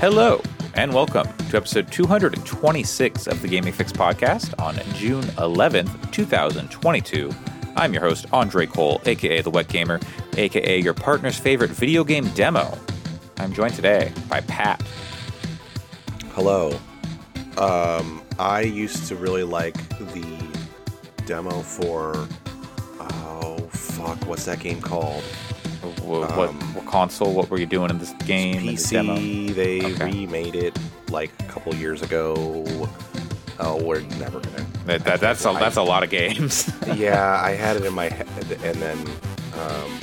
Hello, and welcome to episode 226 of the Gaming Fix podcast on June 11th, 2022. I'm your host, Andre Cole, aka The Wet Gamer, aka your partner's favorite video game demo. I'm joined today by Pat. Hello. Um, I used to really like the demo for. Oh, fuck. What's that game called? What, what, Um, what console? What were you doing in this game? in this demo? PC. They Okay. remade it like a couple years ago. Oh, we're never gonna. That, that, that's a, that's a lot of games. yeah, I had it in my head, and then, um,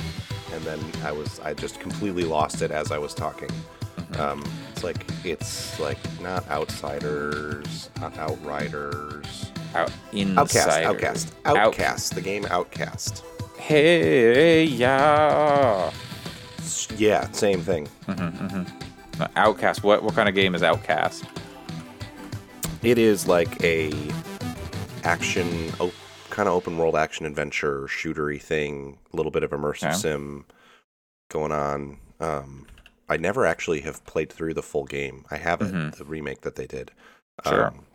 and then I was I just completely lost it as I was talking. Mm-hmm. Um, it's like it's like not outsiders, not outriders. Out, Outcast, Insider. Outcast, Out- Outcast, the game Outcast. Hey, yeah. Yeah, same thing. Outcast. What what kind of game is Outcast? It is like a action, op- kind of open world action adventure shootery thing. A little bit of immersive Okay. sim going on. Um, I never actually have played through the full game. I have it, Mhm. the remake that they did. Sure. Um,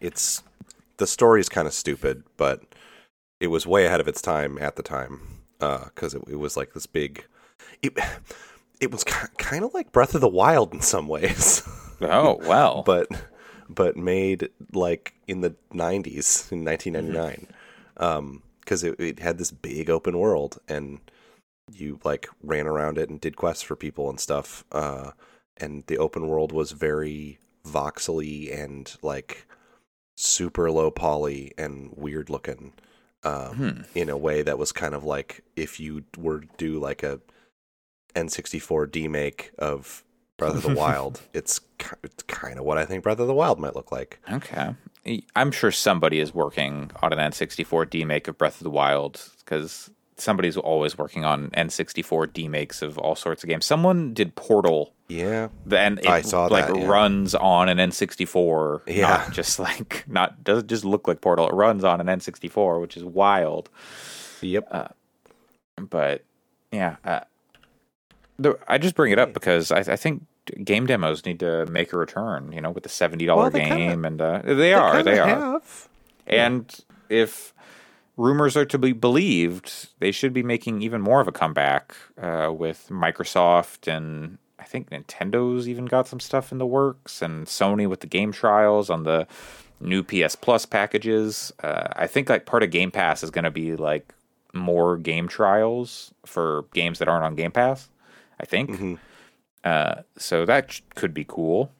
it's the story is kind of stupid, but it was way ahead of its time at the time because it, it was like this big. It, it was kind of like Breath of the Wild in some ways. Oh wow! but but made like in the 90s in 1999 um because it, it had this big open world and you like ran around it and did quests for people and stuff uh and the open world was very voxely and like super low poly and weird looking um Hmm. in a way that was kind of like if you were to do like a N64 demake of Breath of the Wild, it's, it's kind of what I think Breath of the Wild might look like. Okay. I'm sure somebody is working on an N64 demake of Breath of the Wild because somebody's always working on N64 demakes of all sorts of games. Someone did Portal, Yeah, and it I saw like that, yeah. runs on an N64. Yeah. not just like not doesn't just look like Portal. It runs on an N64, which is wild. yep. But yeah, uh, the, I just bring it up because I, I think game demos need to make a return. You know, with the seventy dollar Well, they kinda- game, and uh, they, are, they are. have. And if rumors are to be believed, they should be making even more of a comeback uh, with Microsoft and think Nintendo's even got some stuff in the works, and Sony with the game trials on the new PS Plus packages. Uh, I think like part of Game Pass is going to be like more game trials for games that aren't on Game Pass. I think. Mhm. Uh, so that sh- could be cool.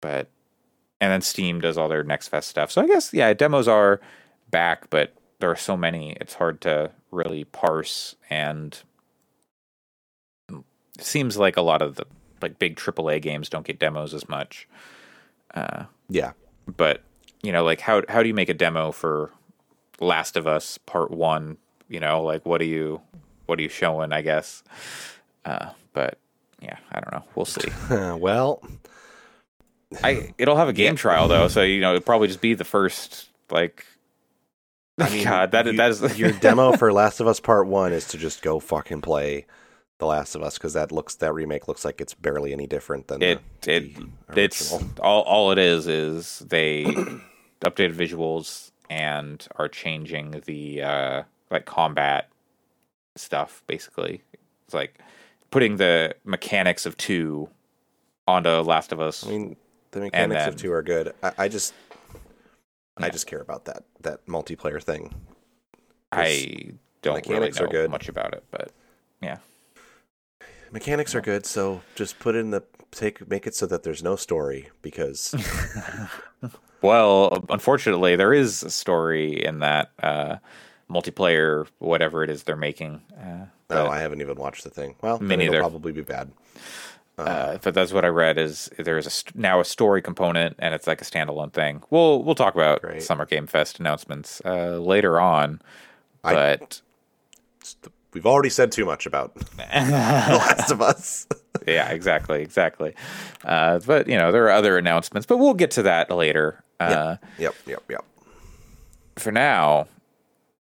But and then Steam does all their Next Fest stuff. So I guess yeah, demos are back, but there are so many, it's hard to really parse. And it seems like a lot of the like big AAA games don't get demos as much. Uh, Yeah. but you know, like how how do you make a demo for Last of Us Part One? You know, like what are you what are you showing? I guess. Uh, but yeah, I don't know. We'll see. well, I it'll have a game trial though, so you know it'll probably just be the first like. I mean, God, that you- that is your demo for Last of Us Part One is to just go fucking play The Last of Us because that looks that remake looks like it's barely any different than it the, it the it's all all it is is they updated visuals and are changing the uh like combat stuff basically. It's like putting the mechanics of two onto Last of Us. I mean, the mechanics then- of two are good. I, I just, I just care about that that multiplayer thing. I don't really mechanics know are good. much about it, but yeah. Mechanics are good, so just put in the take make it so that there's no story because Well, unfortunately, there is a story in that uh, multiplayer, whatever it is they're making. Uh, oh, I haven't even watched the thing. Well, Me it'll probably be bad. uh, but that's what I read. Is there's a st- now a story component, and it's like a standalone thing. We'll we'll talk about Great. Summer Game Fest announcements uh, later on. I- But It's the- We've already said too much about The Last of Us. yeah, exactly, exactly. Uh, but you know there are other announcements, but we'll get to that later. Uh, yep, yep, yep. for now,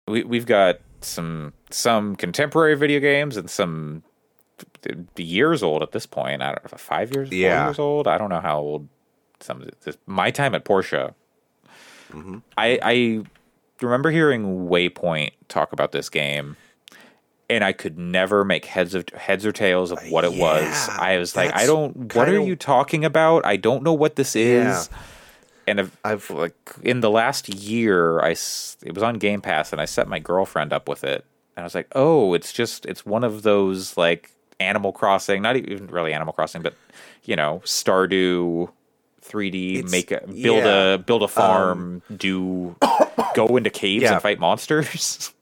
we we've got some some contemporary video games and some years old at this point. I don't know, five years, Yeah. four years old. I don't know how old some of this. My time at Portia. Mm-hmm. I I remember hearing Waypoint talk about this game, and I could never make heads of heads or tails of what it was. I was like, I don't. What are you talking about? I don't know what this is. Yeah. And I've, I've- like in the last year, I it was on Game Pass, and I set my girlfriend up with it, and I was like, oh, it's just it's one of those like Animal Crossing, not even really Animal Crossing, but you know, Stardew. 3D, It's- make a build yeah. Um, a build a farm, do go into caves Yeah. and fight monsters.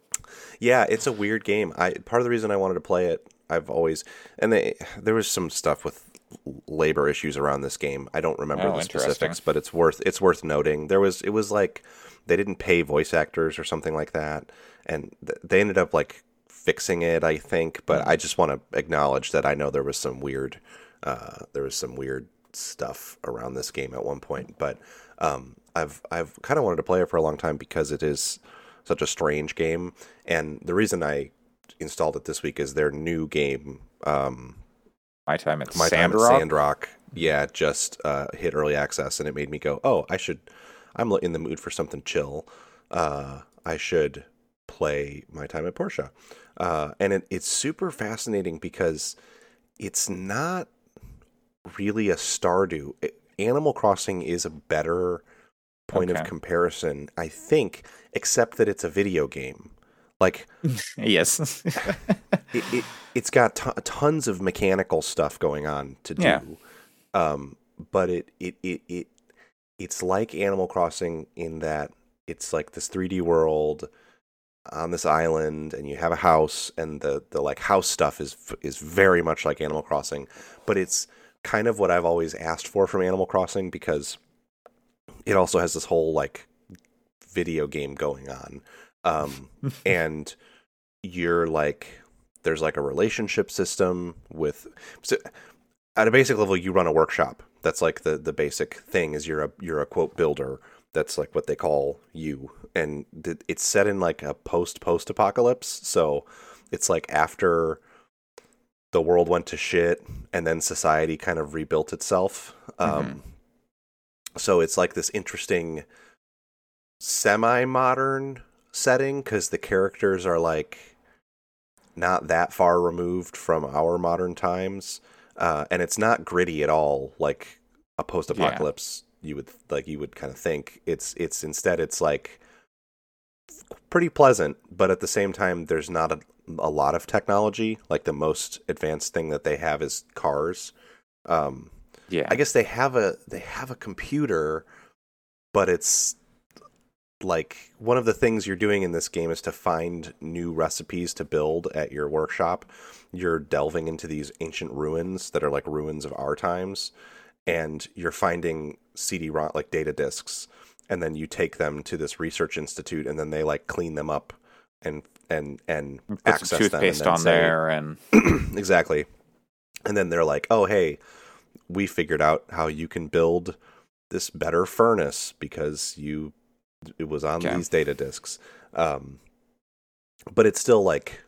Yeah, it's a weird game. I part of the reason I wanted to play it, I've always and they, there was some stuff with labor issues around this game. I don't remember Oh, the specifics, but it's worth it's worth noting. There was it was like they didn't pay voice actors or something like that, and th- they ended up like fixing it, I think. But I just want to acknowledge that I know there was some weird uh, there was some weird stuff around this game at one point, but um, I've I've kind of wanted to play it for a long time because it is such a strange game, and the reason I installed it this week is their new game. Um, My time at my time at Sandrock. Sandrock, yeah, just uh, hit early access, and it made me go, "Oh, I should. I'm in the mood for something chill. Uh, I should play my time at Portia." Uh, and it, it's super fascinating because it's not really a Stardew. It- Animal Crossing is a better point Okay. of comparison, I think, except that it's a video game. Like yes. it, it it's got to tons of mechanical stuff going on to do. Yeah. Um, but it, it it it it's like Animal Crossing in that it's like this 3D world on this island and you have a house and the the like house stuff is is very much like Animal Crossing, but it's kind of what I've always asked for from Animal Crossing because it also has this whole like video game going on. Um, and you're like there's like a relationship system with so at a basic level you run a workshop. That's like the the basic thing is you're a you're a quote builder. That's like what they call you. And th- it's set in like a post post apocalypse so it's like after the world went to shit and then society kind of rebuilt itself um so it's like this interesting semi modern setting because the characters are like not that far removed from our modern times uh, and it's not gritty at all like a post-apocalypse you would like you would kind of think. It's it's instead it's like pretty pleasant but at the same time there's not a, a lot of technology. Like the most advanced thing that they have is cars um yeah. I guess they have a they have a computer, but it's like one of the things you're doing in this game is to find new recipes to build at your workshop. You're delving into these ancient ruins that are like ruins of our times, and you're finding CD-ROM like data discs, and then you take them to this research institute, and then they like clean them up and and and Put access some them and on say- there and exactly. And then they're like, "Oh, hey, we figured out how you can build this better furnace because you it was on Okay. these data disks." Um, but it's still like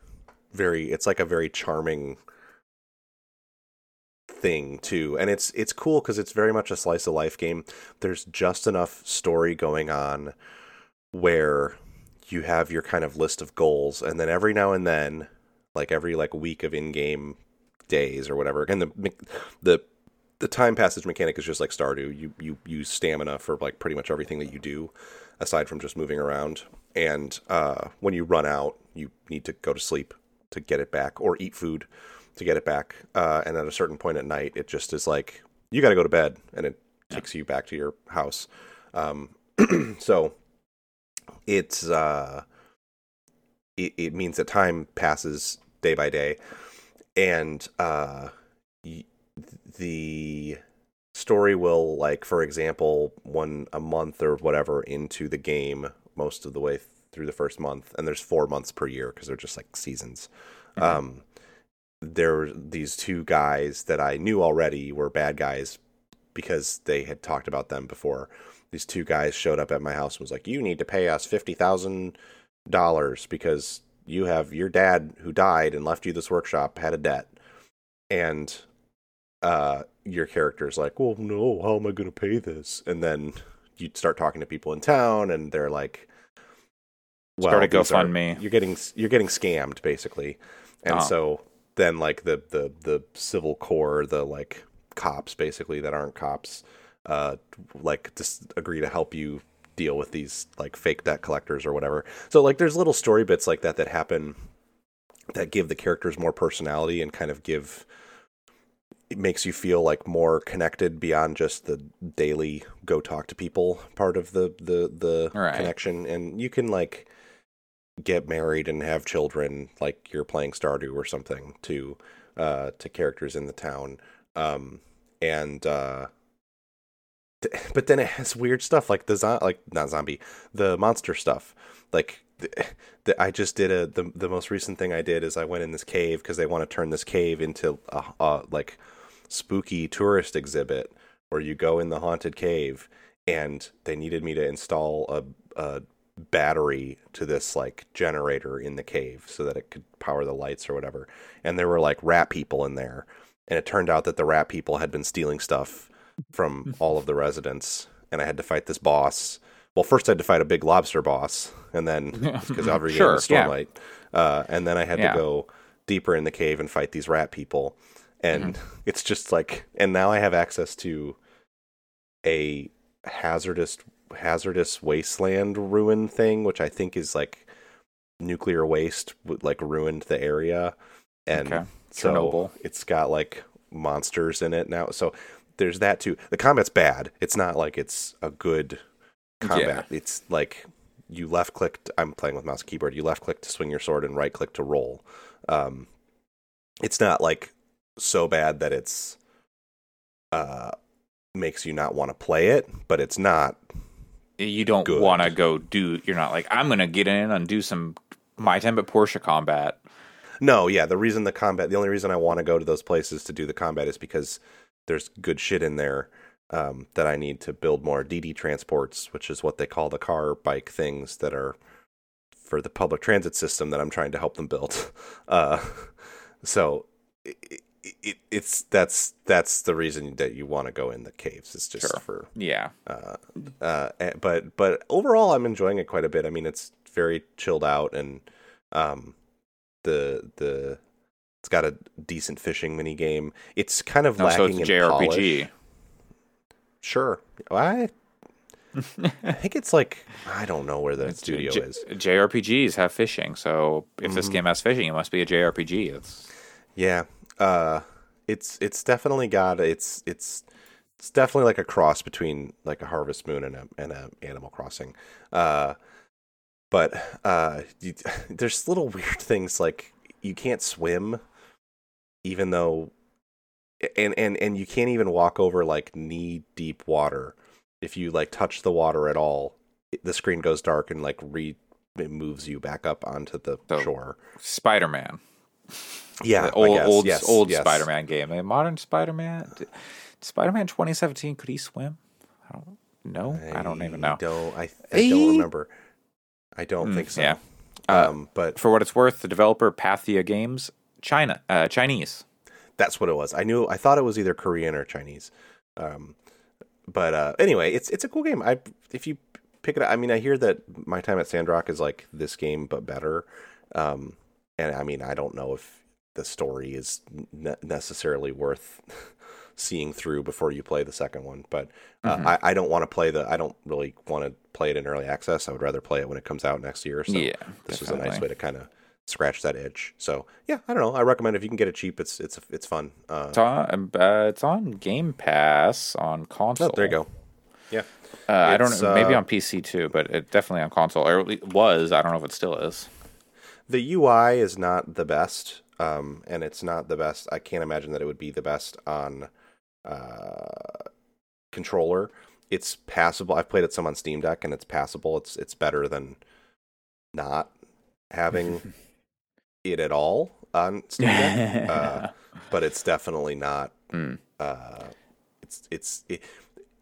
very. It's like a very charming thing too, and it's it's cool because it's very much a slice of life game. There's just enough story going on where you have your kind of list of goals, and then every now and then, like every like week of in-game days or whatever. and the the the time passage mechanic is just like Stardew. You you use stamina for like pretty much everything that you do, aside from just moving around. And uh, when you run out, you need to go to sleep to get it back, or eat food to get it back. Uh, and at a certain point at night, it just is like you got to go to bed, and it takes you back to your house. Um, so it's uh, it, it means that time passes day by day, and uh, y- the story will like for example one a month or whatever into the game most of the way through the first month and there's four months per year because they're just like seasons. Um there were these two guys that i knew already were bad guys because they had talked about them before. These two guys showed up at my house and was like you need to pay us $50000 because you have your dad who died and left you this workshop had a debt. And uh, your character is like, "Well, no, how am I going to pay this?" And then you start talking to people in town, and they're like, Start a GoFundMe. You're getting you're getting scammed basically, and Oh. so then like the the the Civil Corps, the like cops basically that aren't cops, uh, like just agree to help you deal with these like fake debt collectors or whatever. So like there's little story bits like that that happen that give the characters more personality and kind of give it makes you feel like more connected beyond just the daily go talk to people part of the the the Right. connection. And you can like get married and have children like you're playing Stardew or something to uh to characters in the town. Um and uh but then it has weird stuff like the zo- like not zombie the monster stuff. Like the, the, I just did a the the most recent thing I did is I went in this cave because they want to turn this cave into a, a like spooky tourist exhibit where you go in the haunted cave and they needed me to install a, a battery to this like generator in the cave so that it could power the lights or whatever. And there were like rat people in there. And it turned out that the rat people had been stealing stuff from all of the residents. And i had to fight this boss well first i had to fight a big lobster boss and then because every Sure, game is yeah. stormlight uh, and then i had Yeah. to go deeper in the cave and fight these rat people and it's just like and now i have access to a hazardous hazardous wasteland ruin thing which i think is like nuclear waste like ruined the area and Okay. so Chernobyl. it's got like monsters in it now so there's that too the combat's bad it's not like it's a good combat it's like you left click to, i'm playing with mouse and keyboard you left click to swing your sword and right click to roll um it's not like so bad that it's uh makes you not want to play it but it's not you don't want to go do. You're not like I'm gonna get in and do some my time at Portia combat. No, yeah. The reason the combat, the only reason I want to go to those places to do the combat is because there's good shit in there um, that I need to build more DD transports, which is what they call the car bike things that are for the public transit system that I'm trying to help them build. Uh, so it, it, it's that's that's the reason that you want to go in the caves. It's just Sure. for Yeah, uh, uh, eh, but but overall, I'm enjoying it quite a bit. I mean, it's very chilled out, and um, the the it's got a decent fishing mini game. It's kind of no, so lacking it's in polish. Sure, I I think it's like I don't know where the studio J- is. JRPGs have fishing, so if this Mhm. game has fishing, it must be a JRPG. It's Yeah, uh, it's it's definitely got it's it's it's definitely like a cross between like a Harvest Moon and a and a Animal Crossing. Uh, but uh, you, there's little weird things like you can't swim, even though, and and and you can't even walk over like knee deep water. If you like touch the water at all, the screen goes dark and like re it moves you back up onto the So- shore. Spider Man. Yeah, the old guess. old Yes, old yes. Spider Man game. A modern Spider Man. Spider Man 2017. Could he swim? I don't know. I don't even know. Don't I? I don't remember. I don't Mm, think so. yeah. Uh, Um, but For what it's worth, the developer Pathea Games, China, uh, Chinese. That's what it was. I knew. I thought it was either Korean or Chinese. Um, but uh, anyway, it's it's a cool game. I if you pick it up, I mean, I hear that my time at Sandrock is like this game but better. Um, and I mean, I don't know if the story is ne- necessarily worth seeing through before you play the second one. But uh, Mhm. I, I don't want to play the. I don't really want to play it in early access. I would rather play it when it comes out next year. So yeah, this was a nice way to kind of scratch that itch. So yeah, I don't know. I recommend if you can get it cheap, it's it's it's fun. Uh, It's on, uh, it's on Game Pass on console. oh, there you go. Yeah, Uh, I don't know, maybe uh, on PC too, but it definitely on console. Or it was. I don't know if it still is. the UI is not the best, um, and it's not the best. I can't imagine that it would be the best on uh, controller. It's passable. I've played it some on Steam Deck, and it's passable. It's it's better than not having it at all on Steam Deck. uh, but it's definitely not. Mm. Uh, it's it's it,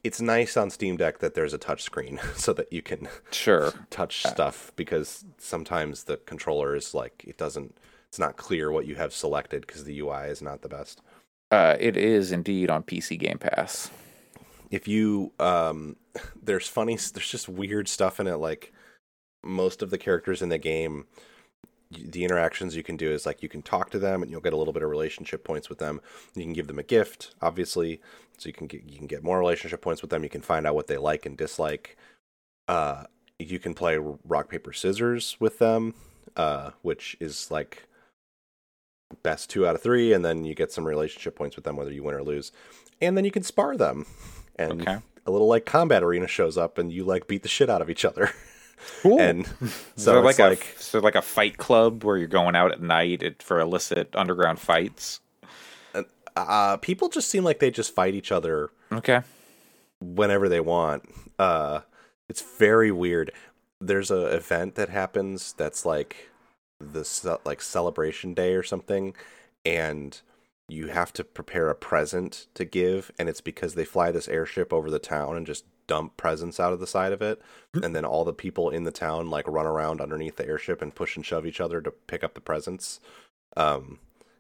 it's nice on Steam Deck that there's a touch screen so that you can Sure. touch stuff because sometimes the controller is like it doesn't it's not clear what you have selected because the UI is not the best. Uh, it is indeed on PC Game Pass. If you um, there's funny, there's just weird stuff in it. Like most of the characters in the game, the interactions you can do is like you can talk to them and you'll get a little bit of relationship points with them. You can give them a gift, obviously, so you can get you can get more relationship points with them. You can find out what they like and dislike. Uh, you can play rock paper scissors with them, uh, which is like best two out of three, and then you get some relationship points with them whether you win or lose, and then you can spar them, and Okay. a little like combat arena shows up, and you like beat the shit out of each other. Cool. And so so like it's a like so like a fight club where you're going out at night for illicit underground fights. uh, people just seem like they just fight each other Okay. whenever they want. Uh, it's very weird. There's a event that happens that's like the ce- like celebration day or something, and you have to prepare a present to give, and it's because they fly this airship over the town and just dump presents out of the side of it, and then all the people in the town like run around underneath the airship and push and shove each other to pick up the presents. Um,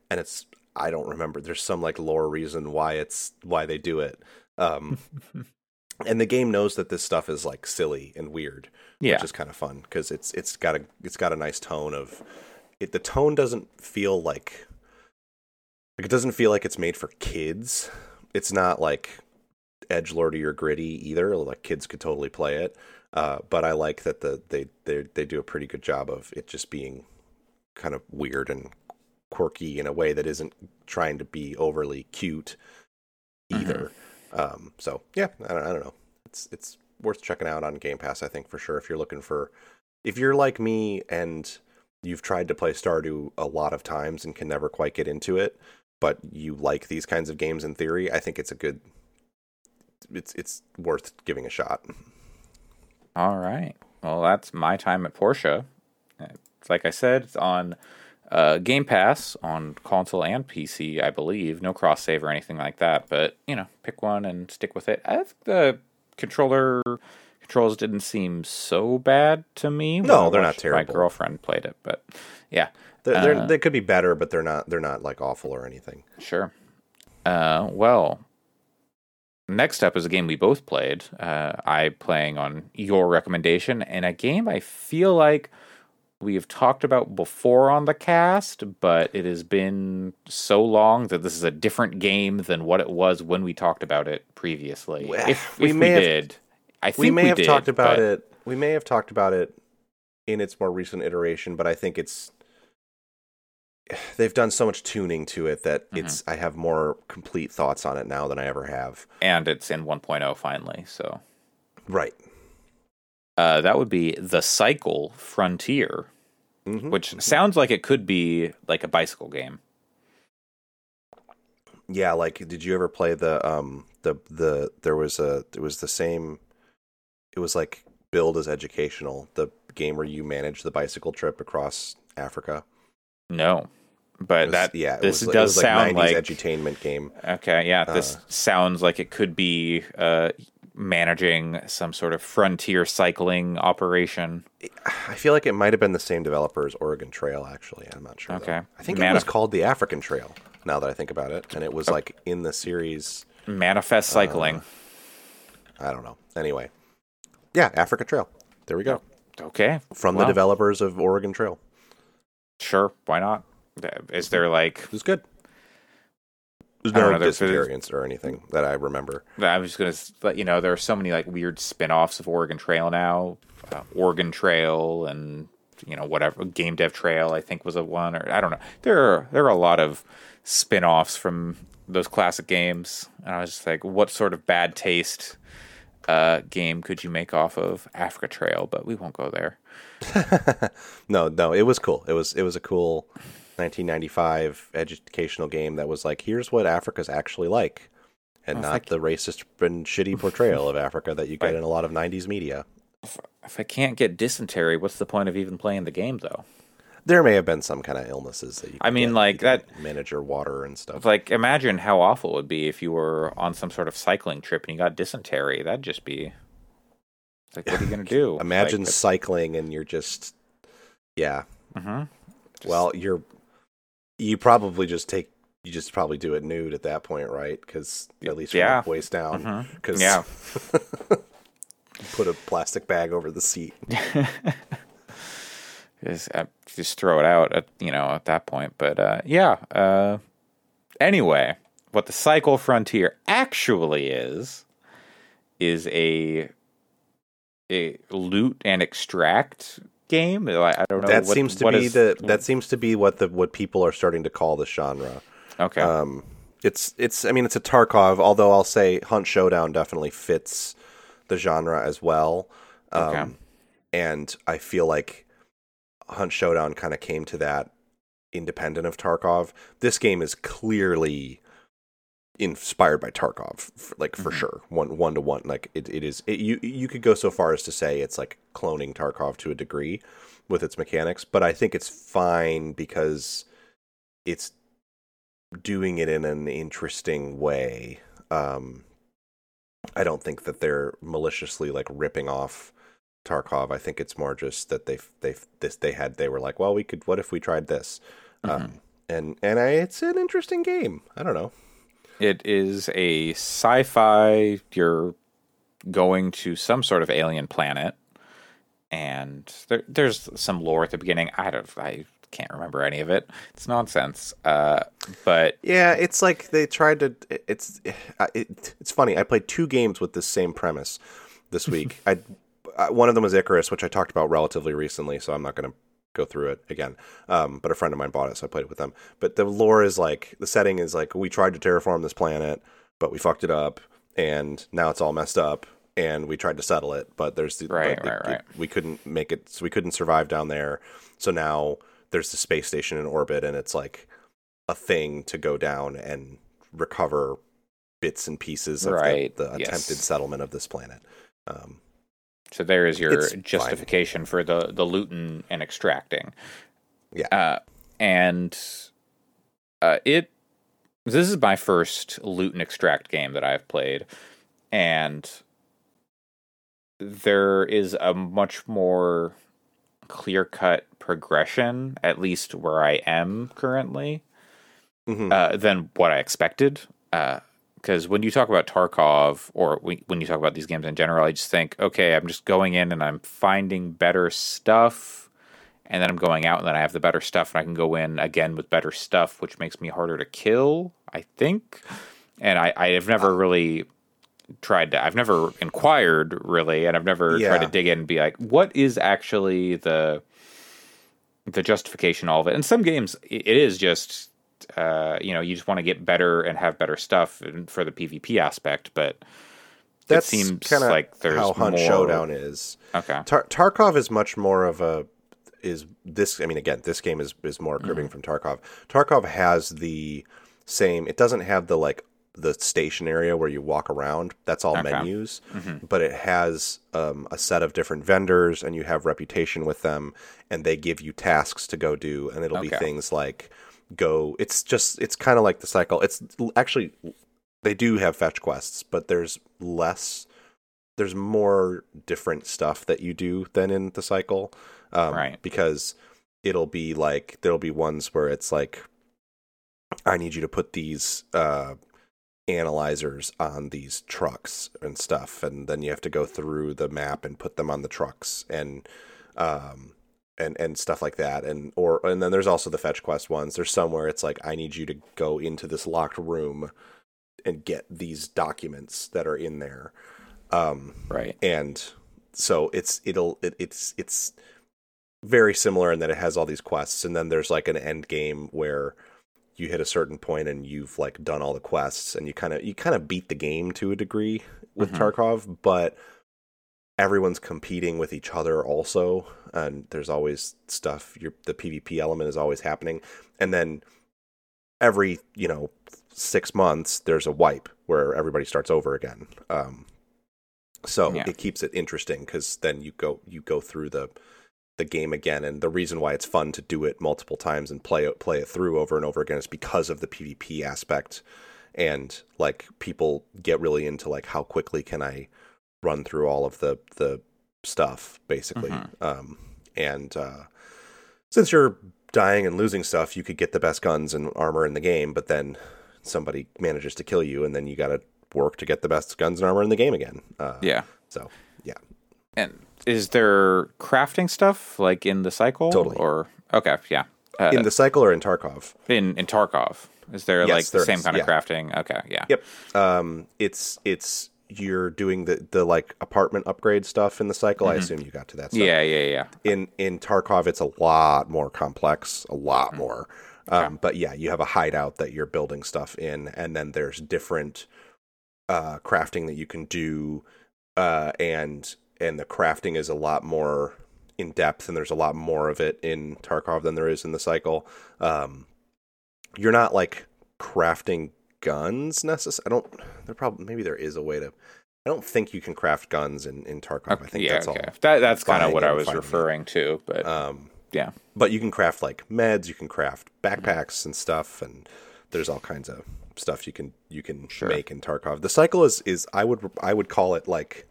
and it's I don't remember. There's some like lore reason why it's why they do it. Um, and the game knows that this stuff is like silly and weird, Yeah. which is kind of fun because it's it's got a it's got a nice tone of it. The tone doesn't feel like like it doesn't feel like it's made for kids. It's not like edge lordy or gritty either. Like kids could totally play it. Uh, but I like that the they they they do a pretty good job of it just being kind of weird and quirky in a way that isn't trying to be overly cute either. Um, so yeah, I don't, I don't know. It's it's worth checking out on Game Pass. I think for sure if you're looking for if you're like me and you've tried to play Stardew a lot of times and can never quite get into it, but you like these kinds of games in theory, I think it's a good. It's it's worth giving a shot. All right. Well, that's my time at Portia. It's like I said, it's on uh, Game Pass on console and PC, I believe. No cross save or anything like that. But you know, pick one and stick with it. I think the controller controls didn't seem so bad to me. No, they're not terrible. My girlfriend played it, but yeah, They're, they're, Uh, they could be better, but they're not. They're not like awful or anything. Sure. Uh, well, next up is a game we both played. Uh, I playing on your recommendation, and a game I feel like we have talked about before on the cast, but it has been so long that this is a different game than what it was when we talked about it previously. Well, If, we if may we have- did, I think we may have did, talked about but- it. We may have talked about it in its more recent iteration, but I think it's they've done so much tuning to it that Mm-hmm. it's I have more complete thoughts on it now than I ever have. and it's in 1.0 finally. So Right. uh, that would be the Cycle Frontier. Mhm. which sounds like it could be like a bicycle game. Yeah, like did you ever play the um the the there was a it was the same it was like billed as educational, the game where you manage the bicycle trip across Africa. No, but was- that yeah, this was, does sound 90s like edutainment game. okay. Yeah, this Uh. sounds like it could be uh, managing some sort of frontier cycling operation. I feel like it might have been the same developer as Oregon Trail. Actually, I'm not sure. though. Okay. I think it was called the African Trail. Now that I think about it, and it was like in the series. Manifest cycling. I don't know. Anyway, yeah, Africa Trail. There we go. okay, From the developers of Oregon Trail. Sure, why not? Is there like It was good. There's no know, disappearance or anything that I remember. I was just gonna let you know there are so many like weird spin-offs of Oregon Trail now, uh, Oregon Trail and you know whatever Game Dev Trail I think was a one or I don't know. There are there are a lot of spin-offs from those classic games, and I was just like, what sort of bad taste uh, game could you make off of Africa Trail? But we won't go there. No, no, it was cool. It was it was a cool 1995 educational game that was like, here's what Africa's actually like, and Oh, not the racist and shitty portrayal of Africa that you get Right. in a lot of 90s media. If I can't get dysentery, what's the point of even playing the game though? There may have been some kind of illnesses that you. I mean, get. like, that- manage your water and stuff. Like, imagine how awful it would be if you were on some sort of cycling trip and you got dysentery. That'd just be like, what are you gonna do? Imagine Like, cycling and you're just, yeah. mhm. Just- well, you're You probably just take you just probably do it nude at that point, right? Because at least from Yeah. waist down. Because Yeah. put a plastic bag over the seat. just, uh, just throw it out at you know at that point. But uh, yeah. Uh, anyway, what the Cycle Frontier actually is is a a loot and extract game. I, I don't know. that what- seems to be is- the that seems to be what the what people are starting to call the genre. okay. Um, it's it's I mean it's a Tarkov, although I'll say Hunt Showdown definitely fits the genre as well. Um, Okay. And I feel like Hunt Showdown kind of came to that independent of Tarkov. This game is clearly inspired by Tarkov, like for Mhm. sure, one one to one. Like it, it is. It, you you could go so far as to say it's like cloning Tarkov to a degree with its mechanics, but I think it's fine because it's doing it in an interesting way. Um, I don't think that they're maliciously like ripping off Tarkov. I think it's more just that they they this they had they were like, well, we could. What if we tried this? Um, and and I, it's an interesting game. I don't know. It is a sci-fi. You're going to some sort of alien planet, and there, there's some lore at the beginning. I don't. I can't remember any of it. It's nonsense. Uh, but Yeah, it's like they tried to. It's it, it's funny. I played two games with this same premise this week. I I- one of them was Icarus, which I talked about relatively recently, so I'm not going to go through it again. Um, but a friend of mine bought it, so I played it with them. But the lore is like the setting is like we tried to terraform this planet, but we fucked it up, and now it's all messed up. And we tried to settle it, but there's the, Right, but the- right, right. we couldn't make it. So we couldn't survive down there. So now there's the space station in orbit, and it's like a thing to go down and recover bits and pieces of Right, the, the yes. attempted settlement of this planet. Um, so there is your It's fine. justification for the the looting and extracting. Yeah. Uh, and uh, it this is my first loot and extract game that I've played, and there is a much more clear cut progression, at least where I am currently, mhm. uh, than what I expected. Because when you talk about Tarkov, or when you talk about these games in general, I just think, okay, I'm just going in and I'm finding better stuff, and then I'm going out and then I have the better stuff, and I can go in again with better stuff, which makes me harder to kill. I think, and I I have never uh. really tried to. I've never inquired really, and I've never tried to dig in and be like, what is actually the the justification all of it. In some games, it is just uh, you know you just want to get better and have better stuff for the PvP aspect, but That seems kind of like there's how Hunt more- Showdown is. okay, Tar- Tarkov is much more of a is this. I mean, again, this game is is more cribbing Mm-hmm. from Tarkov. Tarkov has the same. It doesn't have the like the station area where you walk around. That's all Okay. menus, Mhm. but it has um, a set of different vendors, and you have reputation with them, and they give you tasks to go do, and it'll be things like go. It's just it's kind of like the cycle. It's actually they do have fetch quests, but there's less there's more different stuff that you do than in the cycle um, Right. because it'll be like there'll be ones where it's like i need you to put these uh analyzers on these trucks and stuff and then you have to go through the map and put them on the trucks and um and and stuff like that. And or and then there's also the fetch quest ones. There's some where it's like i need you to go into this locked room and get these documents that are in there. Um right, and so it's it'll it, it's it's very similar in that it has all these quests. And then there's like an end game where you hit a certain point and you've like done all the quests and you kind of you kind of beat the game to a degree with Mhm. Tarkov but everyone's competing with each other also and there's always stuff your the PvP element is always happening. And then every you know 6 months there's a wipe where everybody starts over again. Um so Yeah. it keeps it interesting because then you go you go through the the game again, and the reason why it's fun to do it multiple times and play it play it through over and over again is because of the PvP aspect, and like people get really into like how quickly can I run through all of the the stuff basically, Mhm. um, and uh, since you're dying and losing stuff, you could get the best guns and armor in the game, but then somebody manages to kill you, and then you got to work to get the best guns and armor in the game again. Uh, Yeah. So yeah, And is there crafting stuff like in the cycle? Totally. Or okay, yeah. Uh, in the cycle or in Tarkov. in in Tarkov, is there Yes, like the there same is, kind of yeah. crafting? Okay, yeah. Yep. Um, it's it's you're doing the the like apartment upgrade stuff in the cycle. I assume you got to that. Stuff. Yeah, yeah, yeah. in in Tarkov it's a lot more complex, a lot more. Um, But yeah, you have a hideout that you're building stuff in, and then there's different uh, crafting that you can do, uh, and and the crafting is a lot more in depth, and there's a lot more of it in Tarkov than there is in the cycle. Um, you're not like crafting guns necessarily. I don't. There probably maybe there is a way to. I don't think you can craft guns in in Tarkov. I think yeah, that's okay. all. That that's kind of what I was it. referring to, but Um, yeah. but you can craft like meds, you can craft backpacks and stuff, and there's all kinds of stuff you can you can Sure. make in Tarkov. The cycle is is I would I would call it like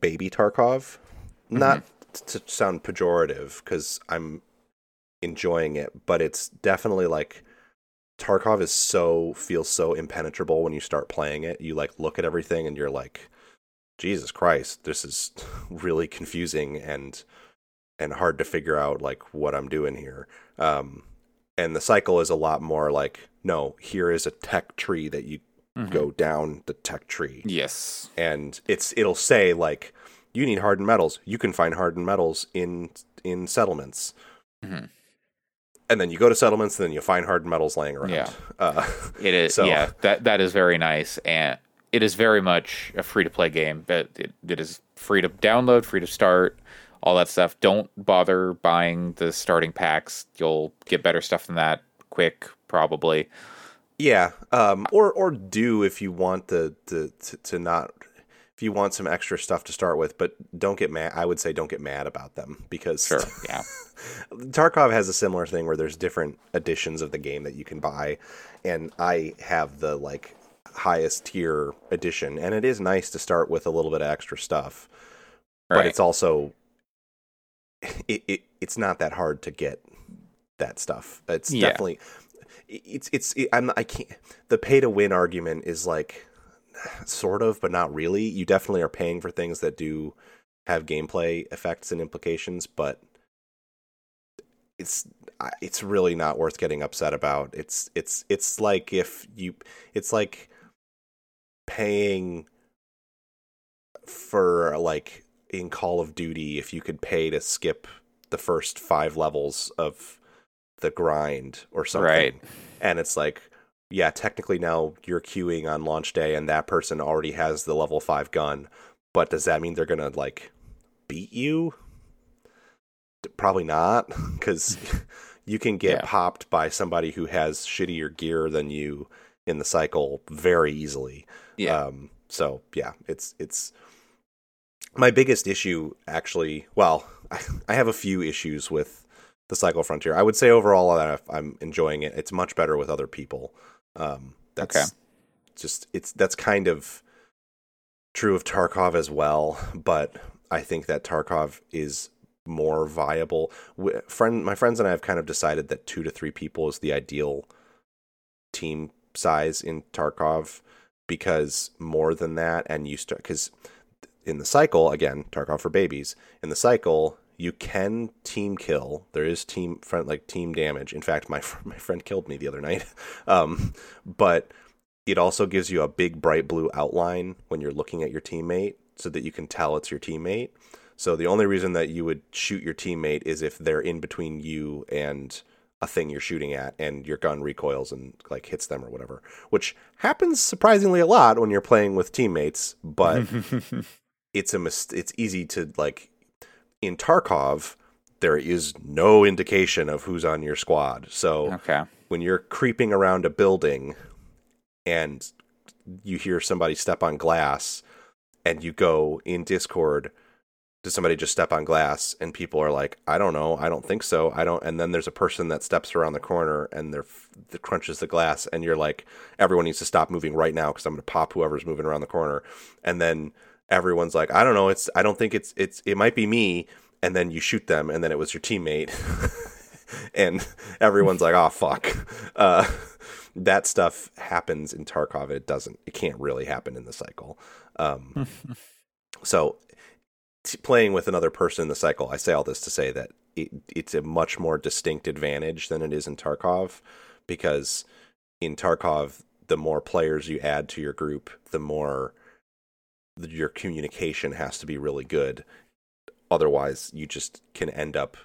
baby Tarkov, not to sound pejorative because I'm enjoying it, but it's definitely like Tarkov is so feels so impenetrable when you start playing it. You like look at everything and you're like, Jesus Christ, this is really confusing and and hard to figure out like what I'm doing here. Um, and the cycle is a lot more like, no, here is a tech tree that you Mhm. go down the tech tree, Yes. and it's it'll say like, you need hardened metals. You can find hardened metals in in settlements. Mhm. And then you go to settlements, and then you find hardened metals laying around. Yeah. Uh, It is. So- Yeah, that that is very nice, and it is very much a free to play game. But it, it is free to download, free to start, all that stuff. Don't bother buying the starting packs. You'll get better stuff than that quick, probably. Yeah, um, or or do if you want the, the to, to not if you want some extra stuff to start with, but don't get mad. I would say don't get mad about them because Sure. Yeah. Tarkov has a similar thing where there's different editions of the game that you can buy, and I have the like highest tier edition, and it is nice to start with a little bit of extra stuff, but it's also it, it it's not that hard to get that stuff. It's Yeah. definitely it's it's it, I'm I can't the pay to win argument is like sort of but not really. You definitely are paying for things that do have gameplay effects and implications, but it's it's really not worth getting upset about. It's it's it's like if you it's like paying for like in Call of Duty if you could pay to skip the first 5 levels of the grind or something. Right. And it's like yeah, technically now you're queuing on launch day and that person already has the level 5 gun, but does that mean they're going to like beat you? Probably not cuz you can get Yeah. popped by somebody who has shittier gear than you in the cycle very easily. Yeah. Um, so yeah, it's it's my biggest issue actually. Well, I, I have a few issues with the Cycle Frontier. I would say overall that I'm enjoying it. It's much better with other people. Um, that's Okay. just it's that's kind of true of Tarkov as well. But I think that Tarkov is more viable. Friend, my friends and I have kind of decided that two to three people is the ideal team size in Tarkov because more than that, and you start because in the cycle again, Tarkov for babies. In the cycle, you can team kill. There is team friend like team damage. In fact, my my friend killed me the other night. Um, but it also gives you a big bright blue outline when you're looking at your teammate, so that you can tell it's your teammate. So the only reason that you would shoot your teammate is if they're in between you and a thing you're shooting at and your gun recoils and like hits them or whatever, which happens surprisingly a lot when you're playing with teammates, but it's a mis- it's easy to like in Tarkov there is no indication of who's on your squad. So okay. when you're creeping around a building and you hear somebody step on glass and you go in Discord, does somebody just step on glass? And people are like, I don't know, I don't think so, I don't. And then there's a person that steps around the corner and they're crunches the glass, and you're like, everyone needs to stop moving right now because I'm going to pop whoever's moving around the corner. And then everyone's like, I don't know, it's I don't think it's it's it might be me. And then you shoot them, and then it was your teammate. and everyone's like, "Oh fuck." Uh, that stuff happens in Tarkov. It doesn't. It can't really happen in the cycle. Um, so, t- playing with another person in the cycle, I say all this to say that it, it's a much more distinct advantage than it is in Tarkov, because in Tarkov, the more players you add to your group, the more your communication has to be really good. Otherwise, you just can end up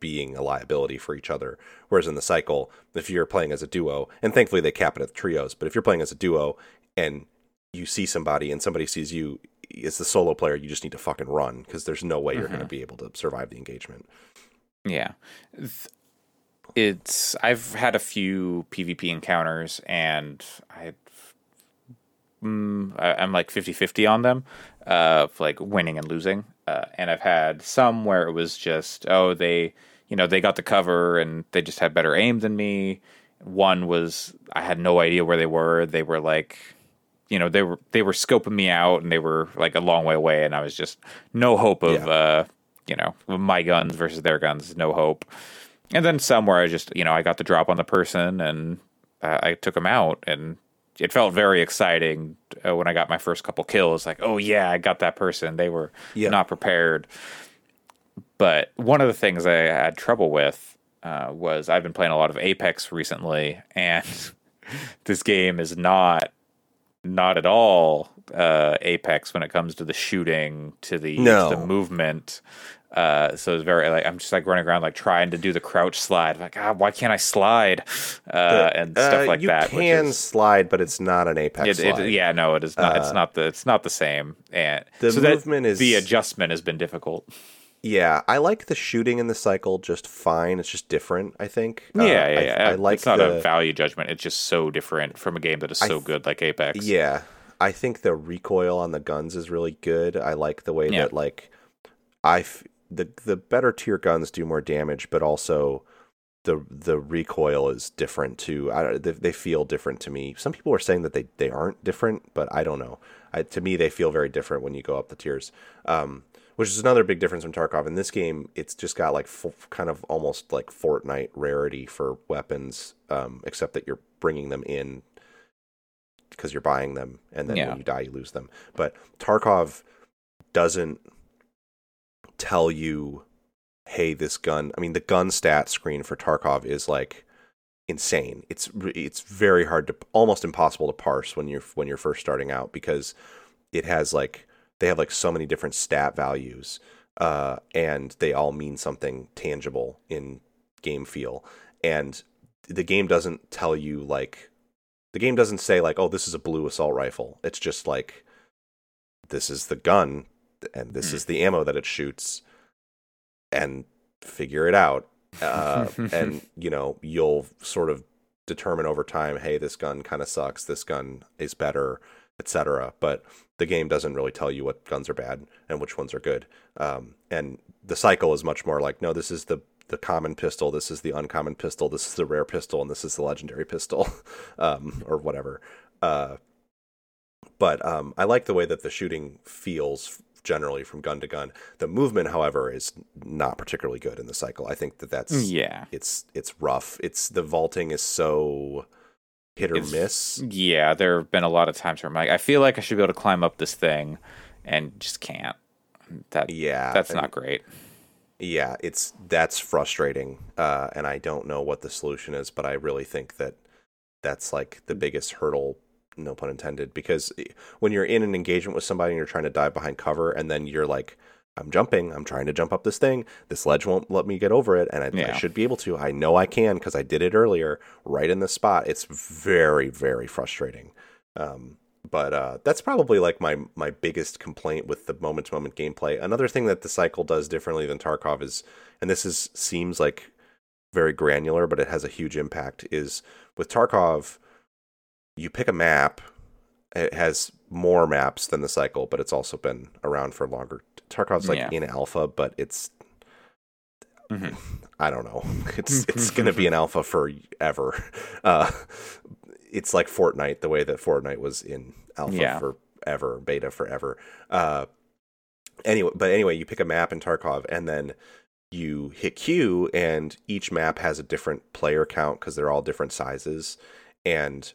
being a liability for each other. Whereas in the cycle, if you're playing as a duo, and thankfully they cap it at trios, but if you're playing as a duo and you see somebody and somebody sees you as the solo player, you just need to fucking run because there's no way you're Mm-hmm. going to be able to survive the engagement. Yeah. It's I've had a few PvP encounters and I mm, I- I'm like 50-50 on them uh like winning and losing. Uh, and I've had some where it was just oh they you know they got the cover and they just had better aim than me. One was I had no idea where they were. They were like you know they were they were scoping me out and they were like a long way away and I was just no hope of Yeah. uh you know my guns versus their guns no hope and then somewhere I just you know I got the drop on the person and uh, I took them out and it felt very exciting uh, when I got my first couple kills like oh yeah I got that person they were Yeah. not prepared but one of the things I had trouble with uh, was I've been playing a lot of Apex recently and this game is not not at all uh, Apex when it comes to the shooting, to the, No. to the movement. Uh, so it's very like I'm just like running around like trying to do the crouch slide. Like, ah, why can't I slide? Uh, and stuff Uh, like you that. which can is- slide, but it's not an apex it, it, yeah, no, it is not. it's Uh, not the. It's not the same. And the so movement is- the adjustment has been difficult. Yeah, I like the shooting in the cycle just fine. It's just different, I think. yeah, Uh, yeah, I, yeah. I like it's not the, a value judgment. It's just so different from a game that is so th- good like Apex. Yeah, I think the recoil on the guns is really good. I like the way Yeah. that like I f- the the better tier guns do more damage, but also the the recoil is different too. I don't- they, they feel different to me. Some people are saying that they they aren't different, but I don't know. I, to me, they feel very different when you go up the tiers. Um, which is another big difference from Tarkov. In this game, it's just got like kind of almost like Fortnite rarity for weapons, um, except that you're bringing them in because you're buying them, and then Yeah. when you die, you lose them. But Tarkov doesn't tell you, "Hey, this gun." I mean, the gun stat screen for Tarkov is like insane. It's it's very hard to, almost impossible to parse when you're when you're first starting out because it has like they have like so many different stat values, uh, and they all mean something tangible in game feel, and the game doesn't tell you like the game doesn't say like oh this is a blue assault rifle it's just like this is the gun and this is the ammo that it shoots and figure it out uh, and you know you'll sort of determine over time hey this gun kind of sucks this gun is better etc but the game doesn't really tell you what guns are bad and which ones are good. Um, and the cycle is much more like no this is the the common pistol this is the uncommon pistol this is the rare pistol and this is the legendary pistol um, or whatever. Uh, but um, I like the way that the shooting feels generally from gun to gun. The movement, however, is not particularly good in the cycle. I think that that's yeah. it's it's rough. It's the vaulting is so hit or It's- miss. Yeah, there have been a lot of times where I'm like, I feel like I should be able to climb up this thing, and just can't. That Yeah, that's and- not great. Yeah, it's that's frustrating, uh, and I don't know what the solution is, but I really think that that's like the biggest hurdle, no pun intended, because when you're in an engagement with somebody and you're trying to dive behind cover, and then you're like, "I'm jumping, I'm trying to jump up this thing, this ledge won't let me get over it, and I, I should be able to. I know I can because I did it earlier, right in the spot. It's very, very frustrating." Um, but uh, that's probably like my my biggest complaint with the moment to moment gameplay. Another thing that the cycle does differently than Tarkov is, and this is seems like very granular, but it has a huge impact. Is with Tarkov, you pick a map. It has more maps than the cycle, but it's also been around for longer. Tarkov's like Yeah. in alpha, but it's Mhm. I don't know. It's it's going to be an alpha forever. Uh, it's like Fortnite, the way that Fortnite was in alpha Yeah. forever, beta forever. Uh, anyway, but anyway, you pick a map in Tarkov, and then you hit Q, and each map has a different player count because they're all different sizes, and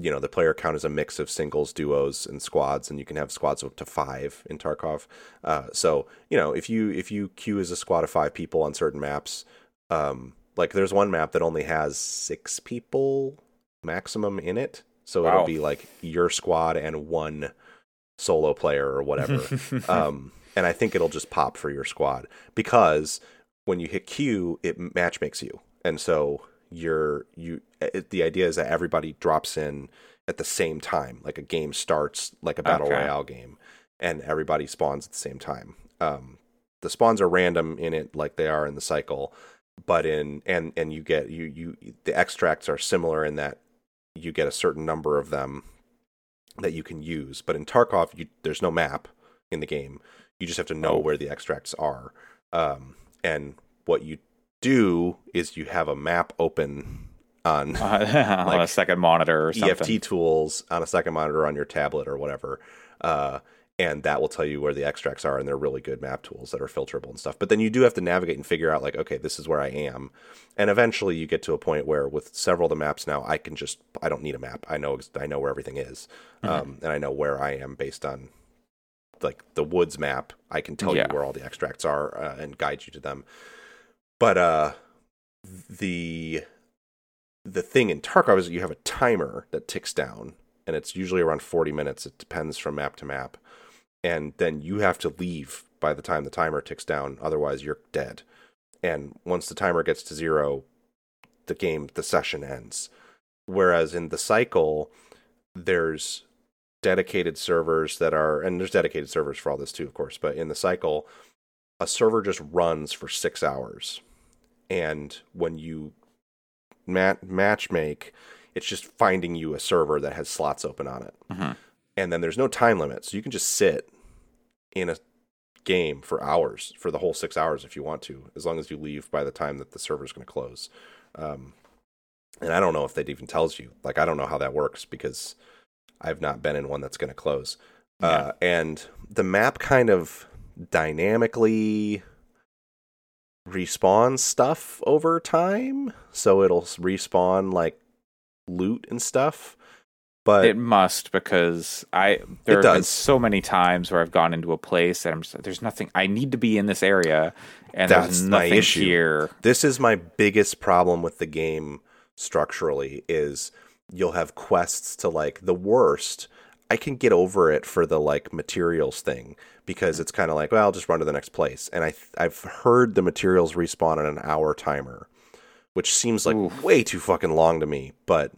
you know the player count is a mix of singles, duos, and squads, and you can have squads up to five in Tarkov. Uh, so you know if you if you queue as a squad of five people on certain maps, um, like there's one map that only has six people maximum in it, so Wow. it'll be like your squad and one solo player or whatever. um, and I think it'll just pop for your squad because when you hit Q, it match makes you, and so you're you. It, the idea is that everybody drops in at the same time, like a game starts like a battle Okay. royale game, and everybody spawns at the same time. Um, the spawns are random in it, like they are in the cycle, but in and and you get you you the extracts are similar in that you get a certain number of them that you can use. But in Tarkov, you, there's no map in the game. You just have to know Oh. where the extracts are. Um, and what you do is you have a map open on on a second monitor or something. EFT tools on a second monitor on your tablet or whatever. Uh, and that will tell you where the extracts are, and they're really good map tools that are filterable and stuff. But then you do have to navigate and figure out, like, okay, this is where I am. And eventually you get to a point where, with several of the maps now, I can just, I don't need a map. I know, I know where everything is. Um, and I know where I am based on, like, the woods map. I can tell Yeah. you where all the extracts are uh, and guide you to them. But, uh, the the thing in Tarkov is you have a timer that ticks down, and it's usually around 40 minutes. It depends from map to map. And then you have to leave by the time the timer ticks down, otherwise, you're dead. And once the timer gets to zero, the game, the session ends. Whereas in the cycle, there's dedicated servers that are, and there's dedicated servers for all this too, of course, but in the cycle, a server just runs for six hours. And when you mat- match make, it's just finding you a server that has slots open on it. Mhm. And then there's no time limit. So you can just sit in a game for hours, for the whole six hours if you want to, as long as you leave by the time that the server's going to close. Um, and I don't know if that even tells you. Like, I don't know how that works because I've not been in one that's going to close. Uh, and the map kind of dynamically respawn stuff over time. So it'll respawn like loot and stuff. But It must because I there It have been does. so many times where I've gone into a place and I'm just, there's nothing. I need to be in this area, and That's there's my issue. here. this is my biggest problem with the game structurally is you'll have quests to like the worst i can get over it for the like materials thing because it's kind of like well i'll just run to the next place and i i've heard the materials respawn on an hour timer which seems like Oof. way too fucking long to me but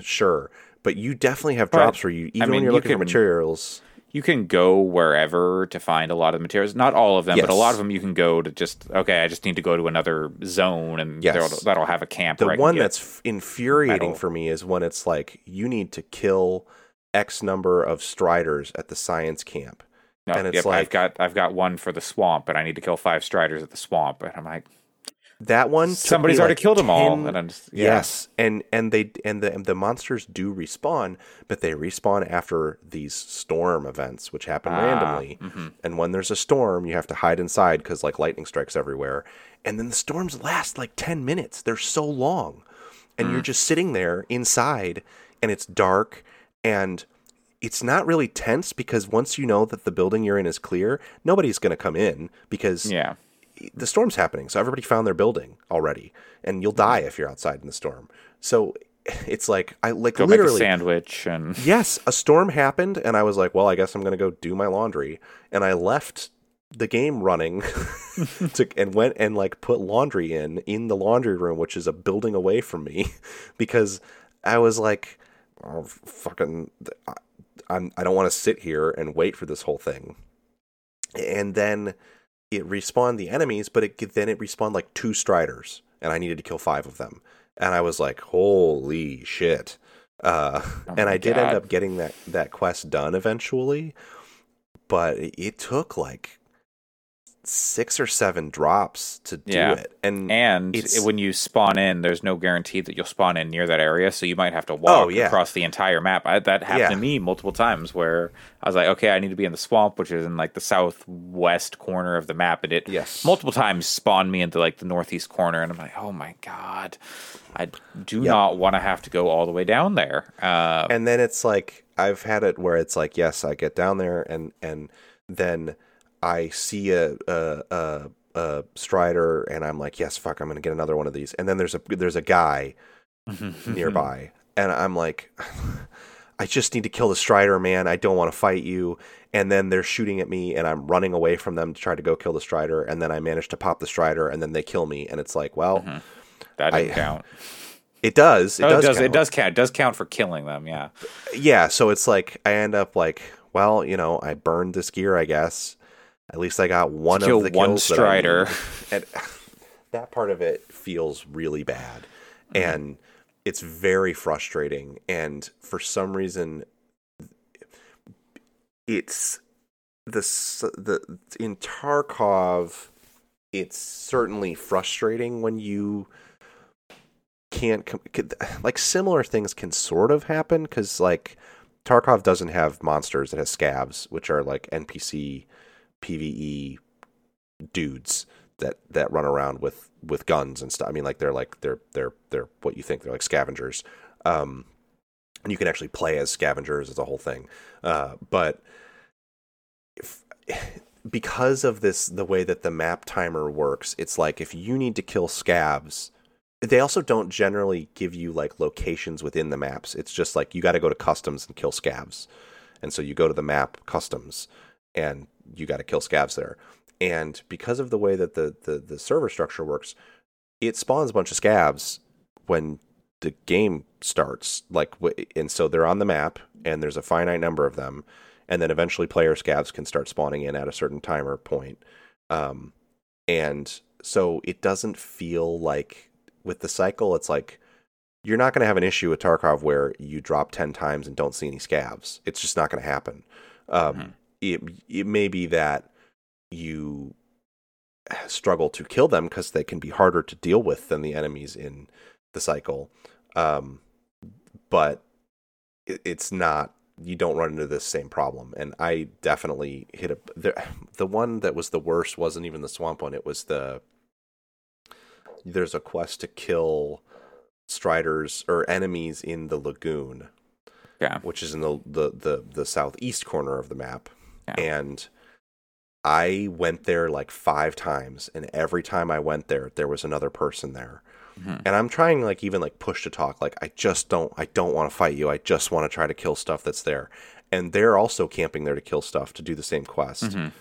sure but you definitely have But, drops where you even when mean, you're you looking for materials You can go wherever to find a lot of the materials. Not all of them, but a lot of them you can go to just okay. I just need to go to another zone, and Yes. that'll, have a camp. the I can one that's infuriating metal. for me is when it's like you need to kill x number of striders at the science camp No, and it's yep, like- I've got I've got one for the swamp, and I need to kill five striders at the swamp, and I'm like, that one somebody's already like, killed them all, and I'm just yeah. yes and and they and the and the monsters do respawn but they respawn after these storm events which happen Ah, randomly mhm. and when there's a storm you have to hide inside because like lightning strikes everywhere and then the storms last like 10 minutes they're so long and Mm. you're just sitting there inside and it's dark and it's not really tense because once you know that the building you're in is clear nobody's going to come in because yeah. the storm's happening so everybody found their building already and you'll die if you're outside in the storm so it's like i like Go make a literally sandwich, and yes a storm happened and i was like well i guess i'm going to go do my laundry and i left the game running to, and went and like put laundry in in the laundry room which is a building away from me because i was like oh, fucking I, I'm, i don't want to sit here and wait for this whole thing. And then it respawned the enemies but it then it respawned like two striders and i needed to kill five of them. And i was like holy shit. Uh, Oh and i did end up getting that that quest done eventually but it took like six or seven drops to do Yeah. it, and And it's- when you spawn in, there's no guarantee that you'll spawn in near that area, so you might have to walk Oh, yeah. across the entire map. I, that happened Yeah. to me multiple times where I was like, okay, I need to be in the swamp, which is in like the southwest corner of the map, and it Yes. multiple times spawned me into like the northeast corner, and I'm like, oh my god, I do Yep. not want to have to go all the way down there. Uh, and then it's like I've had it where it's like yes, I get down there and and then I see a a, a, a strider and I'm like yes, fuck, I'm gonna get another one of these. And then there's a there's a guy nearby, and I'm like, I just need to kill the strider, man. I don't want to fight you. And then they're shooting at me, and I'm running away from them to try to go kill the strider. And then I manage to pop the strider, and then they kill me. And it's like, well, mm-hmm. that didn't I- count. it does. It Oh, does. it does. count. It does count. It does count for killing them. Yeah. yeah so it's like i end up like well you know i burned this gear i guess at least i got one of the one kills that strider. need. and that part of it feels really bad mm-hmm. and it's very frustrating and for some reason it's the the in tarkov it's certainly frustrating when you can't like similar things can sort of happen because like Tarkov doesn't have monsters; it has scavs, which are like NPC PVE dudes that that run around with with guns and stuff. I mean, like they're like they're they're they're what you think. They're like scavengers, um, and you can actually play as scavengers. as a whole thing, uh, but if because of this the way that the map timer works it's like if you need to kill scavs they also don't generally give you like locations within the maps. It's just like you got to go to customs and kill scavs and so you go to the map customs and you got to kill scavs there and because of the way that the, the the server structure works it spawns a bunch of scavs when the game starts like and so they're on the map and there's a finite number of them and then eventually player scavs can start spawning in at a certain timer point um, and so it doesn't feel like with the cycle it's like you're not going to have an issue with tarkov where you drop 10 times and don't see any scavs. it's just not going to happen um, Mhm. It, it may be that you struggle to kill them because they can be harder to deal with than the enemies in the cycle. Um, but it, it's not you don't run into this same problem. And i definitely hit a the, the one that was the worst wasn't even the swamp one. It was the there's a quest to kill striders or enemies in the lagoon Yeah. which is in the the the, the southeast corner of the map Yeah. and i went there like five times and every time i went there there was another person there Mhm. and i'm trying like even like push to talk like i just don't i don't want to fight you i just want to try to kill stuff that's there and they're also camping there to kill stuff to do the same quest Mhm.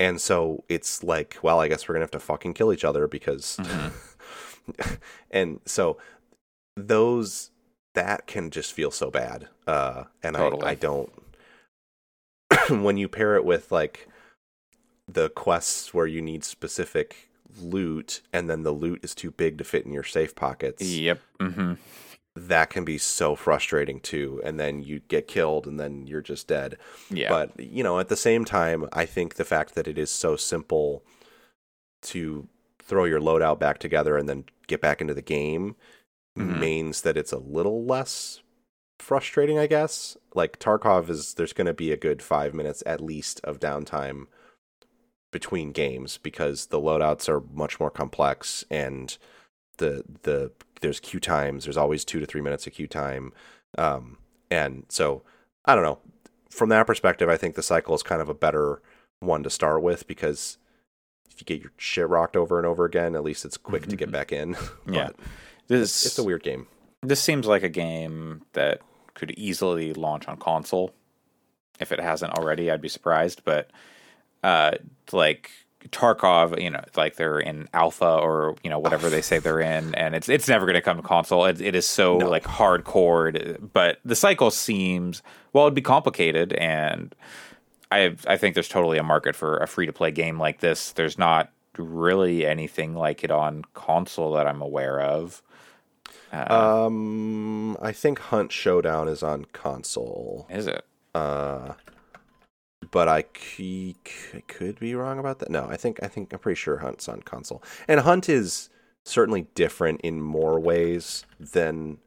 and so it's like well i guess we're gonna have to fucking kill each other because and so those that can just feel so bad uh and Totally. I, I don't when you pair it with like the quests where you need specific loot and then the loot is too big to fit in your safe pockets Yep. Mm-hmm. that can be so frustrating too and then you get killed and then you're just dead Yeah. but you know, at the same time, I think the fact that it is so simple to throw your loadout back together and then get back into the game Mhm. means that it's a little less frustrating, I guess. Like Tarkov is there's going to be a good 5 minutes at least of downtime between games because the loadouts are much more complex and the the there's queue times, there's always 2 to 3 minutes of queue time. Um and so I don't know from that perspective, I think the cycle is kind of a better one to start with because if you get your shit rocked over and over again, at least it's quick to get back in. Yeah. this it's a weird game. This seems like a game that could easily launch on console. If it hasn't already, I'd be surprised. But uh, like Tarkov, you know, like they're in alpha or you know whatever they say they're in, and it's it's never going to come to console. It, it is so No. like hardcore. But the cycle seems well, it'd be complicated, and I I think there's totally a market for a free to play game like this. There's not really anything like it on console that I'm aware of. Um, I think Hunt Showdown is on console. Is it? Uh, but I c- c- could be wrong about that. No, I think I think I'm pretty sure Hunt's on console, and Hunt is certainly different in more ways than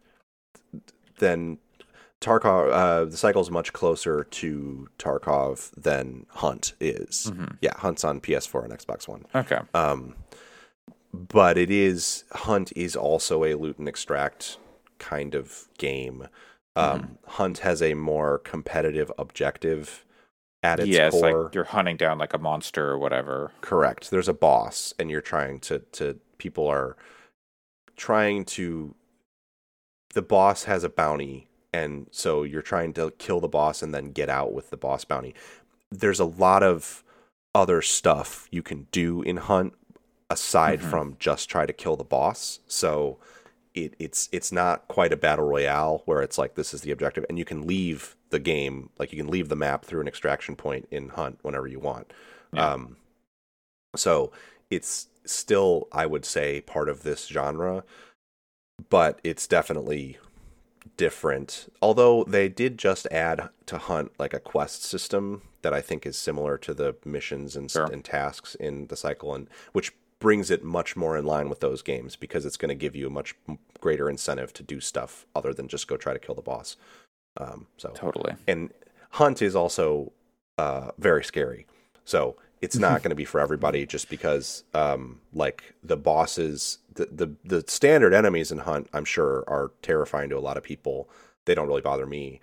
than Tarkov. Uh, the cycle is much closer to Tarkov than Hunt is. Mhm. Yeah, Hunt's on PS4 and Xbox One. Okay. Um, but it is Hunt is also a loot and extract kind of game. Um, Hunt has a more competitive objective at its yeah, it's core. like you're hunting down like a monster or whatever. Correct. There's a boss, and you're trying to to people are trying to. The boss has a bounty, and so you're trying to kill the boss and then get out with the boss bounty. There's a lot of other stuff you can do in Hunt aside Mhm. from just try to kill the boss. So it, it's it's not quite a battle royale where it's like this is the objective, and you can leave the game like you can leave the map through an extraction point in Hunt whenever you want. Yeah. Um, so it's still, I would say, part of this genre, but it's definitely different. Although they did just add to Hunt like a quest system that I think is similar to the missions and, Sure. and tasks in the cycle, and which brings it much more in line with those games because it's going to give you a much greater incentive to do stuff other than just go try to kill the boss. Um, so Totally. and hunt is also uh, very scary so it's not going to be for everybody just because um, like the bosses the, the the standard enemies in hunt i'm sure are terrifying to a lot of people they don't really bother me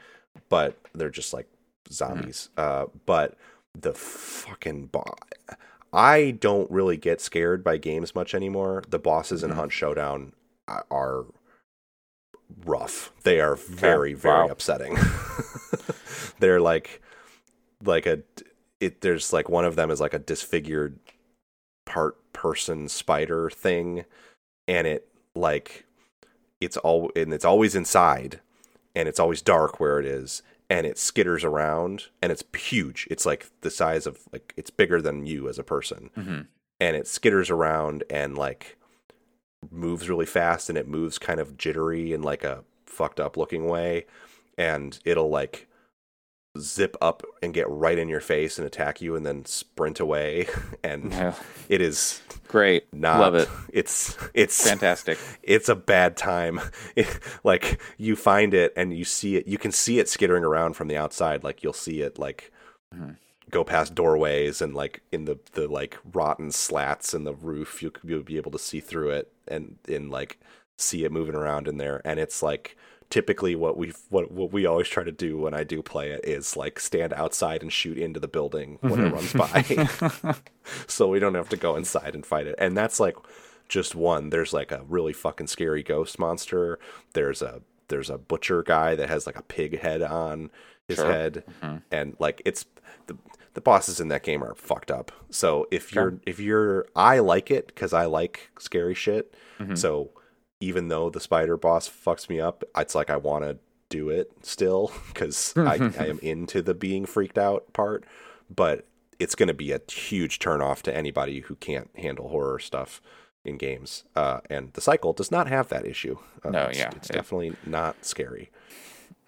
but they're just like zombies uh, but the fucking boss i don't really get scared by games much anymore. The bosses in Mhm. hunt showdown are rough. They are very very Wow. upsetting. They're like like a it there's like one of them is like a disfigured part person spider thing and it like it's all and it's always inside and it's always dark where it is and it skitters around and it's huge. It's like the size of like it's bigger than you as a person. Hmm and it skitters around and like moves really fast and it moves kind of jittery in like a fucked up looking way. And it'll like zip up and get right in your face and attack you and then sprint away and Yeah. it is Great. not Love it. it's it's Fantastic. it's a bad time like you find it and you see it you can see it skittering around from the outside like you'll see it like Mhm. go past doorways and like in the the like rotten slats in the roof you you'll be able to see through it and in like see it moving around in there and it's like typically what we what what we always try to do when I do play it is like stand outside and shoot into the building when it runs by so we don't have to go inside and fight it. And that's like just one. There's like a really fucking scary ghost monster. There's a there's a butcher guy that has like a pig head on his Sure. head, Mhm. and like it's the the bosses in that game are fucked up. So if Sure. you're if you're I like it because I like scary shit. Mhm. So even though the spider boss fucks me up, it's like I want to do it still because I, I am into the being freaked out part. But it's going to be a huge turnoff to anybody who can't handle horror stuff in games. Uh, and the cycle does not have that issue. Uh, No, it's, yeah, it's it- definitely not scary.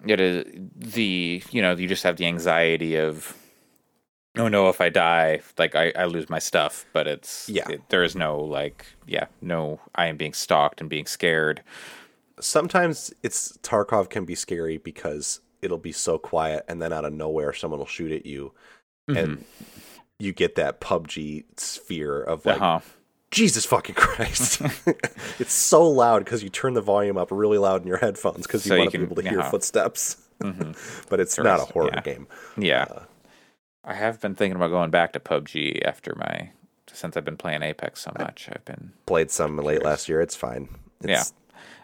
it is the you know you just have the anxiety of oh no if i die like i, I lose my stuff but it's Yeah. it, there is no like yeah no i am being stalked and being scared Sometimes it's Tarkov can be scary because it'll be so quiet, and then out of nowhere, someone will shoot at you, and you get that PUBG sphere of like, uh-huh Jesus fucking Christ. it's so loud because you turn the volume up really loud in your headphones because you So want to be able to hear yeah. footsteps. Mhm. but it's not a horror yeah. game. yeah Uh, i have been thinking about going back to pubg after my since i've been playing apex so much i've been Played some late last year. It's fine. It's,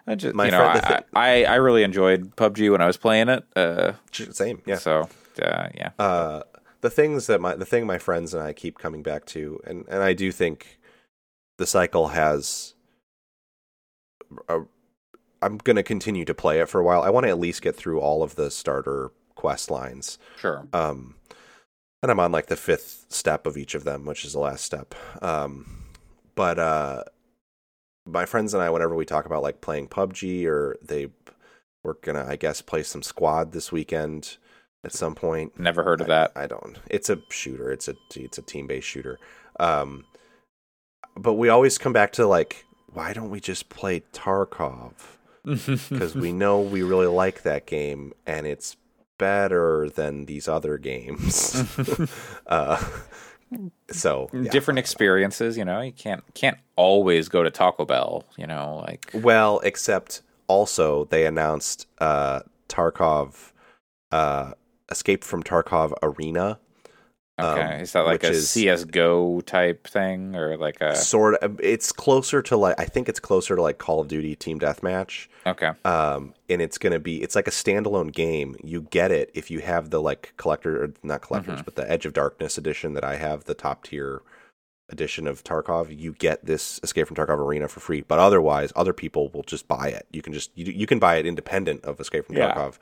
I just My you know I, I I really enjoyed PUBG when I was playing it. Uh. Same. Yeah. So uh, yeah. uh, the things that my the thing my friends and I keep coming back to, and and I do think the cycle has. I'm gonna continue to play it for a while. I want to at least get through all of the starter quest lines. Sure. Um, and I'm on like the fifth step of each of them, which is the last step. Um, but uh, my friends and I, whenever we talk about like playing PUBG or they, we're gonna, I guess, play some squad this weekend. at some point. Never heard of I- that. I, don't. It's a shooter. It's a it's a team based shooter. Um, but we always come back to like, why don't we just play Tarkov? Because we know we really like that game, and it's better than these other games. uh, so yeah. Different experiences, you know. You can't can't always go to Taco Bell, you know. Like Well, except also they announced uh, Tarkov, uh, Escape from Tarkov Arena. Okay, um, is that like a is- CS:GO type thing, or like a Sort of. It's closer to like I think it's closer to like Call of Duty Team Deathmatch. okay? Um, and it's gonna be it's like a standalone game. You get it if you have the like collector or not collectors, but the Edge of Darkness edition that I have, the top tier edition of Tarkov. You get this Escape from Tarkov Arena for free, but otherwise, other people will just buy it. You can just you, you can buy it independent of Escape from Yeah. Tarkov,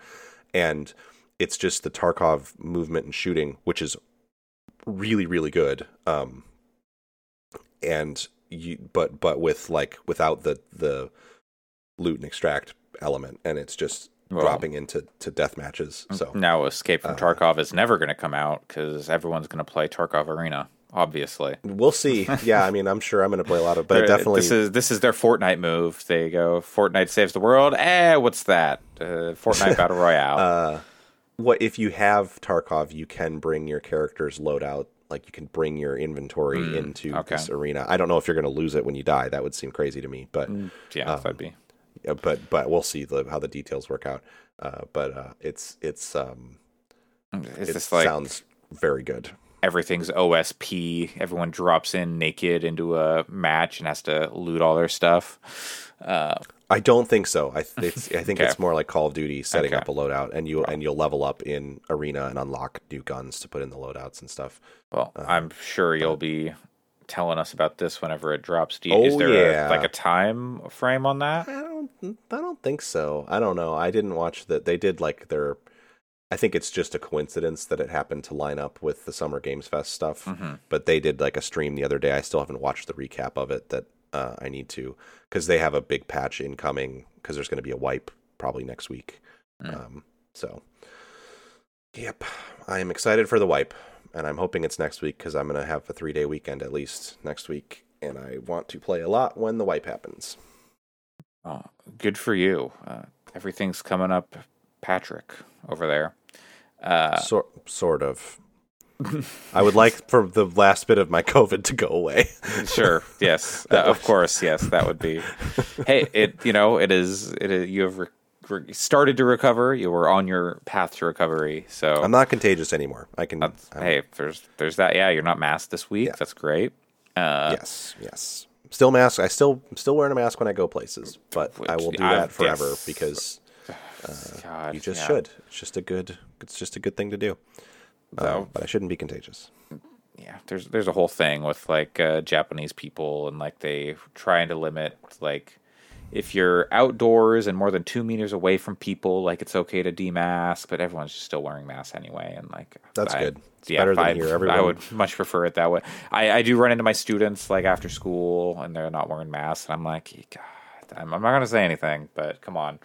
and it's just the Tarkov movement and shooting, which is really really good. Um, and you but but with like without the the loot and extract element, and it's just Well- dropping into to death matches. So Now, Escape from uh, Tarkov is never going to come out because everyone's going to play Tarkov Arena. Obviously, we'll see. Yeah, I mean, I'm sure I'm going to play a lot of, but They're- definitely this is this is their Fortnite move. They go Fortnite saves the world. Eh, what's that? Uh, Fortnite Battle Royale. uh, what if you have Tarkov, you can bring your character's loadout. Like you can bring your inventory into Mm, okay. this arena. I don't know if you're going to lose it when you die. That would seem crazy to me, but yeah, um, that'd be. but but we'll see the, how the details work out. Uh, but uh, it's it's um, Is it this like sounds very good. everything's OSP? Everyone drops in naked into a match and has to loot all their stuff. Uh, I don't think so. I th- it's, I think Okay. it's more like Call of Duty, setting Okay. up a loadout, and you and you'll level up in arena and unlock new guns to put in the loadouts and stuff. well, Uh, I'm sure you'll be telling us about this whenever it drops. Do you, is Oh, there yeah. a, like a time frame on that? I don't. I don't think so. I don't know. I didn't watch that. They did like their. I think it's just a coincidence that it happened to line up with the Summer Games Fest stuff. Mhm. But they did like a stream the other day. I still haven't watched the recap of it. That uh, I need to because they have a big patch incoming. Because there's going to be a wipe probably next week. Mm. Um, so, yep, I am excited for the wipe, and I'm hoping it's next week because I'm going to have a three day weekend at least next week, and I want to play a lot when the wipe happens. Oh, good for you. Uh, everything's coming up, Patrick over there. Uh, sort sort of. I would like for the last bit of my COVID to go away. sure. Yes. Uh, of course. Yes. That would be. Hey, it. You know, it is. It is. You have re- re- started to recover. You were on your path to recovery. So I'm not contagious anymore. I can. hey, there's there's that. Yeah, you're not masked this week. Yeah. That's great. Uh, yes, yes. Still mask. I still I'm still wearing a mask when I go places, but I will do I- that forever yes. because God, you just yeah. should. It's just a good. It's just a good thing to do. So- Um, but I shouldn't be contagious. yeah there's there's a whole thing with like uh, japanese people and like they trying to limit like if you're outdoors and more than two meters away from people like it's okay to demask but everyone's just still wearing masks anyway and like That's I- good. It's better than I, here. I would much prefer it that way I, I do run into my students like after school and they're not wearing masks and i'm like god I'm, I'm not gonna say anything but come on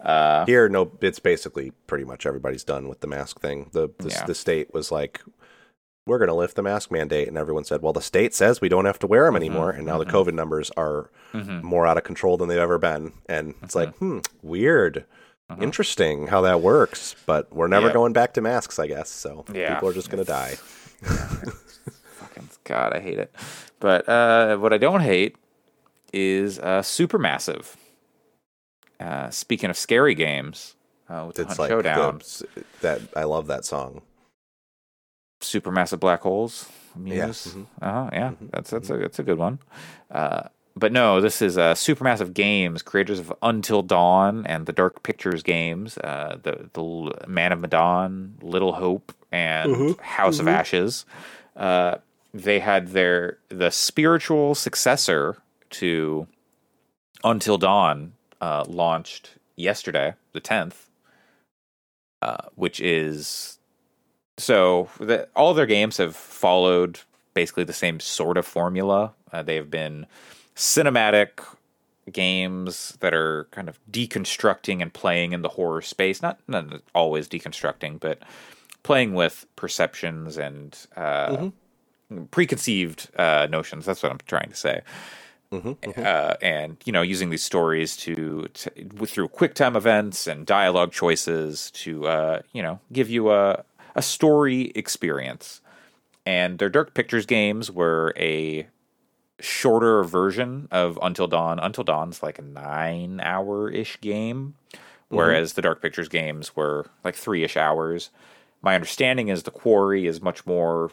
uh Here, no, it's basically pretty much everybody's done with the mask thing. The the, Yeah. the state was like, "We're going to lift the mask mandate," and everyone said, "Well, the state says we don't have to wear them anymore." And now the COVID numbers are mhm. more out of control than they've ever been, and it's like, hmm, weird, interesting how that works. But we're never Yeah. going back to masks, I guess. So Yeah. people are just going to die. fucking god i hate it but uh what i don't hate is uh supermassive uh speaking of scary games uh with the It's Hunt like showdown the, that. I love that song. supermassive black holes muse Yeah, mhm. uh-huh yeah Mhm, that's that's a that's a good one uh but no, this is uh, Supermassive Games, creators of Until Dawn and the Dark Pictures games, uh, the the L- Man of Medan, Little Hope, and Mhm, House of Ashes. Uh, they had their the spiritual successor to Until Dawn uh, launched yesterday, the tenth, uh, which is so the, all their games have followed basically the same sort of formula. Uh, they've been cinematic games that are kind of deconstructing and playing in the horror space. Not, not always deconstructing, but playing with perceptions and uh, mm-hmm. preconceived uh, notions. That's what I'm trying to say. Mm-hmm, mm-hmm. Uh, and you know, using these stories to, to through quick time events and dialogue choices to uh, you know give you a a story experience. And their Dark Pictures games were a shorter version of Until Dawn. Until Dawn's like a nine hour ish game, mm-hmm. whereas mm-hmm. the Dark Pictures games were like three ish hours. My understanding is the Quarry is much more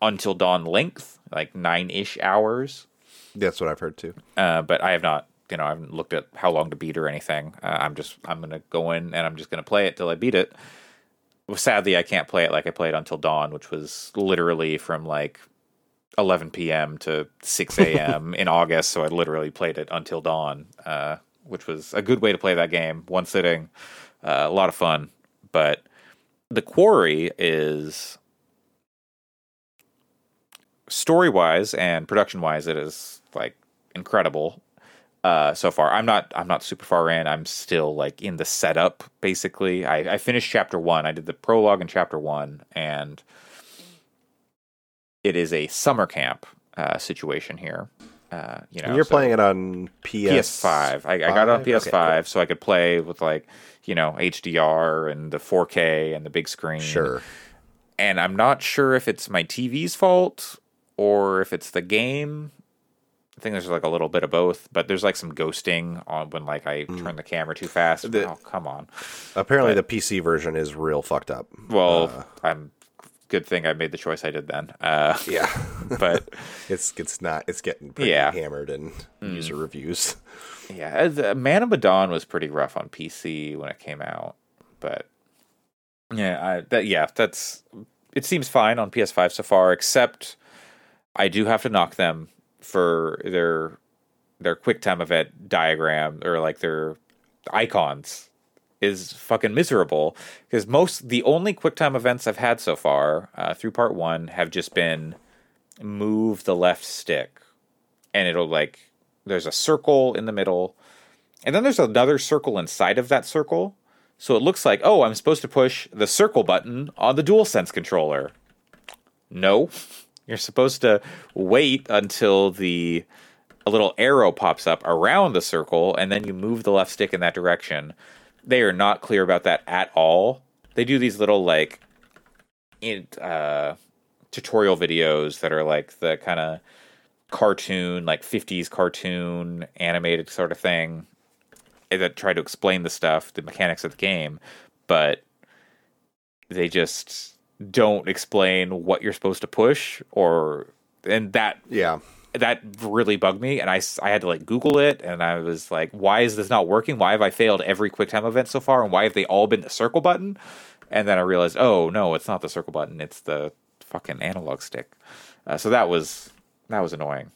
Until Dawn length, like nine ish hours. That's what I've heard too. Uh, but I have not, you know, I haven't looked at how long to beat or anything. Uh, I'm just, I'm gonna go in and I'm just gonna play it till I beat it. Well, sadly, I can't play it like I played Until Dawn, which was literally from like 11 p.m. to 6 a.m. in August. So I literally played it until dawn, uh, which was a good way to play that game. One sitting, uh, a lot of fun. But the Quarry is story wise and production wise, it is like incredible. Uh, so far, I'm not. I'm not super far in. I'm still like in the setup. Basically, I, I finished chapter one. I did the prologue in chapter one, and it is a summer camp uh, situation here. Uh, you know, and you're so playing it on PS PS5. I, I got it on PS5 okay, cool. so I could play with like you know HDR and the 4K and the big screen. Sure. And I'm not sure if it's my TV's fault or if it's the game. I think there's like a little bit of both, but there's like some ghosting on when like I mm. turn the camera too fast. The, oh come on! Apparently, but, the PC version is real fucked up. Well, uh, I'm good thing I made the choice I did then. Uh, yeah, but it's it's not it's getting pretty yeah. hammered in mm. user reviews. Yeah, the Man of Medan was pretty rough on PC when it came out, but yeah, I, that yeah, that's it seems fine on PS5 so far. Except I do have to knock them for their their QuickTime event diagram or like their icons is fucking miserable because most the only QuickTime events I've had so far uh, through part one have just been move the left stick, and it'll like there's a circle in the middle, and then there's another circle inside of that circle. So it looks like oh I'm supposed to push the circle button on the DualSense controller. No, you're supposed to wait until the a little arrow pops up around the circle, and then you move the left stick in that direction they are not clear about that at all. They do these little like in, uh, tutorial videos that are like the kind of cartoon, like 50s cartoon animated sort of thing that try to explain the stuff, the mechanics of the game, but they just don't explain what you're supposed to push or and that yeah. that really bugged me and I, I had to like google it and i was like why is this not working? Why have i failed every quicktime event so far and why have they all been the circle button? And then i realized oh no it's not the circle button it's the fucking analog stick. Uh, so that was that was annoying.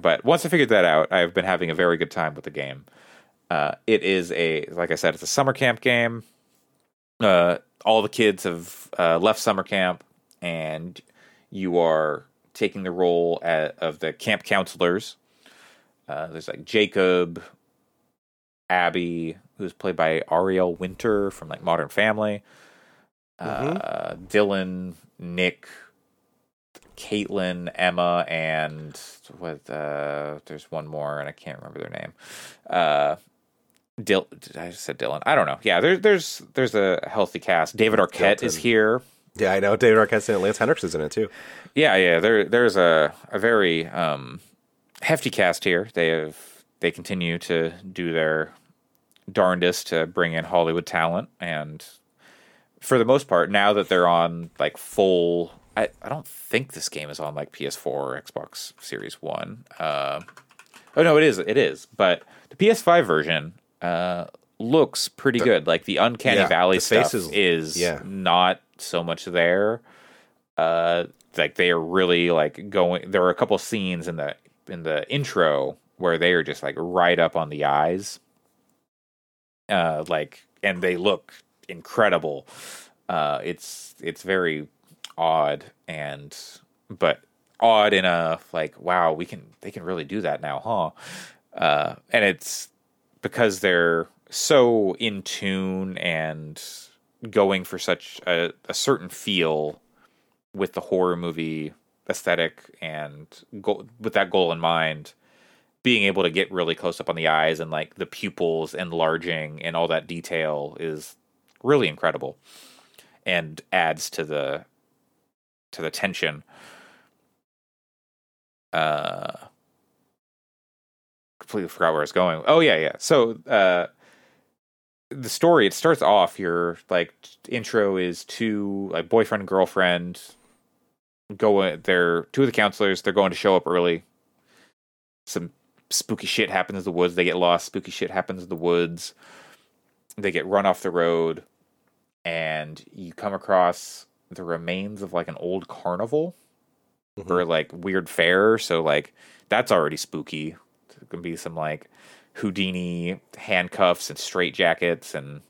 But once i figured that out i've been having a very good time with the game. Uh, it is a like i said it's a summer camp game. Uh, all the kids have uh, left summer camp and you are taking the role at, of the camp counselors. Uh, there's like Jacob, Abby, who's played by Ariel Winter from like Modern Family, mm-hmm. uh, Dylan, Nick, Kaitlyn, Emma, and with Uh, there's one more, and I can't remember their name. Uh, Dil- I said Dylan. I don't know. Yeah, there's there's there's a healthy cast. David Arquette Dilton. is here. Yeah, I know. David Arquette's in it. Lance Henriksen's in it too. Yeah, yeah. There, there's a a very um, hefty cast here. They have they continue to do their darndest to bring in Hollywood talent, and for the most part, now that they're on like full, I, I don't think this game is on like PS4 or Xbox Series One. Uh, oh no, it is. It is. But the PS5 version uh, looks pretty the, good. Like the Uncanny yeah, Valley the stuff is, is yeah. not so much there. Uh, like they are really like going. There are a couple scenes in the in the intro where they are just like right up on the eyes. Uh, like and they look incredible. Uh, it's it's very odd and but odd in a like wow we can they can really do that now huh uh, and it's because they're so in tune and going for such a, a certain feel with the horror movie aesthetic and go- with that goal in mind being able to get really close up on the eyes and like the pupils enlarging and all that detail is really incredible and adds to the to the tension. Uh completely forgot where I was going. Oh yeah, yeah. So uh the story it starts off your like intro is two like boyfriend and girlfriend go they're two of the counselors they're going to show up early some spooky shit happens in the woods they get lost spooky shit happens in the woods they get run off the road and you come across the remains of like an old carnival Mhm. or like weird fair so like that's already spooky there can be some like houdini handcuffs and straight jackets and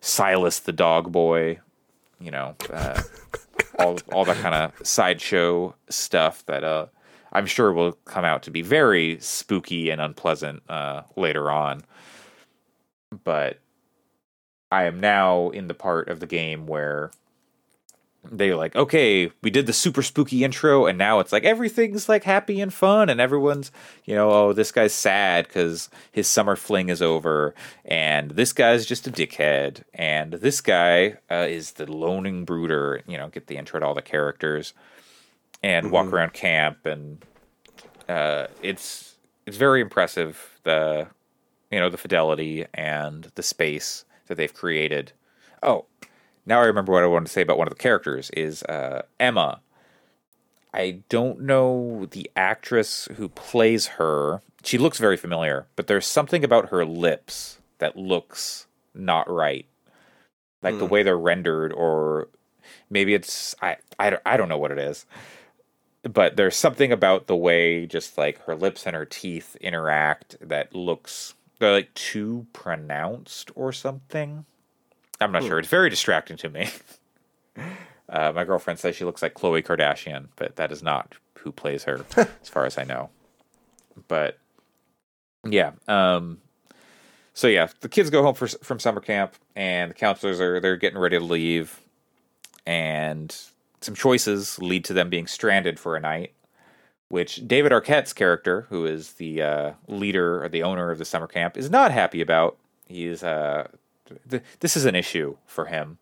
silas the dog boy you know uh, all all that kind of sideshow stuff that uh i'm sure will come out to be very spooky and unpleasant uh later on. But I am now in the part of the game where they're like, okay, we did the super spooky intro, and now it's like everything's like happy and fun, and everyone's, you know, oh, this guy's sad because his summer fling is over, and this guy's just a dickhead, and this guy uh, is the loning brooder. You know, get the intro to all the characters, and walk around camp, and uh, it's it's very impressive the you know the fidelity and the space that they've created. Oh, now I remember what I wanted to say about one of the characters is uh, Emma. I don't know the actress who plays her. She looks very familiar, but there's something about her lips that looks not right. Like the way they're rendered, or maybe it's I, I don't- I don't know what it is. But there's something about the way just like her lips and her teeth interact that looks they're like too pronounced or something. I'm not sure. It's very distracting to me. Uh, my girlfriend says she looks like Khloe Kardashian, but that is not who plays her, as far as I know. But yeah, um, so yeah, the kids go home for, from summer camp, and the counselors are they're getting ready to leave, and some choices lead to them being stranded for a night. Which David Arquette's character, who is the uh, leader or the owner of the summer camp, is not happy about. He's uh, th- this is an issue for him.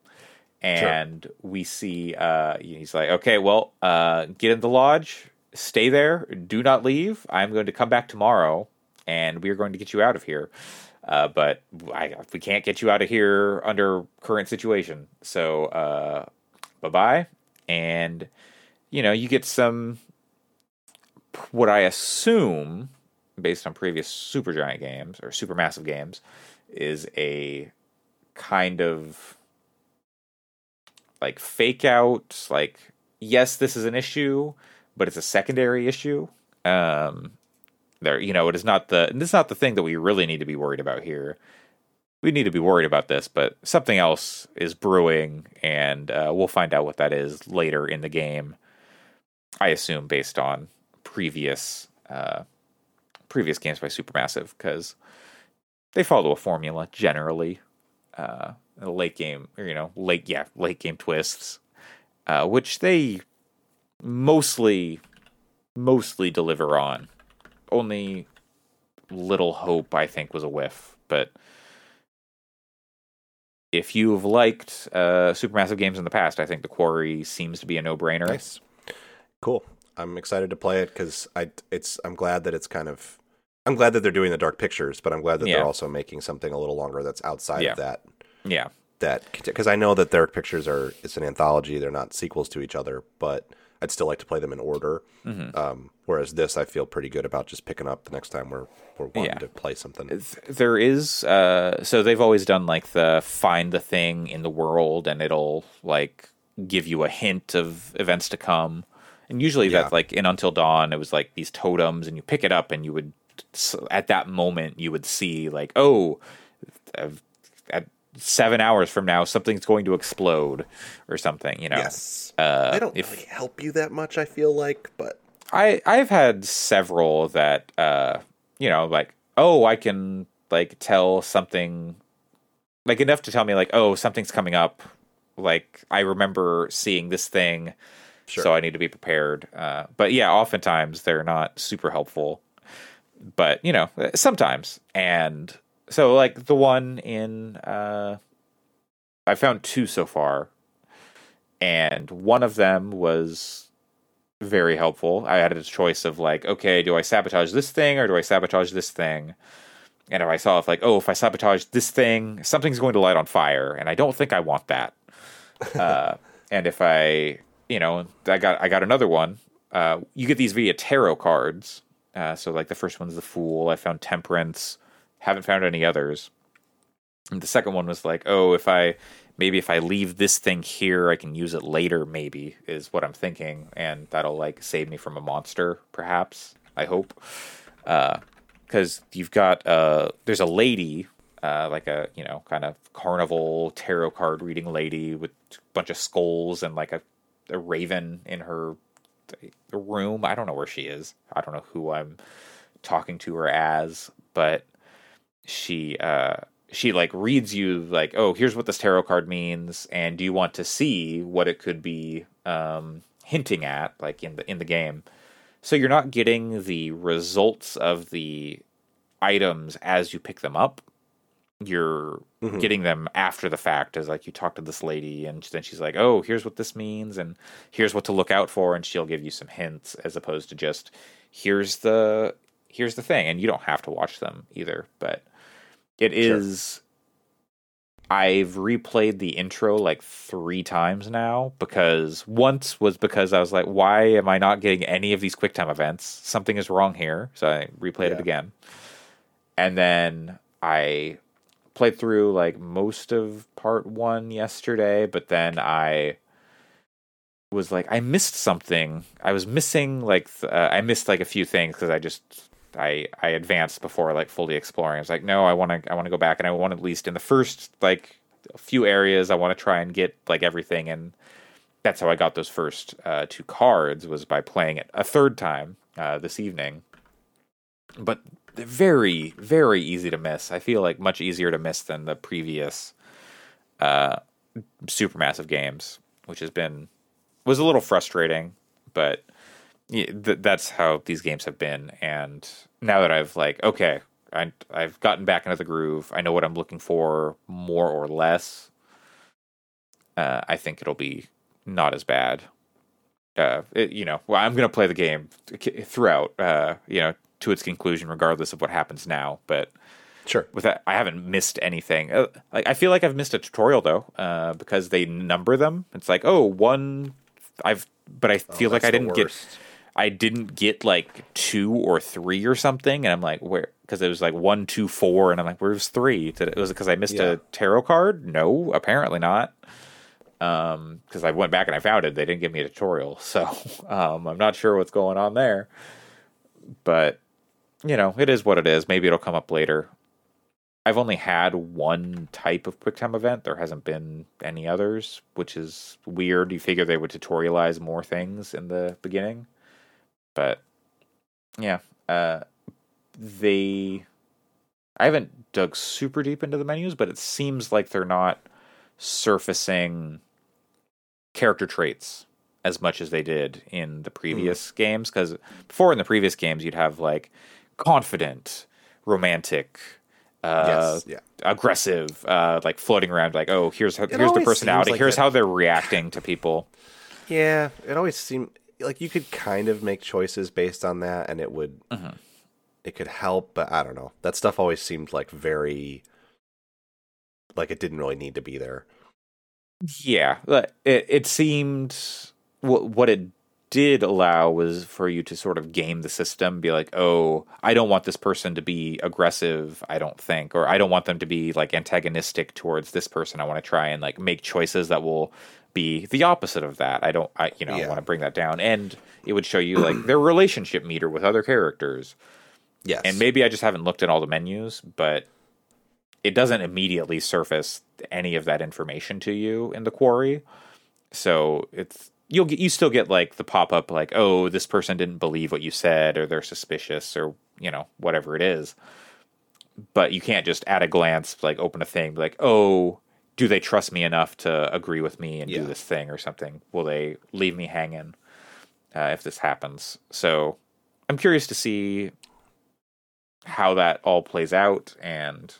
And we see uh he's like okay well uh get in the lodge stay there do not leave. I'm going to come back tomorrow and we're going to get you out of here. Uh but I, we can't get you out of here under current situation. So uh bye-bye. And you know you get some what i assume based on previous super giant games or super massive games is a kind of like fake out like yes this is an issue but it's a secondary issue. Um there you know it is not the this is not the thing that we really need to be worried about here. We need to be worried about this but something else is brewing and uh, we'll find out what that is later in the game i assume based on previous uh previous games by supermassive because they follow a formula generally uh late game or you know late yeah late game twists uh which they mostly mostly deliver on only little hope i think was a whiff but if you've liked uh supermassive games in the past i think the quarry seems to be a no-brainer Nice. Cool. I'm excited to play it because I it's I'm glad that it's kind of I'm glad that they're doing the dark pictures, but I'm glad that Yeah. they're also making something a little longer that's outside Yeah. of that. yeah That because I know that dark pictures are it's an anthology; they're not sequels to each other, but I'd still like to play them in order. Mm-hmm. Um, whereas this, I feel pretty good about just picking up the next time we're we're wanting Yeah. to play something. There is uh so they've always done like the find the thing in the world and it'll like give you a hint of events to come and usually Yeah. that's like in until dawn it was like these totems and you pick it up and you would at that moment you would see like oh uh, at seven hours from now something's going to explode or something you know Yes, uh, they don't if- really help you that much. I feel like, but I I've had several that uh you know like oh, I can like tell something like enough to tell me like, oh, something's coming up. Like I remember seeing this thing, Sure. so I need to be prepared. Uh, but yeah, oftentimes they're not super helpful. But you know, sometimes. And so like the one in uh, I found two so far, and one of them was very helpful. I had a choice of like, okay, do I sabotage this thing or do I sabotage this thing? And if I saw if like, oh, if I sabotage this thing, something's going to light on fire, and I don't think I want that. uh, and if I, you know, I got I got another one. Uh, you get these via tarot cards. Uh, so like the first one's the Fool. I found Temperance. Haven't found any others. And the second one was like, oh, if I maybe if I leave this thing here, I can use it later. Maybe is what I'm thinking, and that'll like save me from a monster. Perhaps I hope, because you've got uh, there's a lady, uh, like a you know kind of carnival tarot card reading lady with a bunch of skulls and like a, a raven in her room. I don't know where she is. I don't know who I'm talking to her as, but she uh she like reads you like, "Oh, here's what this tarot card means and do you want to see what it could be um hinting at like in the in the game?" So you're not getting the results of the items as you pick them up. You're mm-hmm. getting them after the fact as like you talk to this lady and then she's like, "Oh, here's what this means and here's what to look out for," and she'll give you some hints as opposed to just here's the here's the thing and you don't have to watch them either, but it is I've replayed the intro like 3 times now because once was because I was like, "Why am I not getting any of these QuickTime events? Something is wrong here." So I replayed it again. And then I played through like most of part one yesterday, but then I was like, I missed something. I was missing like th- uh, I missed like a few things because I just I I advanced before like fully exploring. I was like, no, I want to I want to go back and I want at least in the first like few areas I want to try and get like everything and that's how I got those first uh, two cards was by playing it a third time uh, this evening. But they're very, very easy to miss. I feel like much easier to miss than the previous uh, supermassive games, which has been was a little frustrating, but yeah, th- that's how these games have been. And now that I've like, okay, I, I've gotten back into the groove. I know what I'm looking for, more or less. Uh, I think it'll be not as bad. Uh, it, you know, well, I'm gonna play the game throughout. Uh, you know, to its conclusion, regardless of what happens now. But Sure. with that, I haven't missed anything. Uh, like I feel like I've missed a tutorial though, uh, because they number them. It's like, oh, one. I've, but I feel like Oh, that's I didn't get. I didn't get like two or three or something, and I'm like, where? Because it was like one, two, four, and I'm like, where's three? Did it was it because I missed Yeah. a tarot card? No, apparently not. Um, because I went back and I found it. They didn't give me a tutorial, so um, I'm not sure what's going on there. But you know, it is what it is. Maybe it'll come up later. I've only had one type of QuickTime event. There hasn't been any others, which is weird. You figure they would tutorialize more things in the beginning. But yeah, uh they I haven't dug super deep into the menus, but it seems like they're not surfacing character traits as much as they did in the previous games because before in the previous games you'd have like confident romantic uh yes. Yeah. aggressive uh like floating around like oh here's how, here's the personality like here's that- how they're reacting to people Yeah. It always seemed like you could kind of make choices based on that, and it would. Mm-hmm. It could help, but I don't know. That stuff always seemed like very. Like it didn't really need to be there. Yeah, it it seemed what what it did allow was for you to sort of game the system, be like, oh, I don't want this person to be aggressive. I don't think, or I don't want them to be like antagonistic towards this person. I want to try and like make choices that will be the opposite of that. I don't, I you know, I Yeah. want to bring that down, and it would show you like their relationship meter with other characters. Yes. And maybe I just haven't looked at all the menus, but it doesn't immediately surface any of that information to you in the quarry. So it's you'll get you still get like the pop up like, oh, this person didn't believe what you said or they're suspicious or, you know, whatever it is. but you can't just at a glance like open a thing, like, oh, do they trust me enough to agree with me and Yeah. do this thing or something? Will they leave me hanging uh, if this happens? So I'm curious to see how that all plays out and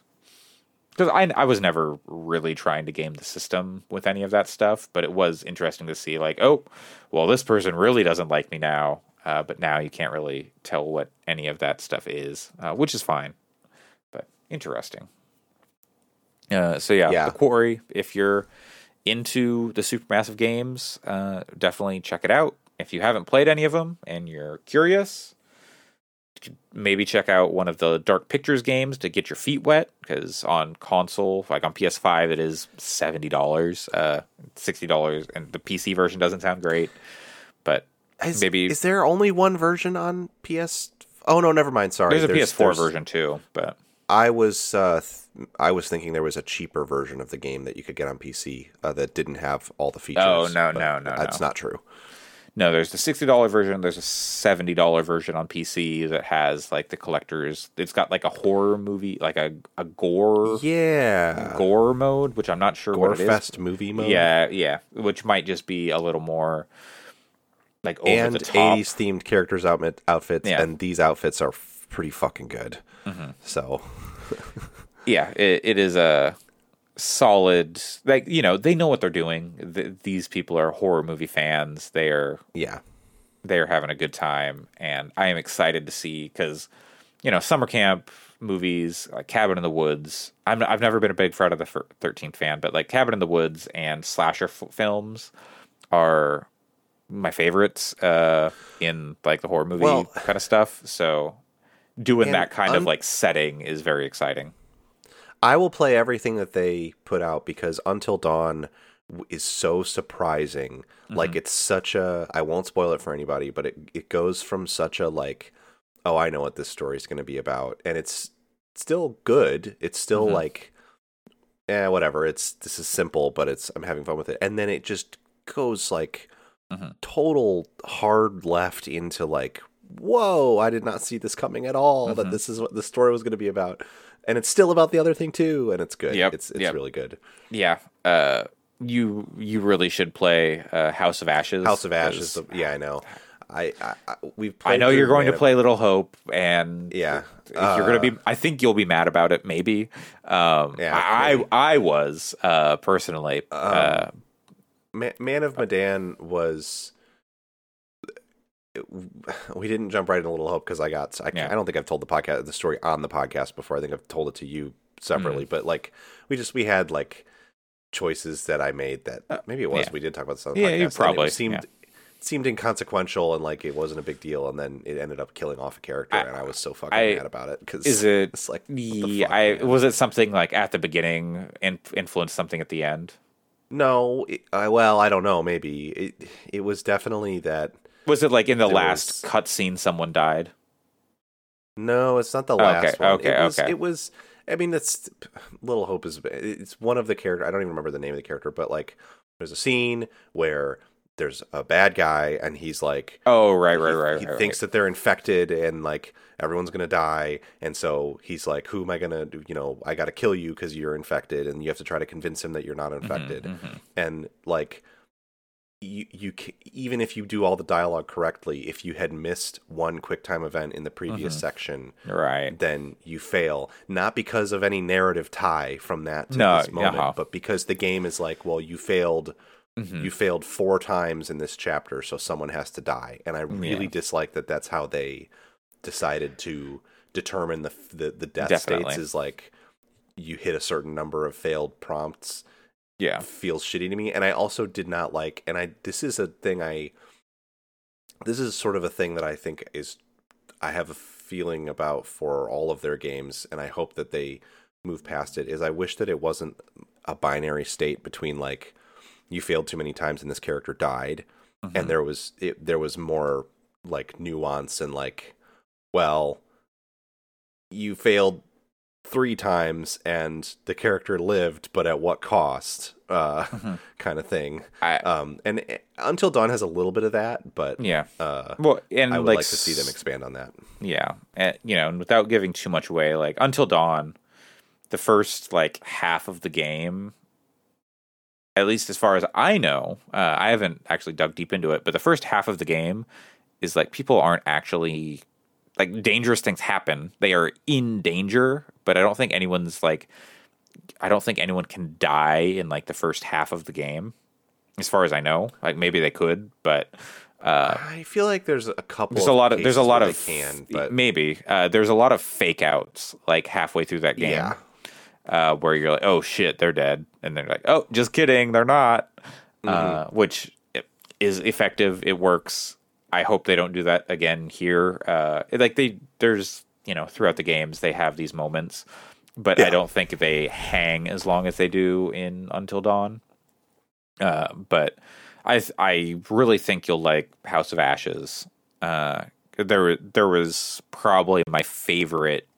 because I, I was never really trying to game the system with any of that stuff, but it was interesting to see like, oh, well, this person really doesn't like me now, uh, but now you can't really tell what any of that stuff is, uh, which is fine, but interesting. Uh, so yeah, Yeah. the quarry. If you're into the supermassive games, uh, definitely check it out. If you haven't played any of them and you're curious, maybe check out one of the Dark Pictures games to get your feet wet. Because on console, like on PS5, it is seventy dollars, uh, sixty dollars, and the PC version doesn't sound great. But Is, maybe is there only one version on PS? Oh no, never mind. Sorry, there's a PS4 there's- version too. But I was uh, th- I was thinking there was a cheaper version of the game that you could get on PC uh, that didn't have all the features. Oh, no, no, no, that's no. not true. No, there's the sixty dollar version. There's a seventy dollar version on PC that has like the collectors. It's got like a horror movie, like a a gore Yeah, gore mode, which I'm not sure what fest Gorefest movie mode. Yeah, yeah, which might just be a little more like over and the top. 80s themed characters outfit outfits, Yeah. and these outfits are pretty fucking good. Mm-hmm. So Yeah, it, it is a solid. Like you know, they know what they're doing. Th- these people are horror movie fans. They are yeah, they are having a good time, and I am excited to see because you know summer camp movies like Cabin in the Woods. I'm I've never been a big Friday the Thirteenth fan, but like Cabin in the Woods and slasher f- films are my favorites uh, in like the horror movie Well- kind of stuff. So doing that kind of like setting is very exciting. I will play everything that they put out because Until Dawn is so surprising. Mm-hmm. Like it's such a I won't spoil it for anybody, but it it goes from such a like oh, I know what this story is going to be about and it's still good. It's still Mhm. like eh whatever. It's this is simple, but it's I'm having fun with it. And then it just goes like Mhm. total hard left into like whoa, I did not see this coming at all that Mhm. this is what the story was going to be about and it's still about the other thing too, and it's good. Yep, It's it's yep. really good. Yeah. Uh, you you really should play uh, House of Ashes. House of Ashes. yeah, I know. I, I, I we've. I know you're going to play Little Hope, and Yeah, you're going to Uh, be. I think you'll be mad about it. Maybe. Um, Yeah, I maybe. I was uh, personally. uh, Ma- Man of Medan was. We didn't jump right into Little Hope because I got. I, Yeah. I don't think I've told the podcast the story on the podcast before. I think I've told it to you Mm. separately, but like we just we had like choices that I made that Uh, maybe it was yeah. we did talk about this on the Yeah, podcast. probably, seemed yeah. seemed inconsequential and like it wasn't a big deal, and then it ended up killing off a character, I- and I was so fucking I- mad about it because is it? it's like Yeah, fuck, I was it something like at the beginning and influenced something at the end. No, it, I, well, I don't know. Maybe it. It was definitely that. Was it like in the last was- cutscene someone died? No, it's not the Okay, last one. okay, it was, okay. It was. I mean, it's Little Hope is. It's one of the character. I don't even remember the name of the character, but like, there's a scene where there's a bad guy, and he's like, Oh, right, right, he, right. he right, thinks that they're infected and like everyone's gonna die and so he's like who am i gonna do you know i gotta kill you because you're infected and you have to try to convince him that you're not right. Mhm, infected mhm. and like you, you even if you do all the dialogue correctly if you had missed one QuickTime event in the previous Mhm. section Right. then you fail not because of any narrative tie from that to No, this moment uh-huh. but because the game is like well you failed Mhm. you failed four times in this chapter, so someone has to die. And I really Yeah. dislike that. That's how they decided to determine the the, the death Definitely. states. Is like you hit a certain number of failed prompts. Yeah. Feels shitty to me. And I also did not like. And I this is a thing I. This is sort of a thing that I think is. I have a feeling about for all of their games, and I hope that they move past it. Is I wish that it wasn't a binary state between like you failed too many times and this character died Mhm. and there was it, there was more like nuance and like well you failed three times and the character lived, but at what cost? Uh, kind of thing. Mm-hmm. I- um, and uh, Until Dawn has a little bit of that, but Yeah. uh, Well, and I would like, like to see them expand on that. Yeah, and, you know, and without giving too much away, like Until Dawn, the first like half of the game, at least as far as I know, uh, I haven't actually dug deep into it, but the first half of the game is like people aren't actually like dangerous things happen. They are in danger, but I don't think anyone's like, I don't think anyone can die in like the first half of the game, as far as I know. Like maybe they could, but. Uh, I feel like there's a couple. there's a lot of there's a lot of can, but maybe uh, there's a lot of fake outs like halfway through that game yeah, uh, where you're like oh shit they're dead and they're like oh just kidding they're not uh, which is effective it works I hope they don't do that again here uh, like they there's you know throughout the games they have these moments but I don't think they hang as long as they do in Until Dawn uh, but I I really think you'll like House of Ashes. Uh, there there was probably my favorite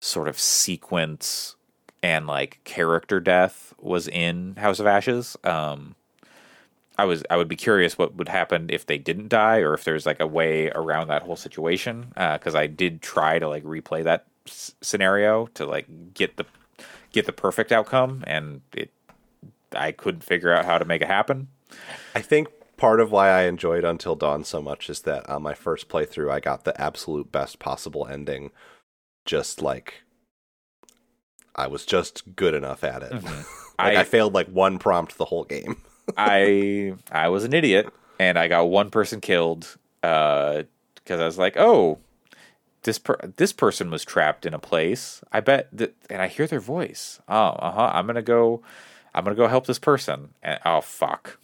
sort of sequence and like character death was in House of Ashes. Um, I was I would be curious what would happen if they didn't die or if there's like a way around that whole situation uh, because I did try to like replay that s- scenario to like get the get the perfect outcome and it I couldn't figure out how to make it happen. I think part of why I enjoyed Until Dawn so much is that on my first playthrough, I got the absolute best possible ending. Just like I was just good enough at it. Mm-hmm. like I, I- failed like one prompt the whole game. I I was an idiot and I got one person killed because I was like, oh, this per- this person was trapped in a place. I bet that, and I hear their voice. Oh, uh huh. I'm gonna go. I'm gonna go help this person. And oh fuck.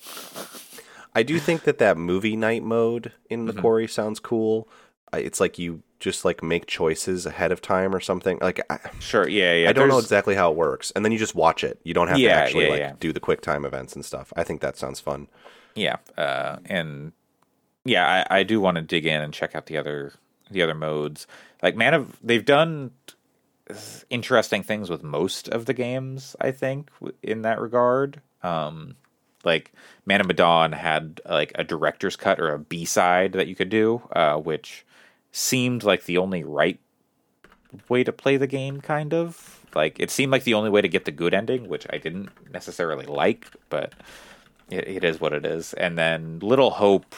I do think that that movie night mode in the quarry sounds cool. It's like you just like make choices ahead of time or something. Like I, Sure. Yeah. Yeah. I don't know exactly how it works, and then you just watch it. You don't have to actually yeah, like yeah. do the quick time events and stuff. I think that sounds fun. Yeah, uh, and yeah, I, I do want to dig in and check out the other the other modes. Like Man of, they've done interesting things with most of the games. I think in that regard, um, like Man of Medan had like a director's cut or a B side that you could do, uh, which seemed like the only right way to play the game. Kind of like it seemed like the only way to get the good ending, which I didn't necessarily like, but it, it is what it is. And then Little Hope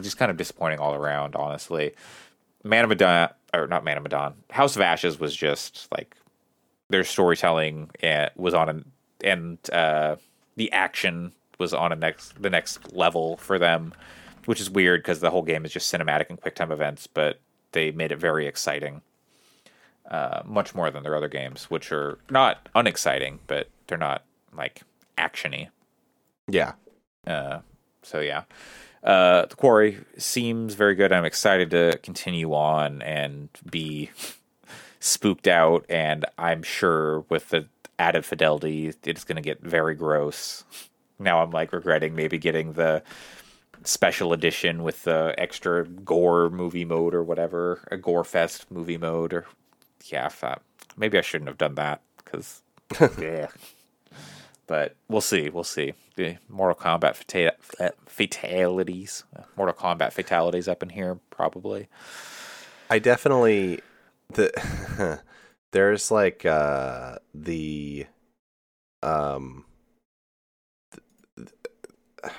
just kind of disappointing all around, honestly. Man of Medan, or not Man of Medan, House of Ashes was just like their storytelling and was on an and uh, the action was on a next the next level for them, which is weird because the whole game is just cinematic and quick time events, but they made it very exciting. Uh, much more than their other games, which are not unexciting, but they're not like actiony. Yeah, Uh, so yeah, uh, the quarry seems very good. I'm excited to continue on and be spooked out, and I'm sure with the added fidelity, it's going to get very gross. Now I'm like regretting maybe getting the special edition with the extra gore movie mode or whatever, a gore fest movie mode, or yeah, maybe I shouldn't have done that because yeah but we'll see. We'll see. The Mortal Kombat fata- fatalities, Mortal Kombat fatalities up in here probably. I definitely the there's like uh the um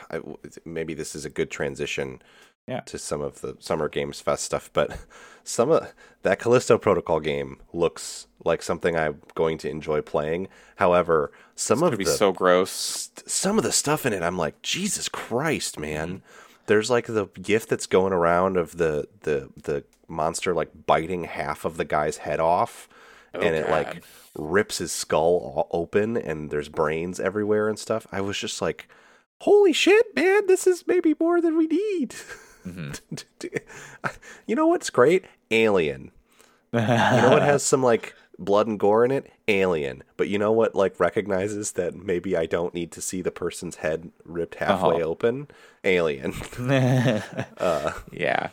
I, maybe this is a good transition Yeah. to some of the Summer Games Fest stuff, but some of that Callisto Protocol game looks like something I'm going to enjoy playing. However, some It's of gonna be the so gross. st- some of the stuff in it, I'm like, Jesus Christ, man. Mm-hmm. There's like the gift that's going around of the the the monster like biting half of the guy's head off, oh, and it God. like rips his skull all open, and there's brains everywhere and stuff. I was just like, holy shit, man, this is maybe more than we need. you know what's great? Alien. You know what has some like blood and gore in it? Alien. But you know what like recognizes that maybe I don't need to see the person's head ripped halfway Uh-huh. open? Alien. uh, yeah,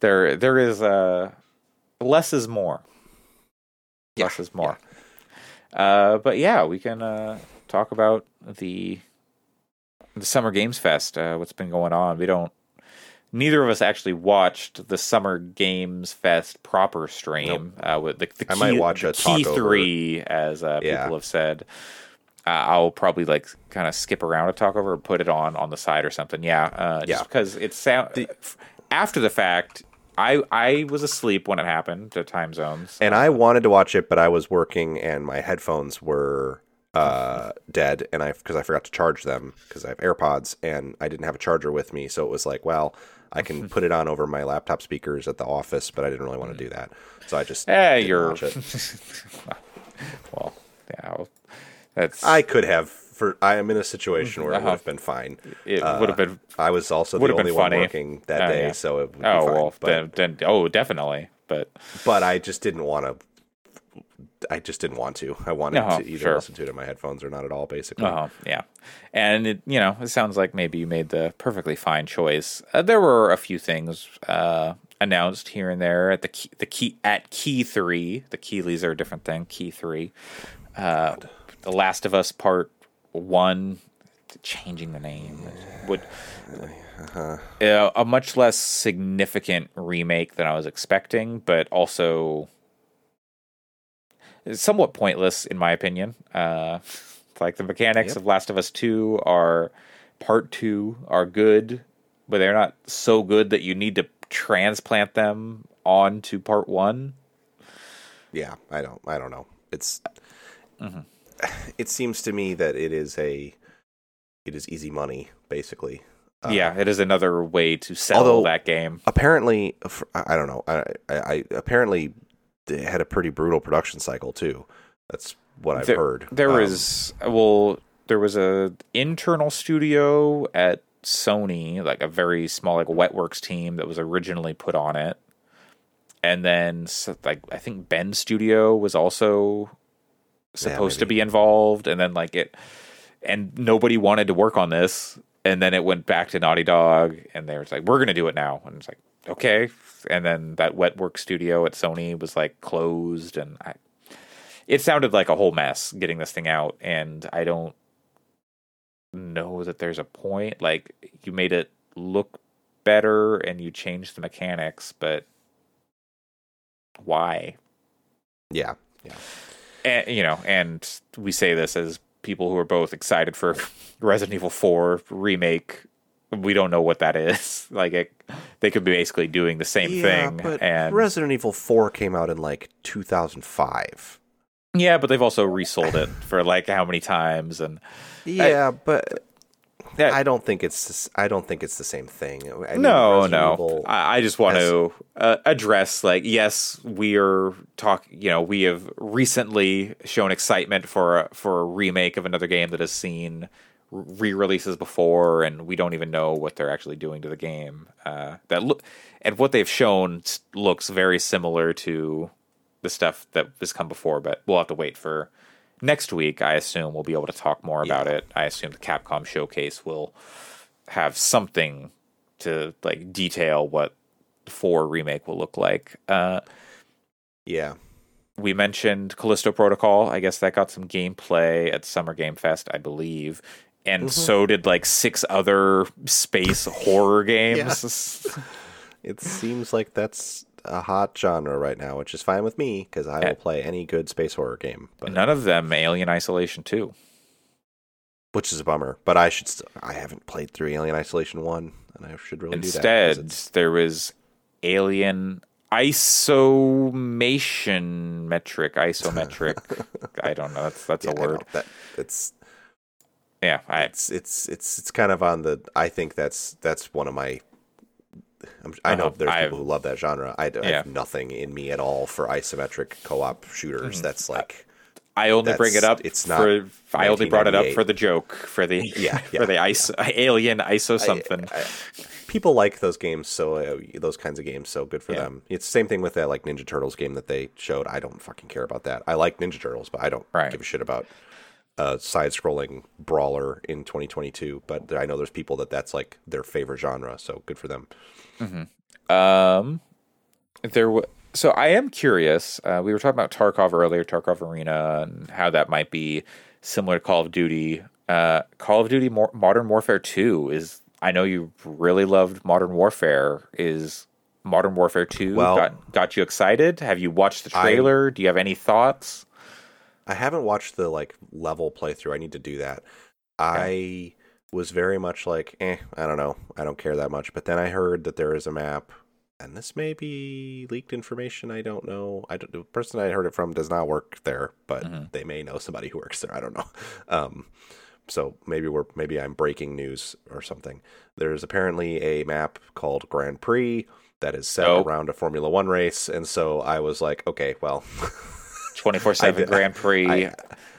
there there is uh, less is more. less is more. Uh, but yeah, we can uh, talk about the the Summer Games Fest. Uh, what's been going on? We don't. Neither of us actually watched the Summer Games Fest proper stream uh, with the, the I key, might watch the a key three, as uh, Yeah. people have said. Uh, I'll probably like kind of skip around a talk over or put it on on the side or something. Yeah, uh, Yeah. because it's sound f- after the fact. I I was asleep when it happened. The time zones. And I wanted to watch it, but I was working and my headphones were uh, dead, and I because I forgot to charge them because I have AirPods and I didn't have a charger with me, so it was like, well, I can put it on over my laptop speakers at the office, but I didn't really want to do that, so I just Eh, didn't you're it. well, yeah. well, That's I could have. For I am in a situation where it Uh-huh. would have been fine. it Uh, would have been. I was also the only one working that Oh, day, yeah. so it would be Oh fine. well, but, then, then oh definitely, but but I just didn't want to. I just didn't want to. I wanted Uh-huh, to either sure. listen to it in my headphones or not at all, basically. Oh, yeah. And it, you know, it sounds like maybe you made the perfectly fine choice. Uh, there were a few things uh, announced here and there at the key, the key at Key Three. The Keighleys are a different thing. Key Three. Uh, the Last of Us Part One, changing the name would. Uh, a much less significant remake than I was expecting, but also somewhat pointless in my opinion. Uh, like the mechanics Yep. of Last of Us Two are part two are good, but they're not so good that you need to transplant them onto part one. Yeah, I don't. I don't know. It's. Mm-hmm. It seems to me that it is a. It is easy money, basically. Uh, yeah, it is another way to sell although- that game. Apparently, I don't know. I, I, I apparently had a pretty brutal production cycle too. That's what I've there, heard. There Um, was well, there was a internal studio at Sony, like a very small like Wetworks team that was originally put on it, and then like I think Bend Studio was also supposed to be involved, and then like it, and nobody wanted to work on this, and then it went back to Naughty Dog, and they were like, "We're gonna do it now," and it's like, okay, and then that wet work studio at Sony was like closed, and I it sounded like a whole mess getting this thing out and i don't know that there's a point like you made it look better and you changed the mechanics but why Yeah, yeah. and you know and we say this as people who are both excited for resident evil 4 remake we don't know what that is like it, they could be basically doing the same yeah, thing but and Resident Evil Four came out in like 2005. yeah but they've also resold it for like how many times and Yeah, but Yeah. I don't think it's. I don't think it's the same thing. I mean, no, no. I, I just want has- to uh, address, like, yes, we are talk. You know, we have recently shown excitement for a, for a remake of another game that has seen re-releases before, and we don't even know what they're actually doing to the game. Uh, that look and what they've shown looks very similar to the stuff that has come before, but we'll have to wait for next week. I assume we'll be able to talk more about Yeah. it. I assume the Capcom showcase will have something to like detail what the four remake will look like. Uh, yeah, we mentioned Callisto Protocol. I guess that got some gameplay at Summer Game Fest, I believe. And mm-hmm. so did like six other space horror games. it seems like that's a hot genre right now, which is fine with me because I will eh. play any good space horror game. But None of them Alien Isolation 2. which is a bummer. But I should. St- I haven't played through Alien Isolation One, and I should really do that. Instead, there was Alien isomation metric isometric. I don't know. That's that's yeah, a word. that it's Yeah, I it's it's it's it's kind of on the. I think that's that's one of my. I'm, I know Uh-huh. there's I've- people who love that genre. I, Yeah. have nothing in me at all for isometric co-op shooters. Mm-hmm. That's like I only bring it up. it's not for. I only brought it up for the joke for the Yeah, for yeah, the iso, alien iso something. I- people like those games, so uh, those kinds of games, so good for Yeah. them. It's the same thing with that like Ninja Turtles game that they showed. I don't fucking care about that. I like Ninja Turtles, but I don't Right. give a shit about a side-scrolling brawler in 2022. But I know there's people that that's like their favorite genre, so good for them. Um, there w- So I am curious. Uh, we were talking about Tarkov earlier, Tarkov Arena, and how that might be similar to Call of Duty. Uh, Call of Duty Mo- Modern Warfare Two is. I know you really loved Modern Warfare. Is Modern Warfare Two Well- got got you excited? Have you watched the I- trailer? Do you have any thoughts? I haven't watched the like level playthrough. I need to do that. I was very much like, eh, I don't know. I don't care that much. But then I heard that there is a map, and this may be leaked information. I don't know. I don't, the person I heard it from does not work there, but Mhm. they may know somebody who works there. I don't know. Um, so maybe we're maybe I'm breaking news or something. There's apparently a map called Grand Prix that is set Oh. around a Formula One race, and so I was like, okay, well. Twenty four seven Grand Prix. I,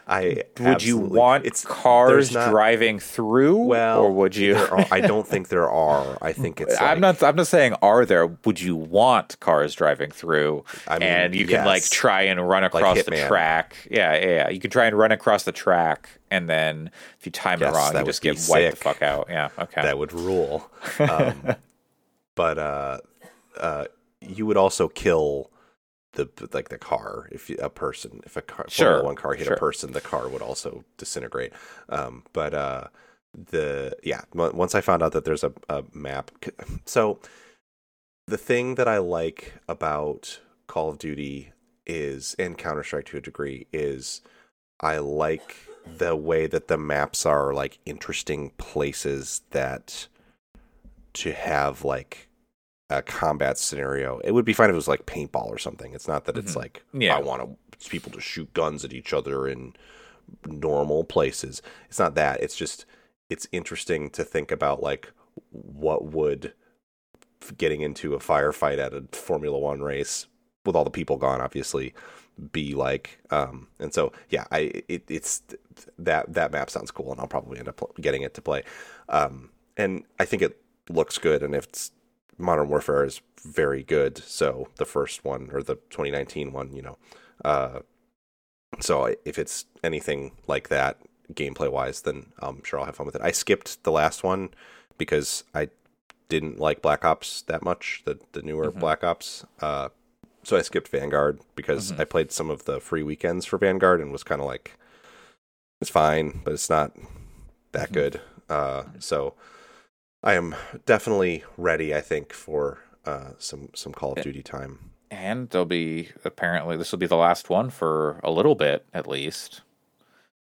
I would you want it's cars not- driving through, well or would you? are- I don't think there are. I think it's. I'm not. I'm not saying are there. Would you want cars driving through? I mean, and you can like try and run across the track. Yeah, yeah, yeah. You can try and run across the track, and then if you time Yes, it wrong, you just get wiped the fuck out. Yeah. Okay. that would rule. Um, but uh, uh, you would also kill the like the car if a person if a car Sure, Formula one car hit sure. a person, the car would also disintegrate. Um, but uh, the yeah, once I found out that there's a, a map, so the thing that I like about Call of Duty is and Counter Strike to a degree is I like the way that the maps are like interesting places that to have like a combat scenario. It would be fine if it was like paintball or something. It's not that it's Mhm. like Yeah. I want to, people to shoot guns at each other in normal places. It's not that. It's just it's interesting to think about like what would getting into a firefight at a Formula 1 race with all the people gone obviously be like um and so yeah i it, it's that that map sounds cool and i'll probably end up getting it to play um and i think it looks good and if it's modern warfare is very good so the first one or the 2019 one you know uh so if it's anything like that gameplay wise then i'm sure i'll have fun with it i skipped the last one because i didn't like black ops that much the the newer Mhm. black ops uh so I skipped Vanguard because Mhm. I played some of the free weekends for Vanguard and was kind of like, it's fine, but it's not that Mhm. good. Uh, so I am definitely ready. I think for uh, some some Call of. Duty time. and there'll be apparently this will be the last one for a little bit at least.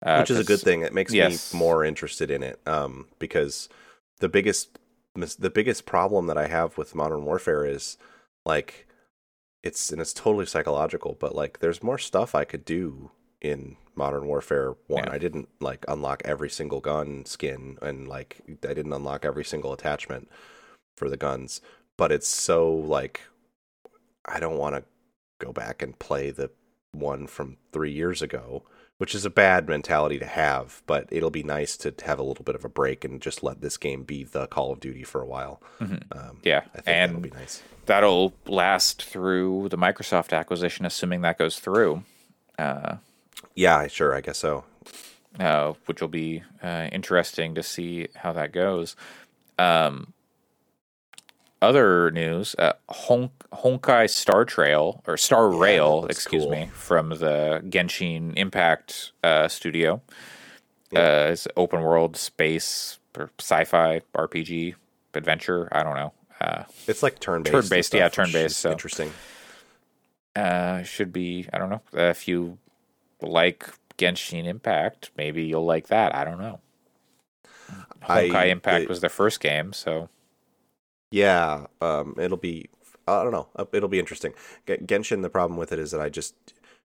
Uh, which is a good thing. It makes yes. me more interested in it um, because the biggest the biggest problem that I have with Modern Warfare is like it's and it's totally psychological, but like there's more stuff I could do in Modern Warfare One. Yeah. I didn't like unlock every single gun skin and like I didn't unlock every single attachment for the guns, but it's so like I don't want to go back and play the one from three years ago which is a bad mentality to have, but it'll be nice to have a little bit of a break and just let this game be the Call of Duty for a while. Mhm. Um, Yeah, I think that'll and be nice. that'll last through the Microsoft acquisition, assuming that goes through. Uh, Yeah, sure, I guess so. uh, which will be uh, interesting to see how that goes. Um, other news: uh, Hon- Honkai Star Trail or Star that Rail, excuse cool. me, from the Genshin Impact uh, studio. Uh, it's open world space or sci-fi RPG adventure. I don't know. Uh, It's like turn based. Turn-based, yeah, turn-based, so- Interesting. uh, should be. I don't know if you like Genshin Impact, maybe you'll like that. I don't know. I- Honkai Impact the- was the first game, so Yeah, um, it'll be. I don't know. uh, It'll be interesting. Genshin. The problem with it is that I just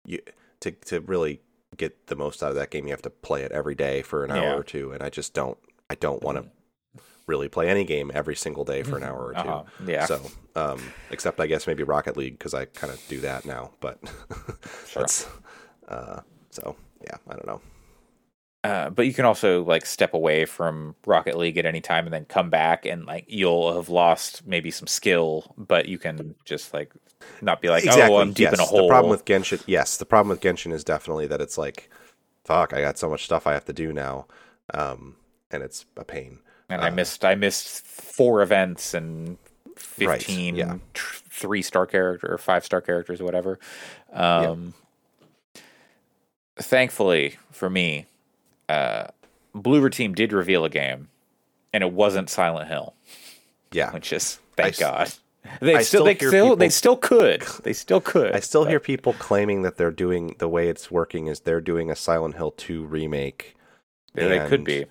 you to to really get the most out of that game, you have to play it every day for an hour Yeah. or two, and I just don't. I don't want to really play any game every single day for an hour or 2 uh yeah, So, um, except I guess maybe Rocket League because I kind of do that now. But Sure. that's uh, so yeah. I don't know. Uh, but you can also like step away from Rocket League at any time and then come back and like you'll have lost maybe some skill, but you can just like not be like, oh, I'm deep yes. in a hole. The problem with Genshin, yes, the problem with Genshin is definitely that it's like, fuck, I got so much stuff I have to do now, um, and it's a pain. and I uh, missed I missed four events and Right, fifteen yeah. tr- three star character or five star characters or whatever. Um, Thankfully for me, uh, Bloober Team did reveal a game, and it wasn't Silent Hill, Yeah. which is thank s- God. They I still, still they still they still could they still could. I still but- hear people claiming that they're doing the way it's working is they're doing a Silent Hill 2 remake. Yeah, they could be.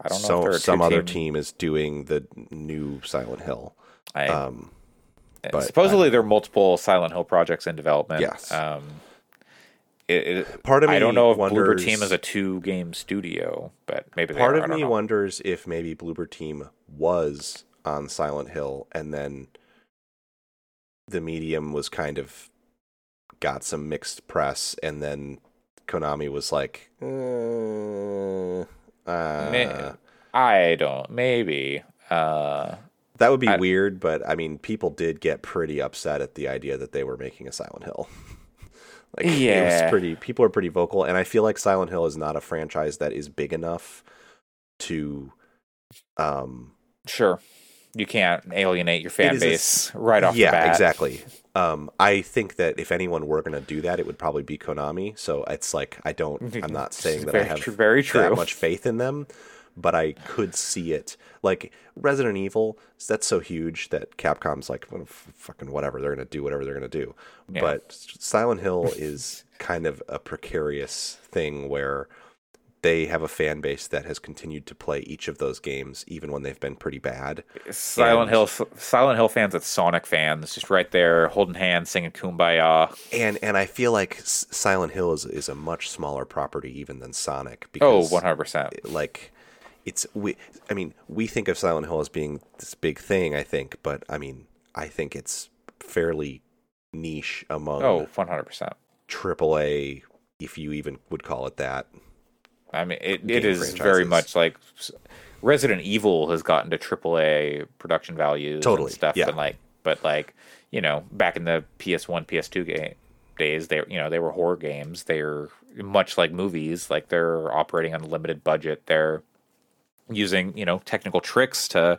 I don't know. So if they're a some other team is doing the new Silent Hill. I, Um, but supposedly there are multiple Silent Hill projects in development. Yes. Um, it, it, part of me I don't know if wonders, Bloober Team is a two game studio, but maybe they part are. of me know. wonders if maybe Bloober Team was on Silent Hill and then the medium was kind of got some mixed press and then Konami was like, uh, uh, I don't. Maybe. Uh, that would be I- weird, but I mean, people did get pretty upset at the idea that they were making a Silent Hill. Like, it Yeah. was pretty. People are pretty vocal, and I feel like Silent Hill is not a franchise that is big enough to, um, sure. You can't alienate your fan is a base right off yeah, the bat. exactly. Um, I think that if anyone were going to do that, it would probably be Konami. So it's like I don't. I'm not saying that I have true, very true. that much faith in them, but I could see it. Like Resident Evil, that's so huge that Capcom's like, well, fucking whatever. They're going to do whatever they're going to do. Yeah. But Silent Hill is kind of a precarious thing where they have a fan base that has continued to play each of those games even when they've been pretty bad. Silent And- Hill, Silent Hill fans, and Sonic fans, just right there holding hands, singing "Kumbaya." And and I feel like Silent Hill is is a much smaller property even than Sonic Oh, because 100 percent. like it's we I mean we think of Silent Hill as being this big thing I think but I mean I think it's fairly niche among Oh, 100 percent. triple A if you even would call it that. I mean, it, it is very much like Resident Evil has gotten to AAA production values Totally, and stuff, yeah. and like, but like, you know, back in the PS1, PS2 game days, they you know they were horror games. They're much like movies, like they're operating on a limited budget. They're using you know technical tricks to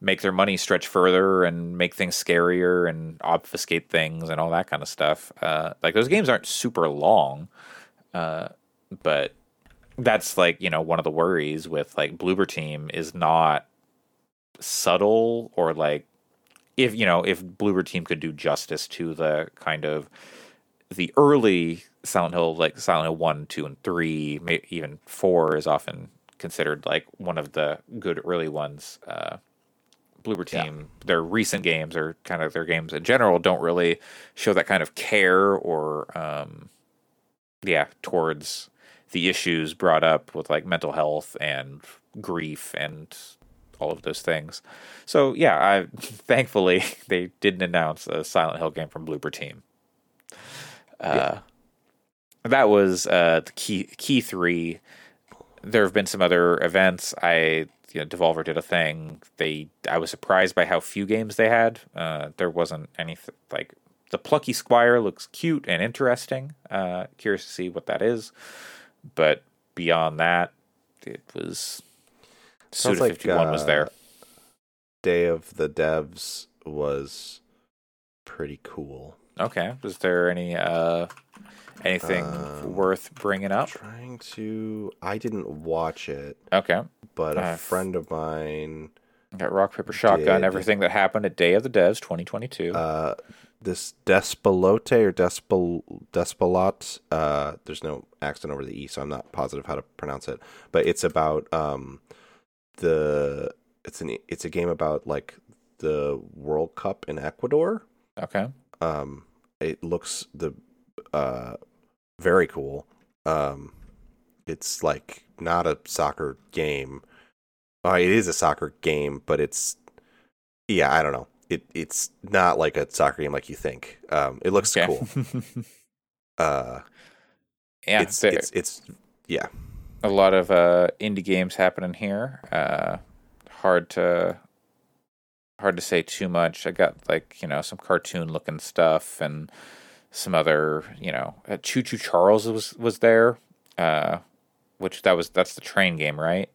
make their money stretch further and make things scarier and obfuscate things and all that kind of stuff. Uh, like those games aren't super long, uh, but that's like you know one of the worries with like Bloober Team is not subtle or like if you know if Bloober Team could do justice to the kind of the early Silent Hill like Silent Hill one, two, and three, even four is often considered like one of the good early ones. Uh, Bloober Yeah. Team, their recent games or kind of their games in general don't really show that kind of care or um, yeah towards the issues brought up with like mental health and grief and all of those things. So yeah, I thankfully they didn't announce a Silent Hill game from Bloober Team. Uh, That was uh, the key key three. There have been some other events. I you know, Devolver did a thing. They I was surprised by how few games they had. Uh, there wasn't anything like the Plucky Squire looks cute and interesting. Uh, curious to see what that is, but beyond that, it was Sounds Suda like, fifty one was uh, there. Day of the Devs was pretty cool. Okay, was there any uh, anything Um, worth bringing up? Trying to I didn't watch it, Okay, but Uh, a friend of mine got rock paper shotgun. Did- Everything that happened at Day of the Devs twenty twenty two. uh this Despalote or Despal Despalot uh there's no accent over the e so I'm not positive how to pronounce it but it's about um the it's an it's a game about like the World Cup in Ecuador Okay, um it looks the uh very cool um it's like not a soccer game uh, it is a soccer game but it's yeah i don't know it it's not like a soccer game like you think um it looks Okay. cool uh yeah, it's it's it's yeah a lot of uh, indie games happening here. Uh, hard to hard to say too much. I got like you know some cartoon looking stuff and some other you know uh, Choo Choo Charles was was there, uh, which that was that's the train game, right?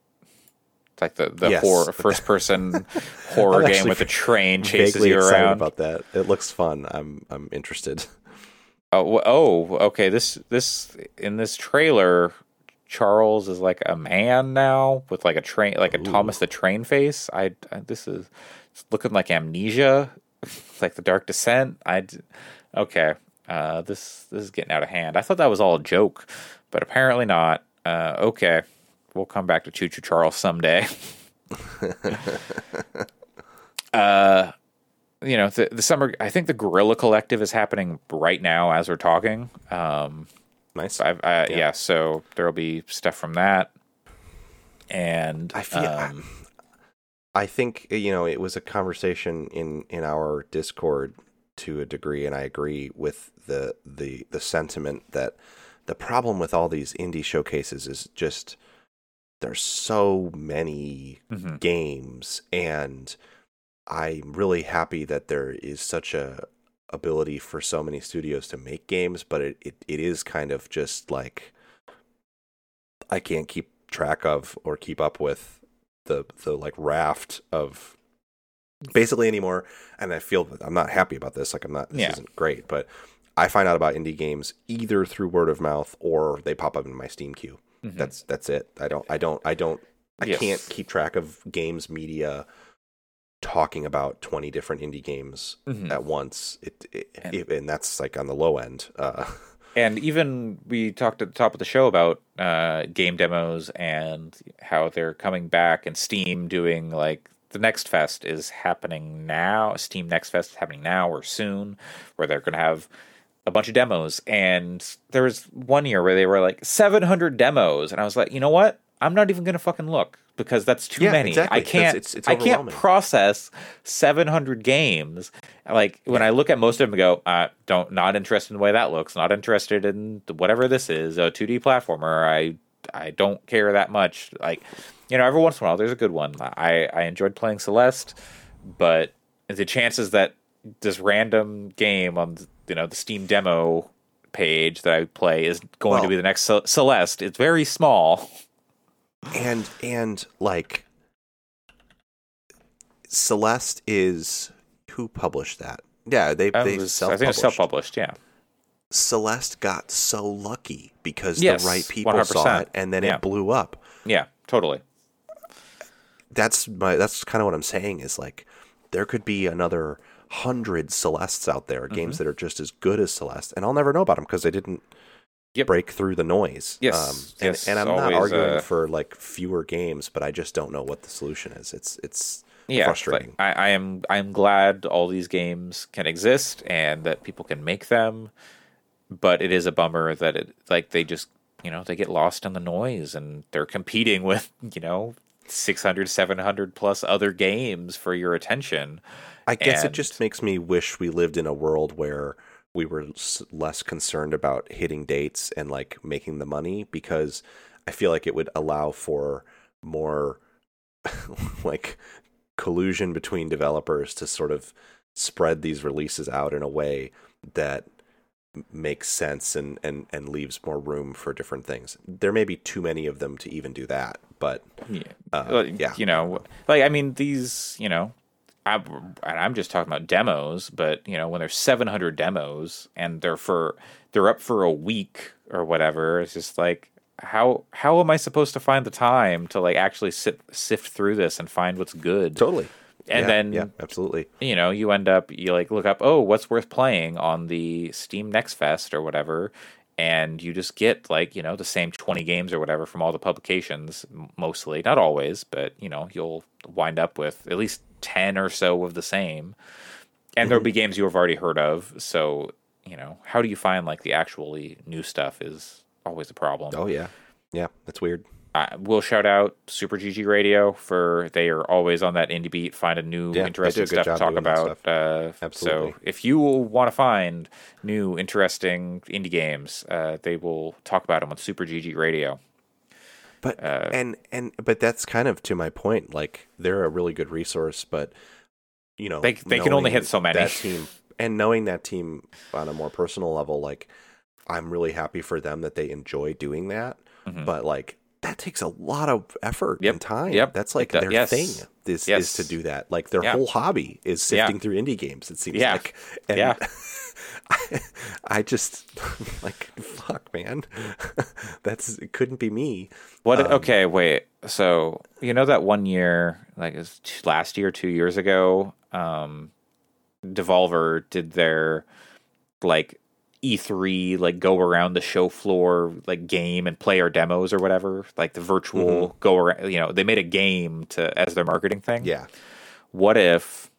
It's like the the Yes. horror, first person horror I'm game with the train chases you around. about that. It looks fun. I'm I'm interested. Oh, oh, okay. This this in this trailer, Charles is like a man now with like a train, like a Thomas the Train face. I, I this is it's looking like amnesia, like the Dark Descent. I okay. Uh, this this is getting out of hand. I thought that was all a joke, but apparently not. Uh, okay, we'll come back to Choo Choo Charles someday. uh, you know the, the summer i think the Guerrilla Collective is happening right now as we're talking um Nice. I've, I, yeah. so there'll be stuff from that and I feel. um, I think you know it was a conversation in in our Discord to a degree, and I agree with the the the sentiment that the problem with all these indie showcases is just there's so many mhm. games, and I'm really happy that there is such a ability for so many studios to make games, but it, it, it is kind of just like I can't keep track of or keep up with the the like raft of basically anymore and I feel I'm not happy about this like I'm not this Yeah. isn't great but I find out about indie games either through word of mouth or they pop up in my Steam queue. Mhm. That's that's it. I don't I don't I don't I Yes. can't keep track of games media talking about 20 different indie games Mhm. at once. It, it And- and, and that's like on the low end. Uh and even we talked at the top of the show about uh, game demos and how they're coming back and steam doing like the next fest is happening now steam next fest is happening now or soon where they're going to have a bunch of demos. And there was one year where they were like 700 demos. And i was like you know what? I'm not even going to fucking look because that's too Yeah, many. exactly. i can't it's- it's i can't process 700 games. Like when i look at most of them I go uh, don't not interested in the way that looks not interested in whatever this is a 2d platformer. I i don't care that much. Like you know every once in a while there's a good one. I i enjoyed playing celeste but the chances that this random game on you know the steam demo page that i play is going to be the next celeste. It's very small. And and like Celeste is who published that? Yeah, they It they self i think it's self-published yeah Celeste got so lucky because Yes, the right people saw 100%. it and then Yeah. it blew up. yeah totally That's my that's kind of what I'm saying is like there could be another hundred Celestes out there, Mm-hmm. games that are just as good as Celeste, and I'll never know about them because they didn't Yep. break through the noise. Yes, and, yes, and I'm not arguing uh, for like fewer games, but I just don't know what the solution is. It's it's yeah, frustrating. I, I am I'm glad all these games can exist and that people can make them, but it is a bummer that it like they just you know they get lost in the noise and they're competing with you know 600 700 plus other games for your attention. I guess it just makes me wish we lived in a world where we were less concerned about hitting dates and like making the money because I feel like it would allow for more like collusion between developers to sort of spread these releases out in a way that makes sense and, and, and leaves more room for different things. There may be too many of them to even do that, but Yeah. Uh, yeah. You know, like I mean, these, you know, I, I'm just talking about demos, but you know, when there's 700 demos and they're for they're up for a week or whatever, it's just like how how am I supposed to find the time to like actually sit sift through this and find what's good? totally. And Yeah, then yeah, absolutely. you know, you end up you like look up, oh, what's worth playing on the Steam Next Fest or whatever, and you just get like you know the same twenty games or whatever from all the publications, mostly, not always, but you know you'll wind up with at least ten or so of the same, and there'll be mm-hmm. games you have already heard of. So you know, how do you find like the actually new stuff is always a problem. Oh yeah, yeah. That's weird. I will shout out Super GG Radio for they are always on that indie beat, finding new Yeah, do a interesting stuff to talk about. Uh, Absolutely. So if you want to find new interesting indie games, uh, they will talk about them on Super GG Radio. But Uh, and and but that's kind of to my point. Like they're a really good resource, but you know They- they can only hit so many. That team and knowing that team on a more personal level, like I'm really happy for them that they enjoy doing that. Mhm. But like that takes a lot of effort Yep. and time. Yep. That's like their yes. thing is, Yes. is to do that. Like their Yeah. whole hobby is sifting Yeah. through indie games. It seems Yeah. like. And Yeah. I, I just like fuck, man. That's it. Couldn't be me. What? Um, okay, wait. So you know that one year, like last year, two years ago, um, Devolver did their like E3, like go around the show floor, like game and play our demos or whatever, like the virtual Mm-hmm. go around. You know, they made a game to as their marketing thing. Yeah. What if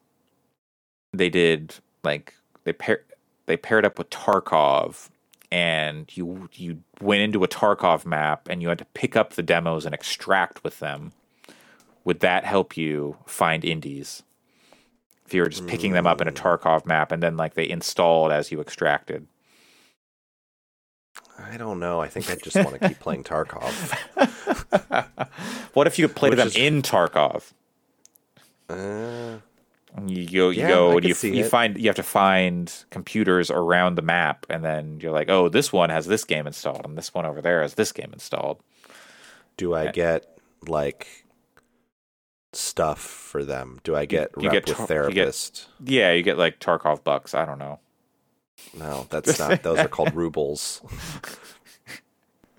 they did like they pair they paired up with Tarkov and you you went into a Tarkov map and you had to pick up the demos and extract with them? Would that help you find indies? If you were just picking them up in a Tarkov map and then like they installed as you extracted. I don't know. I think I just want to keep playing Tarkov. what if you played Which them is- in Tarkov? Uh, You go, you Yeah, go, and you you it. find you have to find computers around the map, and then you're like, oh, this one has this game installed, and this one over there has this game installed. do I get like stuff for them? Do I get you get tar- you get- therapist? Yeah, you get like Tarkov bucks. I don't know. No, that's not. Those are called rubles.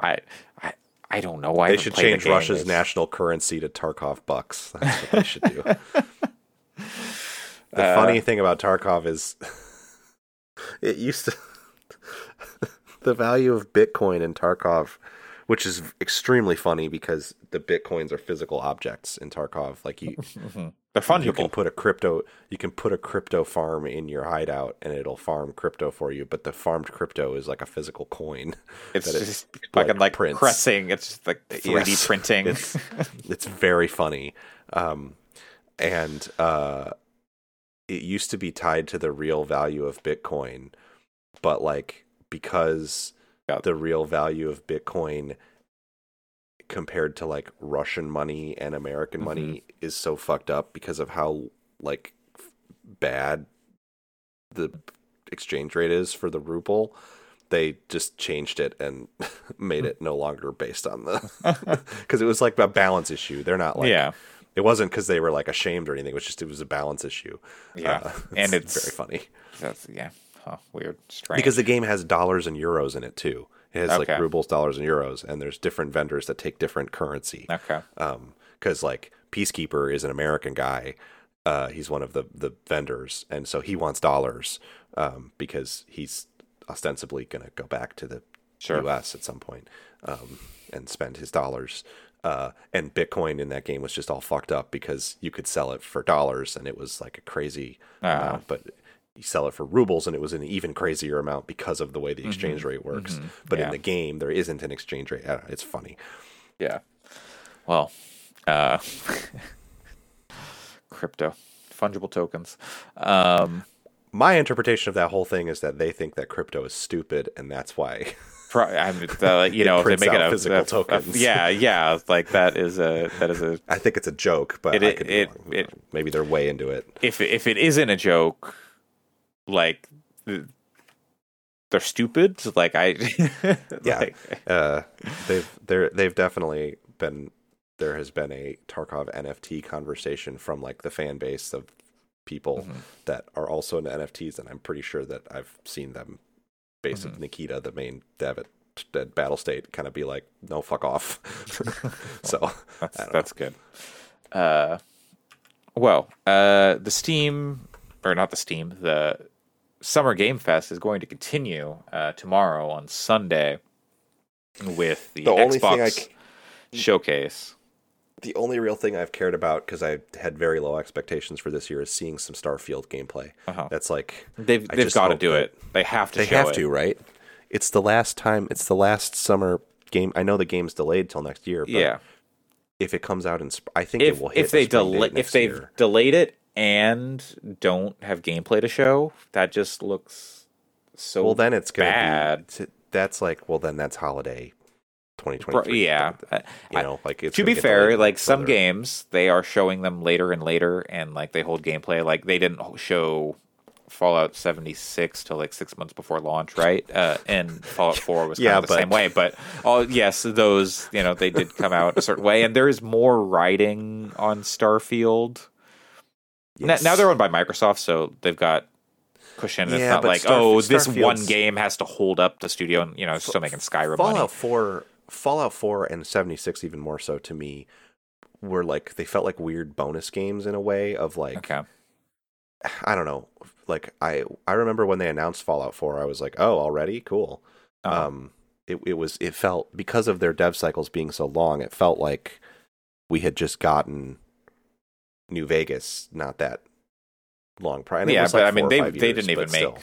I I I don't know. I They should played the change. Russia's national currency to Tarkov bucks. That's what they should do. the Uh, funny thing about Tarkov is it used to the value of Bitcoin in Tarkov, which is extremely funny because the Bitcoins are physical objects in Tarkov. Like you, They're you can put a crypto you can put a crypto farm in your hideout and it'll farm crypto for you, but the farmed crypto is like a physical coin. It's that it, just like, fucking like prints. pressing. It's just like 3D Yes. printing. It's it's very funny, um, and uh, it used to be tied to the real value of Bitcoin, but like because The real value of Bitcoin compared to like Russian money and American Mm-hmm. money is so fucked up because of how like bad the exchange rate is for the ruble. They just changed it and made it no longer based on the because it was like a balance issue. They're not like yeah, it wasn't because they were like ashamed or anything. It was just it was a balance issue. Yeah, Uh, and it's very funny. That's yeah, huh, weird, strange. because the game has dollars and euros in it too it has Okay. like rubles dollars and euros and there's different vendors that take different currency okay, um because like peacekeeper is an american guy uh he's one of the the vendors and so he wants dollars um because he's ostensibly going to go back to the Sure. us at some point um and spend his dollars uh and bitcoin in that game was just all fucked up because you could sell it for dollars and it was like a crazy Ah. amount but you sell it for rubles and it was an even crazier amount because of the way the exchange Mm-hmm. rate works but Yeah. in the game there isn't an exchange rate know, it's funny yeah. Well, uh, crypto, fungible tokens. Um, my interpretation of that whole thing is that they think that crypto is stupid and that's why pro- I mean, the, you know, if they make it a, physical a- a- tokens. yeah, yeah, like that is a that is a i think it's a joke but It- I could be it- it- maybe they're way into it if if it isn't a joke, like they're stupid. Like I, Yeah. like, uh they've they're they've definitely been there has been a tarkov nft conversation from like the fan base of people Mm-hmm. that are also into nfts and i'm pretty sure that i've seen them base Mm-hmm. of nikita the main dev at, at Battlestate kind of be like no fuck off so That's that's good. Uh, well, uh, the Steam or not the Steam, the Summer Game Fest is going to continue uh, tomorrow on Sunday with the, The only Xbox thing I c- showcase. the only real thing I've cared about because I had very low expectations for this year is seeing some Starfield gameplay. Uh-huh. That's like They've I they've got to do it. They have to. They have it. to, right? It's the last time. It's the last summer game. I know the game's delayed till next year. But Yeah. If it comes out in, sp- I think If it will hit. if they delay if they've year. delayed it and don't have gameplay to show, that just looks so well, then it's gonna bad. be. That's like, well, then that's holiday, twenty Bro, twenty three. yeah. you know, like to be fair, like some further. games, they are showing them later and later, and like they hold gameplay. Like they didn't show Fallout 76 till like six months before launch, right? Uh, and Fallout 4 was kind Yeah, of the but- same way. But all yes, those you know they did come out a certain way, and there is more writing on Starfield. Yes. Now they're owned by Microsoft, so they've got cushion. It's Yeah, not like Starf- oh, this one game has to hold up the studio, and you know, still making Skyrim Fallout money. Four, Fallout Four, and Seventy Six even more so to me were like they felt like weird bonus games in a way of like Okay, I don't know. Like I I remember when they announced Fallout 4, I was like, "Oh, already? Cool." Uh, Um it it was it felt because of their dev cycles being so long, it felt like we had just gotten New Vegas not that long prior. Yeah, but like I mean, they they years, didn't even but make still.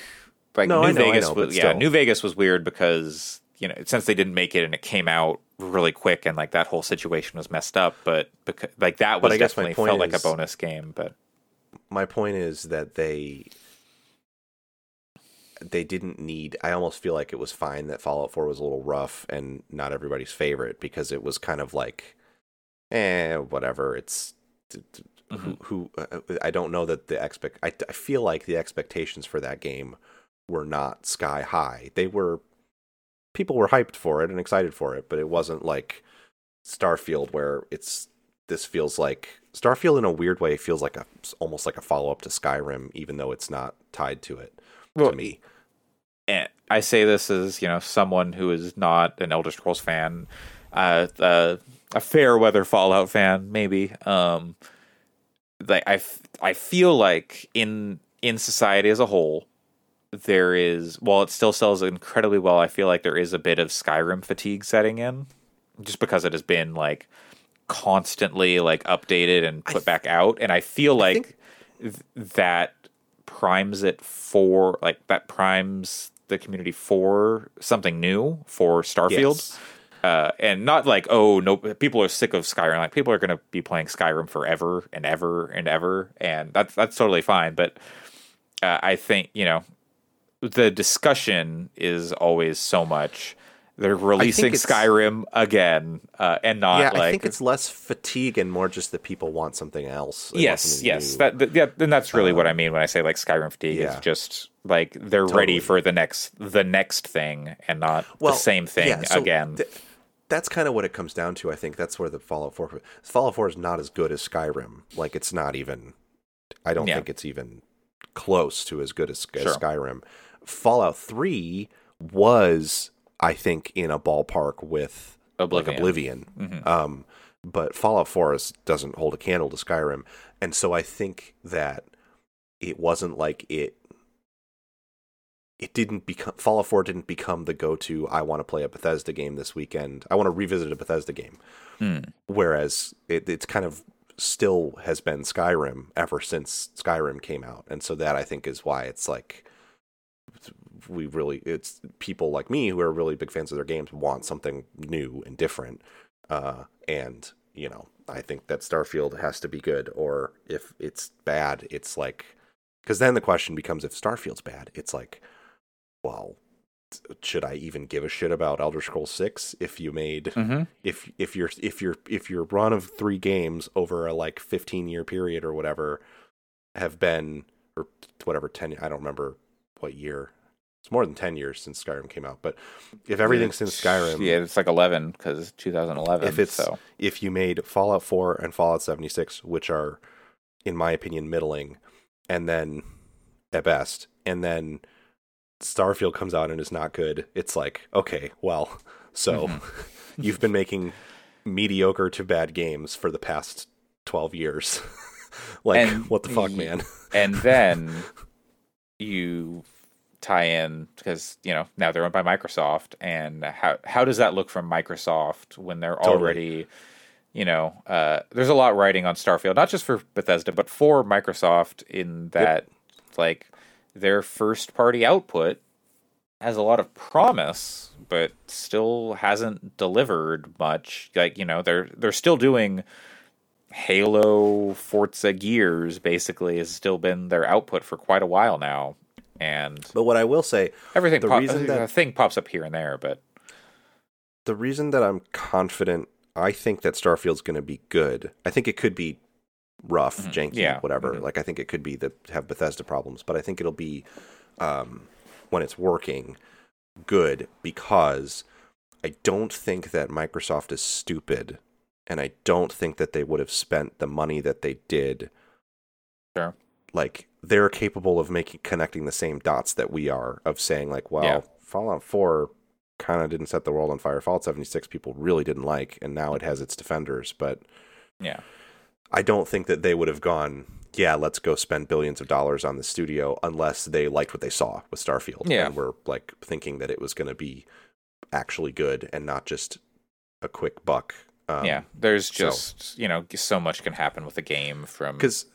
like No, New know, Vegas know, was but yeah. New Vegas was weird because you know since they didn't make it and it came out really quick and like that whole situation was messed up. But because like that was definitely felt like a bonus game. But my point is that they they didn't need I almost feel like it was fine that Fallout 4 was a little rough and not everybody's favorite because it was kind of like eh whatever it's t- who, who uh, I don't know that the expect I, I feel like the expectations for that game were not sky high they were people were hyped for it and excited for it but it wasn't like Starfield where it's this feels like Starfield in a weird way feels like a almost like a follow up to Skyrim, even though it's not tied to it. Well, to me, and I say this as you know someone who is not an Elder Scrolls fan, uh, uh, a fair weather Fallout fan, maybe. Um, like I, f- I feel like in in society as a whole, there is while it still sells incredibly well, I feel like there is a bit of Skyrim fatigue setting in, just because it has been like constantly like updated and put back out, and I feel like th- that primes it for like that primes the community for something new for Starfield. Yes. Uh, and not like oh no people are sick of Skyrim like people are going to be playing Skyrim forever and ever and ever and that's that's totally fine but uh, I think you know the discussion is always so much they're releasing Skyrim again uh, and not yeah, like I think it's less fatigue and more just that people want something else. Yes something yes new. that, yeah and that's really what i mean when i say like skyrim fatigue yeah. it's just like they're Totally. ready for the next the next thing and not Well, the same thing yeah, so again th- that's kind of what it comes down to. I think that's where the Fallout 4 Fallout 4 is not as good as Skyrim. Like it's not even. I don't Yeah. think it's even close to as good as, as Sure. Skyrim. Fallout 3 was, I think, in a ballpark with Oblivion. like Oblivion. Mhm. Um, but Fallout 4 is, doesn't hold a candle to Skyrim, and so I think that it wasn't like it. It didn't become Fallout 4 didn't become the go-to. I want to play a Bethesda game this weekend. I want to revisit a Bethesda game. Hmm. Whereas it, it's kind of still has been Skyrim ever since Skyrim came out, and so that I think is why it's like we really it's people like me who are really big fans of their games want something new and different uh and you know i think that starfield has to be good or if it's bad it's like because then the question becomes if starfield's bad it's like well should i even give a shit about elder scrolls 6 if you made Mhm. if if your if your if your run of three games over a like 15 year period or whatever have been or whatever 10 i don't remember what year it's more than 10 years since skyrim came out but if everything since skyrim yeah it's like 11 because 2011 if it's so if you made fallout 4 and fallout 76 which are in my opinion middling and then at best and then starfield comes out and is not good it's like okay well so Mm-hmm. you've been making mediocre to bad games for the past 12 years like And what the fuck y- man and then you tie in because you know now they're owned by Microsoft, and how how does that look from Microsoft when they're Totally. already, you know, uh, there's a lot writing on Starfield, not just for Bethesda, but for Microsoft in that like their first party output has a lot of promise, but still hasn't delivered much. Like you know, they're they're still doing. Halo, Forza Gears basically has still been their output for quite a while now, and but what i will say everything The pop- reason a that- thing pops up here and there, but the reason that I'm confident, I think that Starfield's going to be good. I think it could be rough, janky, Yeah. whatever. Like I think it could be the have Bethesda problems, but I think it'll be um, when it's working good because I don't think that Microsoft is stupid, and I don't think that they would have spent the money that they did. Sure. Like they're capable of making connecting the same dots that we are of saying like, well, Yeah. Fallout Four kind of didn't set the world on fire. Fallout 76 people really didn't like, and now it has its defenders, but Yeah. I don't think that they would have gone, yeah, let's go spend billions of dollars on the studio unless they liked what they saw with Starfield. Yeah. And were like thinking that it was going to be actually good and not just a quick buck. Um, yeah. There's so- just, you know, so much can happen with a game from Because,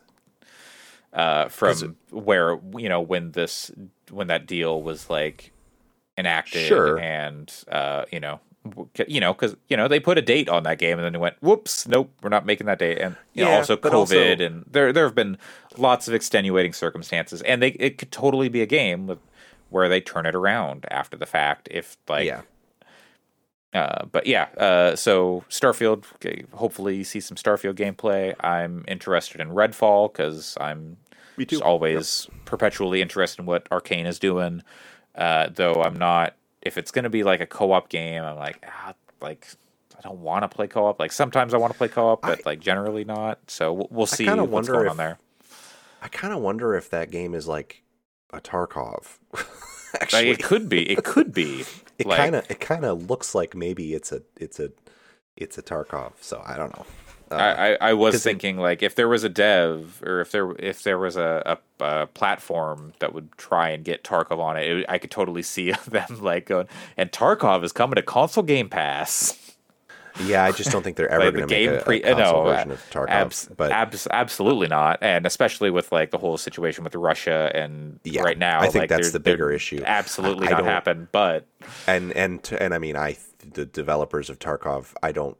uh, from where you know when this when that deal was like enacted Sure. and uh, you know you know because you know they put a date on that game and then they went whoops nope we're not making that date and you know also COVID also- and there there have been lots of extenuating circumstances and they it could totally be a game with, where they turn it around after the fact if like yeah. uh, but yeah, uh, so Starfield. Okay, hopefully, you see some Starfield gameplay. I'm interested in Redfall because I'm always perpetually interested in what Arkane is doing. Uh, though I'm not. If it's going to be like a co-op game, I'm like, ah, like I don't want to play co-op. Like sometimes I want to play co-op, but I- like generally not. So we'll, we'll see what's going if- on there. I kind of wonder if that game is like a Tarkov. Like, Actually, it could be. It could be. it like- kind of it kind of looks like maybe it's a it's a it's a Tarkov. So I don't know. Uh, I, I, was it- thinking like if there was a dev or if there if there was a, a, a platform that would try and get Tarkov on it, it, I could totally see them like going and Tarkov is coming to console Game Pass. yeah, I just don't think they're ever Like, going to make a, pre- a console no, version of Tarkov. abs- but abs- absolutely not, and especially with like the whole situation with Russia and Yeah, right now, I think like, that's the bigger issue. Absolutely I- not happen, but and and and I mean, I the developers of Tarkov, I don't,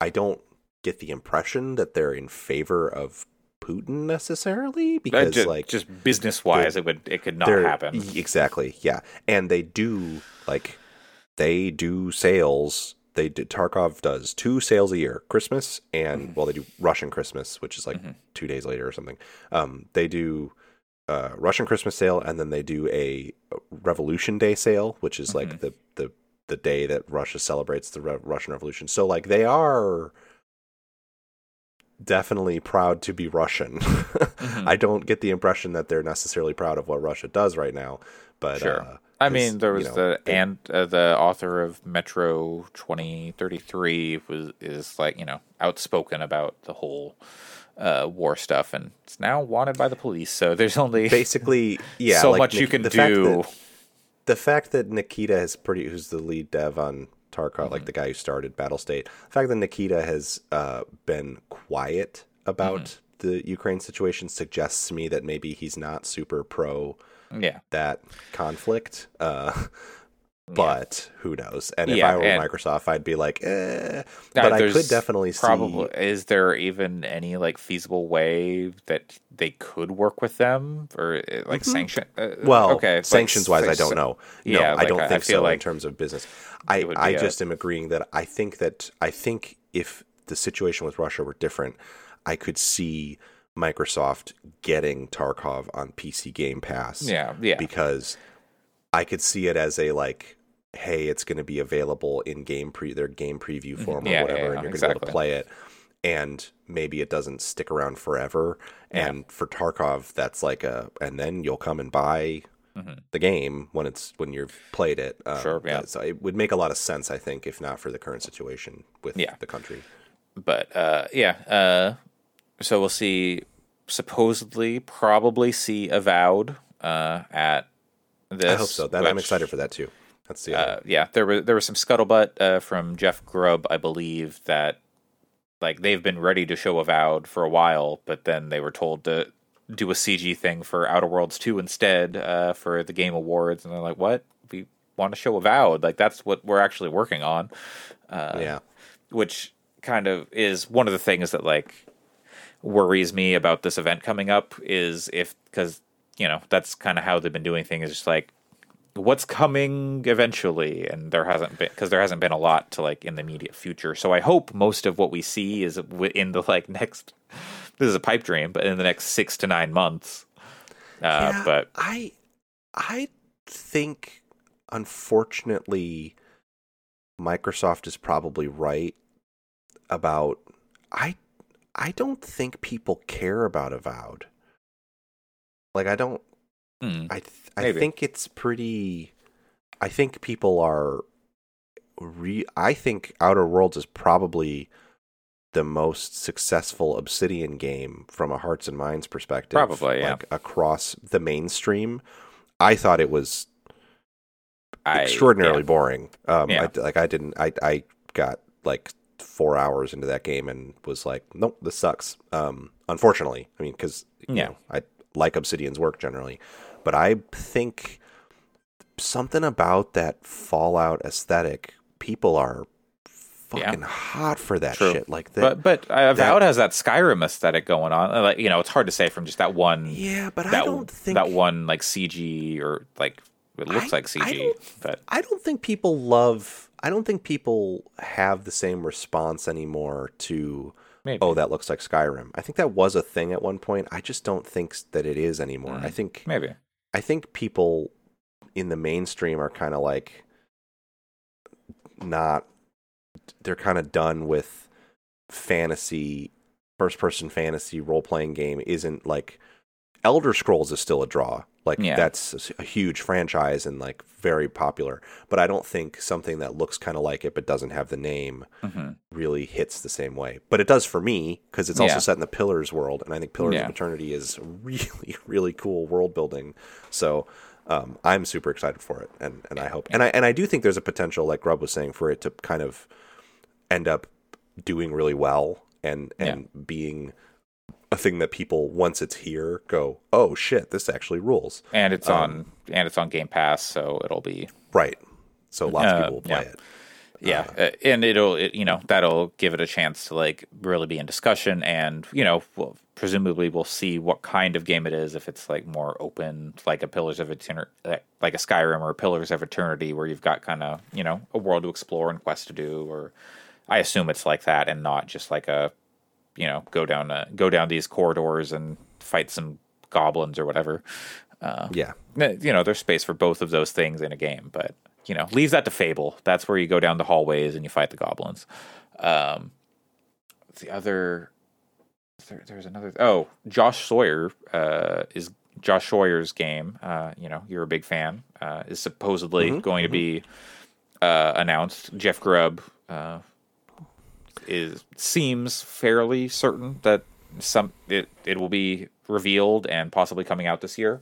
I don't get the impression that they're in favor of Putin necessarily uh, because ju- like just business wise, it would it could not happen. Exactly, yeah, and they do like they do sales. They do, Tarkov does two sales a year, Christmas and Mm-hmm. well, they do Russian Christmas, which is like Mhm. two days later or something. Um, they do uh, Russian Christmas sale, and then they do a Revolution Day sale, which is Mm-hmm. like the the the day that Russia celebrates the Re- Russian Revolution. So like they are definitely proud to be Russian. Mm-hmm. I don't get the impression that they're necessarily proud of what Russia does right now, but Sure. uh, I mean, there you was know, the they- and uh, the author of Metro twenty thirty three was is like you know outspoken about the whole uh, war stuff, and it's now wanted by the police. So there's only basically yeah, so like much you can the fact do. that- the fact that Nikita has pretty, who's the lead dev on Tarkov, like the guy who started Battlestate, the fact that Nikita has uh, been quiet about the Ukraine situation suggests to me that maybe he's not super pro yeah, that conflict. Uh, but who knows? And if Yeah, I were Microsoft, I'd be like, eh. Uh, But I could definitely see. probably is there even any like feasible way that they could work with them or uh, like sanction? Uh, Mm-hmm. Well, okay, sanctions wise, I don't know. yeah, no, I don't I- I think feel so in terms of business. I, I be a- just am agreeing that I think that I think if the situation with Russia were different, I could see Microsoft getting Tarkov on PC Game Pass. Yeah, yeah, Because I could see it as a like, hey, it's going to be available in game pre their game preview form Mm-hmm. Yeah, or whatever, yeah, and you're going to be able to play it. And maybe it doesn't stick around forever. Yeah. And for Tarkov, that's like a, and then you'll come and buy Mhm. the game when it's when you've played it. Um, Sure, yeah. So it would make a lot of sense, I think, if not for the current situation with Yeah. the country. but uh, yeah. Uh, so we'll see. Supposedly, probably see Avowed uh, at this. I hope so. That I'm excited for that too. That's the uh, yeah, there was there was some scuttlebutt uh, from Jeff Grubb, I believe, that like they've been ready to show Avowed for a while, but then they were told to do a CG thing for Outer Worlds two instead uh, for the Game Awards, and they're like, "What? We want to show Avowed? Like that's what we're actually working on." Uh, yeah. which kind of is one of the things that like worries me about this event coming up is if because you know that's kind of how they've been doing things just like what's coming eventually and there hasn't been because there hasn't been a lot to like in the immediate future so i hope most of what we see is in the like next this is a pipe dream, but in the next six to nine months. Uh, Yeah, but I I think unfortunately Microsoft is probably right about I I don't think people care about Avowed. Like I don't hmm, I th- I think it's pretty I think people are re I think Outer Worlds is probably the most successful Obsidian game from a hearts and minds perspective. Probably, yeah. Like across the mainstream. I thought it was I extraordinarily yeah. boring. Um, Yeah. I, like I didn't, I, I got like four hours into that game and was like, nope, this sucks. Um, unfortunately, I mean, because you Yeah. know, I like Obsidian's work generally, but I think something about that Fallout aesthetic, people are Yeah. fucking hot for that True. shit. Like that. But but uh, Avowed has that Skyrim aesthetic going on. Like you know, it's hard to say from just that one yeah, but I that don't think that one like CG or like it looks I- like CG, don't- but I don't think people love. I don't think people have the same response anymore to maybe. oh, that looks like Skyrim. I think that was a thing at one point. I just don't think that it is anymore. Mm. I think maybe. I think people in the mainstream are kind of like not they're kind of done with fantasy first person fantasy role playing game isn't like Elder Scrolls is still a draw. Like Yeah. that's a huge franchise and like very popular, but I don't think something that looks kind of like it but doesn't have the name hmm really hits the same way. But it does for me because it's also Yeah. set in the Pillars world, and I think Pillars Yeah. of Eternity is really, really cool world building. So um, I'm super excited for it, and and I hope and I and I do think there's a potential, like Grubb was saying, for it to kind of end up doing really well and and being a thing that people once it's here go, oh shit, this actually rules. And it's Um, on and it's on Game Pass, so it'll be Right. So lots of Uh, people will play yeah. it. yeah, uh, and it'll it, you know that'll give it a chance to like really be in discussion, and you know well, presumably we'll see what kind of game it is if it's like more open, like a Pillars of Eternity, like a Skyrim or Pillars of Eternity, where you've got kind of you know a world to explore and quest to do, or I assume it's like that and not just like a you know go down a, go down these corridors and fight some goblins or whatever. Uh, Yeah. you know, there's space for both of those things in a game, but you know, leave that to Fable. That's where you go down the hallways and you fight the goblins. Um, the other, there, there's another. Oh, Josh Sawyer uh, is Josh Sawyer's game. Uh, you know, you're a big fan. Uh, is supposedly Mhm, going to be uh, announced. Jeff Grubb uh, is seems fairly certain that some it it will be revealed and possibly coming out this year.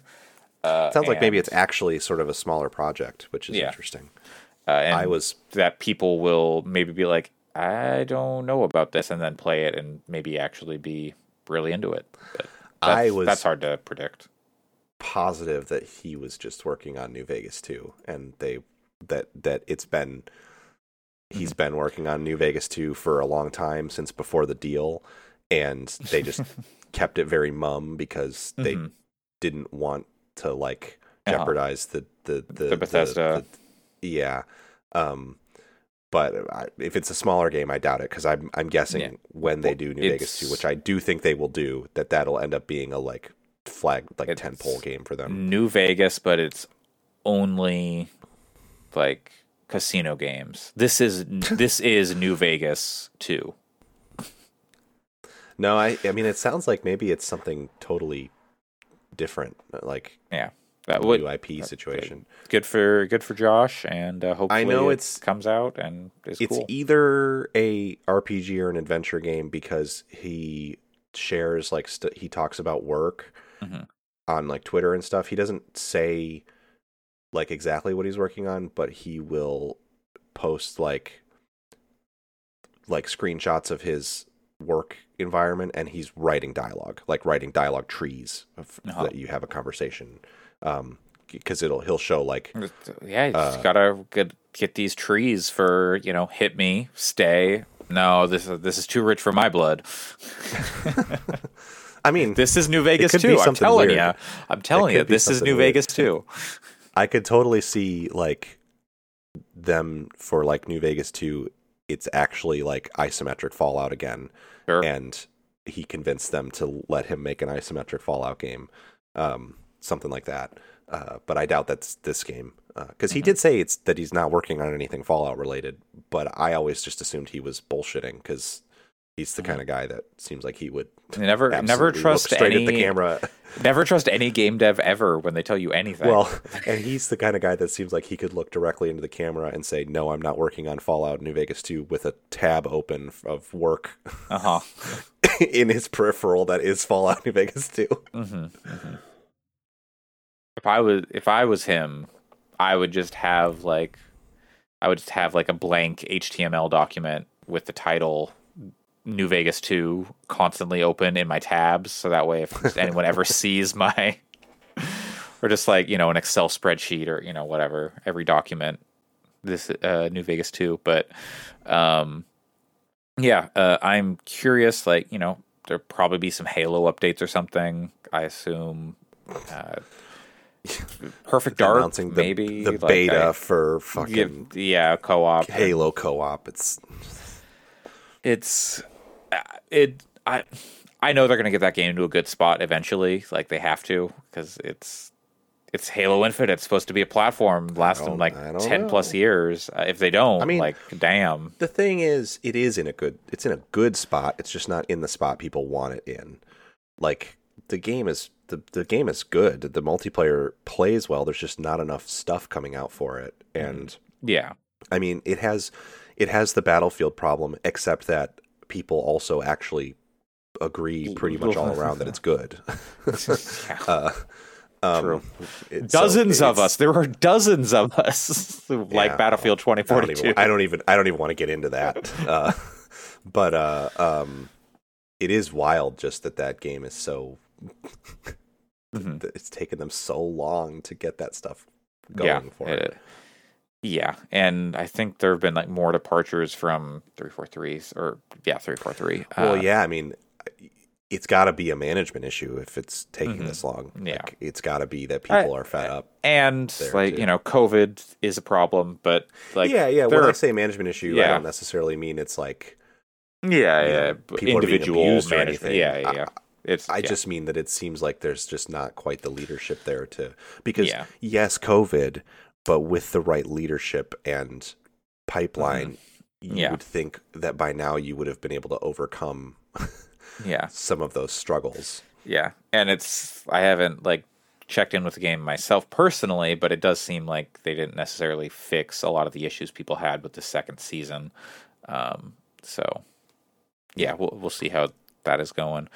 Uh, Sounds like maybe it's actually sort of a smaller project, which is Yeah. interesting. uh, and I was that people will maybe be like, I don't know about this, and then play it and maybe actually be really into it. But I was- that's hard to predict. positive that he was just working on New Vegas too, and they that that it's been he's Mm-hmm. been working on New Vegas 2 for a long time since before the deal and they just kept it very mum because they Mhm. didn't want to like Uh-huh. jeopardize the the the, The Bethesda. the- yeah. Um but I, if it's a smaller game, I doubt it because I'm I'm guessing Yeah. when they Well, do New Vegas 2, which I do think they will do, that that'll end up being a like flag like ten pole game for them. New Vegas, but it's only like casino games. This is this is New Vegas too. No, I I mean it sounds like maybe it's something totally different, like Yeah, that a would new IP situation. good for good for Josh, and uh, hopefully know it it's- comes out and is It's cool. either a RPG or an adventure game because he shares like st- he talks about work Mhm. on like Twitter and stuff. He doesn't say like exactly what he's working on, but he will post like like screenshots of his work environment and he's writing dialogue, like writing dialogue trees of, Uh-huh. that you have a conversation. Um because it'll he'll show like Yeah, you just Uh, gotta get get these trees for you know hit me, stay. No, this is this is too rich for my blood. I mean This is New Vegas too. I'm telling weird. you. I'm telling you, this is something New weird. Vegas too. I could totally see like them for like New Vegas 2 it's actually like isometric fallout again Sure. and he convinced them to let him make an isometric Fallout game, um, something like that. Uh, but I doubt that's this game because he did say it's that he's not working on anything Fallout related. But I always just assumed he was bullshitting because he's the kind of guy that seems like he would Never, never trust straight any. at the camera. Never trust any game dev ever when they tell you anything. Well, and he's the kind of guy that seems like he could look directly into the camera and say, "No, I'm not working on Fallout New Vegas 2 with a tab open of work uh huh. in his peripheral that is Fallout New Vegas 2." mm-hmm if I was if I was him, I would just have like I would just have like a blank HTML document with the title New Vegas 2 constantly open in my tabs so that way if anyone ever sees my or just like, you know, an Excel spreadsheet or, you know, whatever, every document this uh New Vegas 2, but um yeah, uh, I'm curious like, you know, there'll probably be some Halo updates or something, I assume uh Perfect Dark, announcing the, maybe the like, beta I- for fucking yeah, yeah, co-op. Halo co-op. It's It's it. I I know they're gonna get that game to a good spot eventually. Like they have to because it's it's Halo Infinite. It's supposed to be a platform lasting like ten know. plus years. Uh, if they don't, I mean- like damn. the thing is, it is in a good. It's in a good spot. It's just not in the spot people want it in. Like the game is the the game is good. The multiplayer plays well. There's just not enough stuff coming out for it. And Yeah, I mean, it has it has the battlefield problem, except that people also actually agree pretty much all around that it's good. Yeah. uh, um, True. it- so dozens of us. There are dozens of us who like Yeah. Battlefield I don't, 2042. even, I don't even I don't even want to get into that. Uh, but uh, um, it is wild just that that game is so. Mhm. It's taken them so long to get that stuff going yeah, for it. it- Yeah, and I think there have been like more departures from 343s or yeah, 343. Well, Uh, yeah, I mean, it's got to be a management issue if it's taking Mhm. this long. Yeah. Like, it's got to be that people I- are fed up. and like too. you know, COVID is a problem, but like yeah, yeah. When there- I say management issue, I don't necessarily mean it's like yeah, yeah, know, people are being individual abused or anything. Yeah, yeah, I- It's I yeah. just mean that it seems like there's just not quite the leadership there to because Yeah. yes, COVID, but with the right leadership and pipeline, you Mm-hmm. Yeah. would think that by now you would have been able to overcome yeah, some of those struggles. yeah, and it's I haven't like checked in with the game myself personally, but it does seem like they didn't necessarily fix a lot of the issues people had with the second season. Um, so yeah, we'll we'll see how that is going.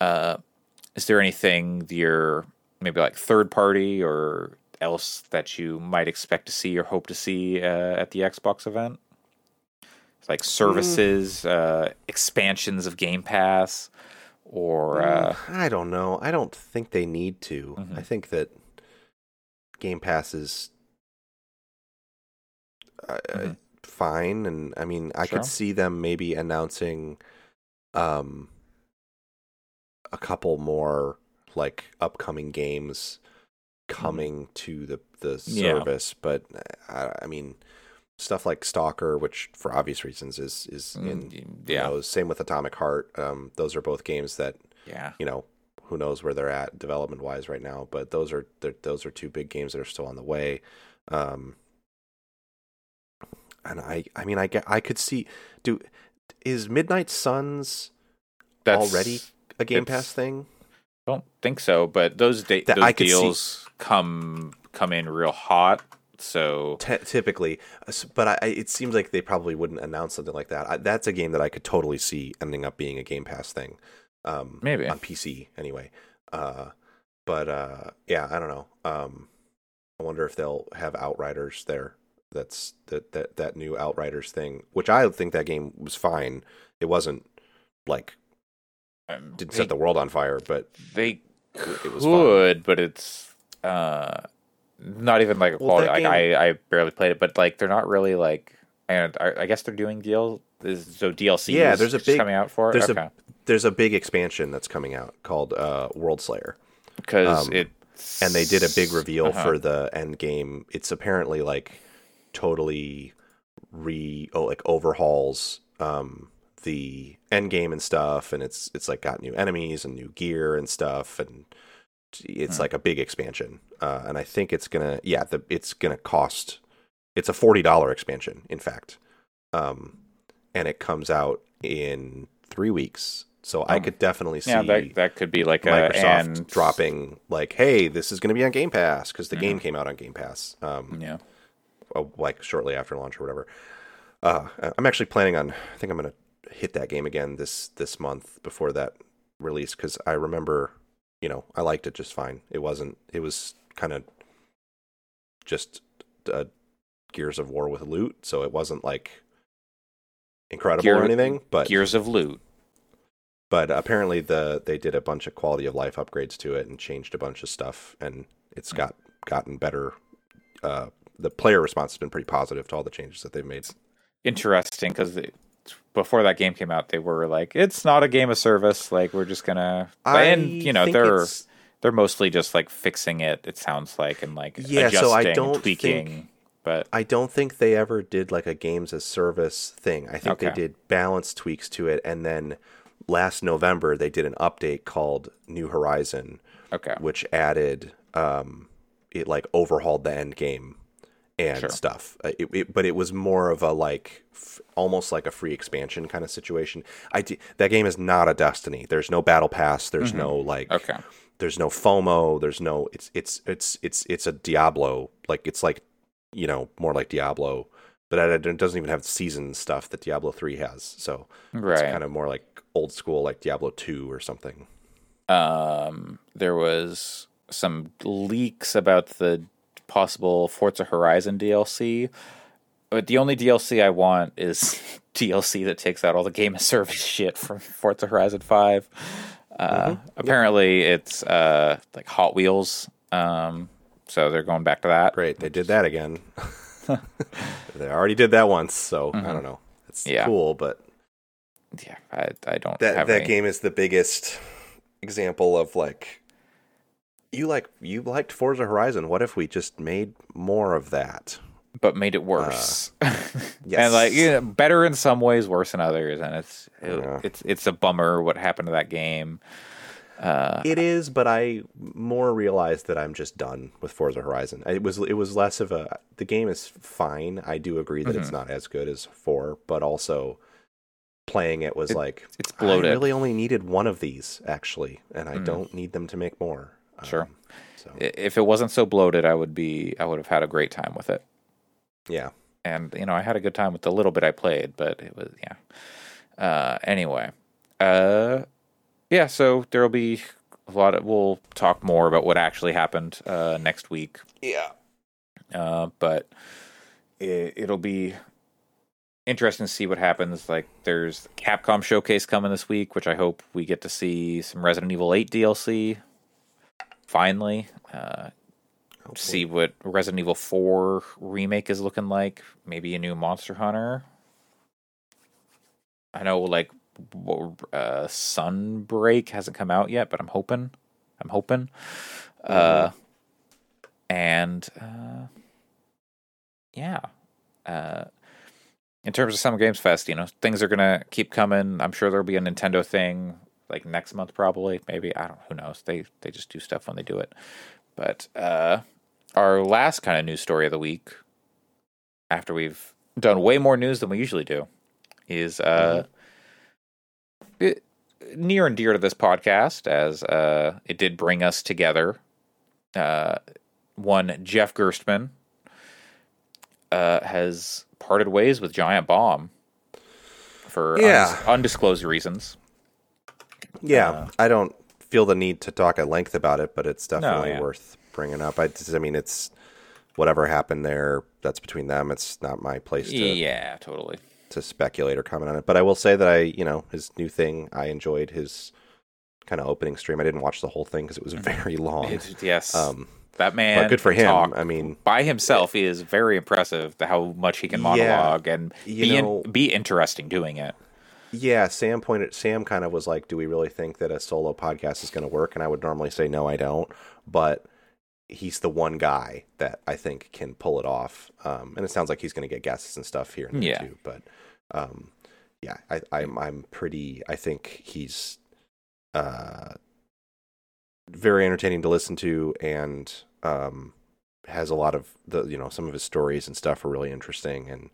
Uh, is there anything you're maybe like third party or else that you might expect to see or hope to see uh, at the Xbox event? Like services, uh, expansions of Game Pass, or uh, Mm, I don't know. I don't think they need to. Mhm. I think that Game Pass is uh, uh, Mhm. fine, and I mean, I Sure. could see them maybe announcing um a couple more like upcoming games coming to the the Mm-hmm. Yeah. service, but uh, I, I mean. Stuff like Stalker, which for obvious reasons is is in Mm, who yeah. Same with Atomic Heart. Um, those are both games that yeah, you know who knows where they're at development wise right now but those are those are two big games that are still on the way um and i i mean i get i could see do is midnight suns that's already a game pass thing Don't think so, but those da- those I deals come come in real hot. So T- typically uh, but I, I it seems like they probably wouldn't announce something like that. I, that's a game that i could totally see ending up being a game pass thing um Maybe. on pc anyway. Uh but uh yeah i don't know. Um i wonder if they'll have outriders there. That's that that that new outriders thing which i think that game was fine. It wasn't like um, didn't they, set the world on fire but they it was fun. could, but it's uh not even like a Well, quality. that like I I barely played it, but like they're not really like. And I, I guess they're doing deals. So DLC. Yeah, is there's a big- coming out for it. there's okay, a there's a big expansion that's coming out called uh world slayer because um, it and they did a big reveal Uh-huh. for the end game. It's apparently like totally re oh like overhauls um the end game and stuff, and it's it's like got new enemies and new gear and stuff, and it's Hmm. like a big expansion. Uh, and I think it's gonna yeah, the it's gonna cost. It's a forty dollar expansion, in fact, um, and it comes out in three weeks. So I Um, could definitely see Yeah, that that could be like a Microsoft and dropping like, "Hey, this is going to be on Game Pass" because the Mhm. game came out on Game Pass, um, Yeah. like shortly after launch or whatever. Uh, I'm actually planning on. I think I'm going to hit that game again this this month before that release because I remember, you know, I liked it just fine. It wasn't. It was kind of just uh, Gears of War with loot, so it wasn't like incredible Gear- or anything. But Gears of Loot. but apparently the they did a bunch of quality of life upgrades to it and changed a bunch of stuff and it's got gotten better uh the player response has been pretty positive to all the changes that they've made Interesting because before that game came out, they were like, "It's not a game of service. Like we're just gonna." I and you know they're it's- they're mostly just like fixing it. It sounds like and like Yeah, adjusting, so I don't tweaking. think- But I don't think they ever did like a games as service thing. I think they did balance tweaks to it and then last November they did an update called New Horizon okay, which added um it like overhauled the end game and Sure. stuff. Uh, it, it, but it was more of a like f- almost like a free expansion kind of situation. I d- that game is not a destiny. There's no battle pass. There's no like Mm-hmm. okay, there's no fomo. There's no it's it's it's it's it's a diablo. Like it's like you know more like diablo but it doesn't even have season stuff that diablo 3 has. So it's right. kind of more like old school like diablo 2 or something. Um, there was some leaks about the possible Forza Horizon DLC. But the only DLC I want is DLC that takes out all the game of service shit from Forza Horizon Five. Uh, Apparently, it's uh, like Hot Wheels, um, so they're going back to that. Great, they did that again. they already did that once, so I don't know. It's Mm-hmm. Yeah. cool, but Yeah, I, I don't that have that any- game is the biggest example of like you like you liked Forza Horizon. What if we just made more of that? but made it worse. yes. and like yeah, better in some ways, worse in others, and it's it- Yeah. it's it's a bummer what happened to that game. Uh, It is, but I more realized that I'm just done with Forza Horizon. It was it was less of a the game is fine. I do agree that Mm-hmm. it's not as good as four, but also playing it was It- like it's bloated. I really only needed one of these actually, and I Mm. don't need them to make more. Sure. Um, so if it wasn't so bloated, I would be I would have had a great time with it. yeah, And you know, I had a good time with the little bit I played, but it was yeah. Uh, anyway, uh, yeah. So there will be a lot of. We'll talk more about what actually happened uh, next week. yeah. Uh, but it, it'll be interesting to see what happens. Like, there's Capcom showcase coming this week, which I hope we get to see some Resident Evil 8 DLC. Finally, uh, see what Resident Evil 4 remake is looking like. Maybe a new Monster Hunter. I know, like, uh, Sunbreak hasn't come out yet, but I'm hoping. I'm hoping. Uh, and uh, yeah, uh, in terms of Summer Games Fest, you know, things are gonna keep coming. I'm sure there'll be a Nintendo thing like next month, probably. Maybe I don't. Who knows? They they just do stuff when they do it. But uh, our last kind of news story of the week, after we've done way more news than we usually do, is uh, it, near and dear to this podcast, as uh, it did bring us together. Uh, one Jeff Gerstmann uh, has parted ways with Giant Bomb for Yeah. undis- undisclosed reasons. Yeah, Uh, I don't feel the need to talk at length about it, but it's definitely yeah. worth bringing up. I, just- I mean, it's whatever happened there. That's between them. It's not my place to Yeah, totally. to speculate or comment on it. But I will say that I, you know, his new thing. I enjoyed his kind of opening stream. I didn't watch the whole thing because it was very long. It- yes, Um, that man. but good for him. talk. I mean, by himself, he is very impressive. How much he can Yeah. monologue and You be in- be interesting doing it. Yeah. Sam pointed. Sam kind of was like, "Do we really think that a solo podcast is going to work?" And I would normally say, "No, I don't." But he's the one guy that I think can pull it off. Um, and it sounds like he's going to get guests and stuff here and there Yeah. too. But um, yeah, I, I'm I'm pretty. I think he's uh very entertaining to listen to, and um has a lot of the you know some of his stories and stuff are really interesting, and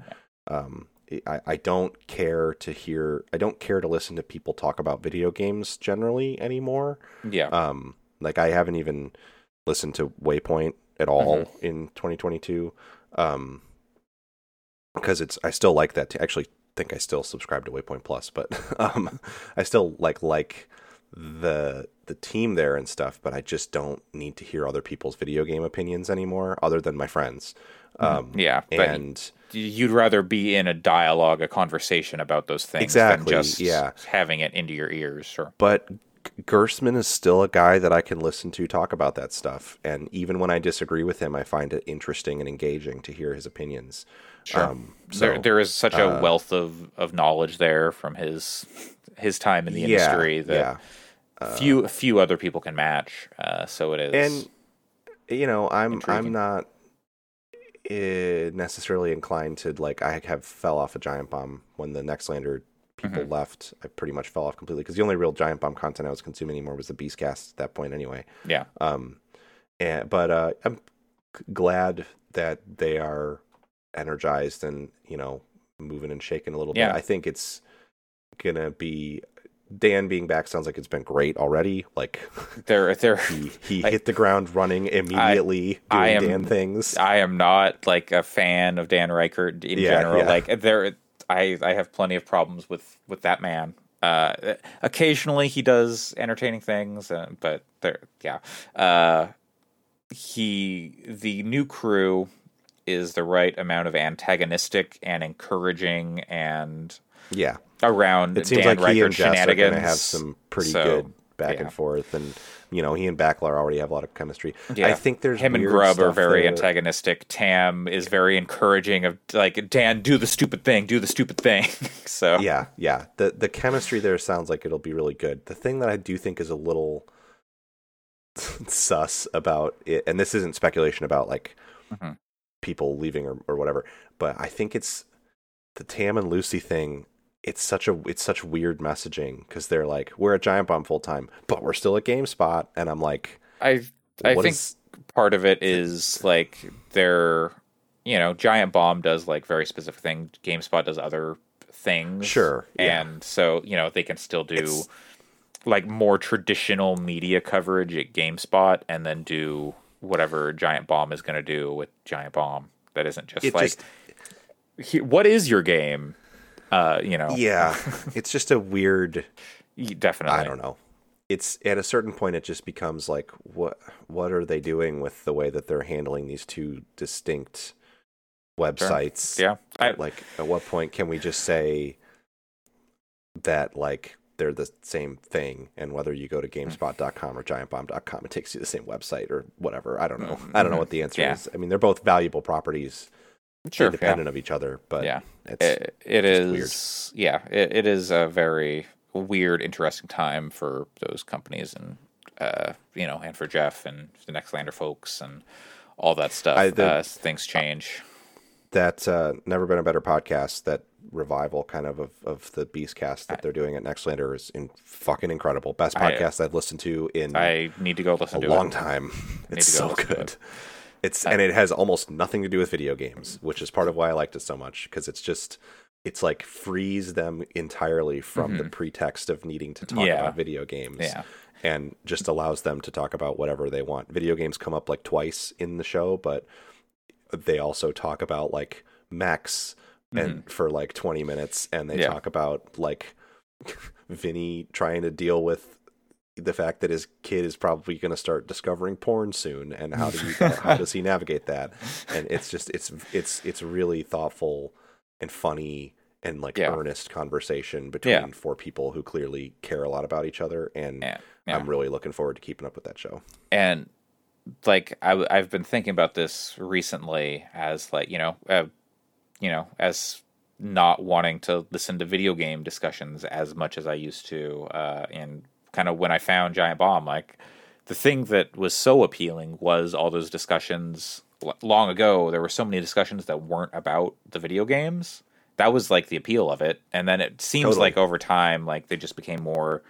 um I I don't care to hear I don't care to listen to people talk about video games generally anymore. Yeah. Um, like I haven't even listened to Waypoint at all in 2022. Um, because it's I still like that. T- actually, think I still subscribe to Waypoint Plus, but um, I still like like the the team there and stuff. But I just don't need to hear other people's video game opinions anymore, other than my friends. Um, yeah, and you'd rather be in a dialogue, a conversation about those things Exactly, than just yeah. having it into your ears. Or but G- Gerstmann is still a guy that I can listen to talk about that stuff, and even when I disagree with him, I find it interesting and engaging to hear his opinions. Um, so there, there is such a uh, wealth of, of knowledge there from his his time in the yeah, industry that yeah. few few other people can match. Uh, so it is. and you know i'm Intriguing. i'm not necessarily inclined to like i have fell off a giant bomb when the nextlander people Mm-hmm. left i pretty much fell off completely because the only real giant bomb content i was consuming anymore was the beastcast at that point anyway yeah, um and but uh i'm glad that they are energized and you know moving and shaking a little Yeah. bit i think it's gonna be dan being back sounds like it's been great already like they're they're. he he Like- hit the ground running immediately I doing am- Dan things. I am not like a fan of Dan Ryckert in Yeah, general. yeah. Like there, I I have plenty of problems with with that man. Uh, occasionally he does entertaining things, uh, but there, yeah. Uh, he the new crew is the right amount of antagonistic and encouraging and yeah, around it seems Dan like he and Jess are going to have some pretty So, good back yeah. and forth, and you know he and Bakalar already have a lot of chemistry. Yeah. I think there's him and Grubb are very there. antagonistic. Tam is very encouraging of like Dan, do the stupid thing, do the stupid thing. so Yeah, yeah. The the chemistry there sounds like it'll be really good. The thing that I do think is a little sus about it, and this isn't speculation about like Mhm. people leaving or, or whatever, but I think it's the Tam and Lucy thing. It's such a it's such weird messaging because they're like we're at Giant Bomb full time, but we're still at GameSpot, and I'm like, I I think is- part of it is like they're you know Giant Bomb does like very specific thing. GameSpot does other things. Sure, yeah. and so you know they can still do. It's- like more traditional media coverage at GameSpot, and then do whatever Giant Bomb is going to do with Giant Bomb. That isn't just It like, just- he- what is your game? Uh, you know, yeah, it's just a weird. definitely. I don't know. It's at a certain point it just becomes like what what are they doing with the way that they're handling these two distinct websites? Yeah, I, Like at what point can we just say that like they're the same thing and whether you go to hmm. gamespot.com or giantbomb.com it takes you to the same website or whatever. I don't know. Mm-hmm. I don't know what mm-hmm. the answer Yeah. is. I mean they're both valuable properties sure. Yeah. of each other, but Yeah. it's It, it just is. Yeah, it, it is a very weird, interesting time for those companies, and uh, you know, and for Jeff and the Nextlander folks and all that stuff. I- the- uh, things change. that uh, never been a better podcast that revival kind of of, of the beastcast that they're doing at nextlander is in fucking incredible best podcast i've listened to in I need to go a listen to long it. time it's so good it. It's and it has almost nothing to do with video games which is part of why i liked it so much because it's just it's like frees them entirely from the pretext of needing to talk Mm-hmm. Yeah. about video games Yeah. and just allows them to talk about whatever they want video games come up like twice in the show but they also talk about like mechs and for like 20 minutes and they Mm-hmm. Yeah. talk about like Vinny trying to deal with the fact that his kid is probably going to start discovering porn soon and how do you how does he navigate that and it's just it's it's it's really thoughtful and funny and like Yeah. earnest conversation between Yeah. four people who clearly care a lot about each other and Yeah, yeah. I'm really looking forward to keeping up with that show. and like I, have been thinking about this recently as like you know uh, you know as not wanting to listen to video game discussions as much as i used to uh and kind of when i found giant bomb like the thing that was so appealing was all those discussions long ago there were so many discussions that weren't about the video games that was like the appeal of it. And then it seems Totally. like over time, like they just became more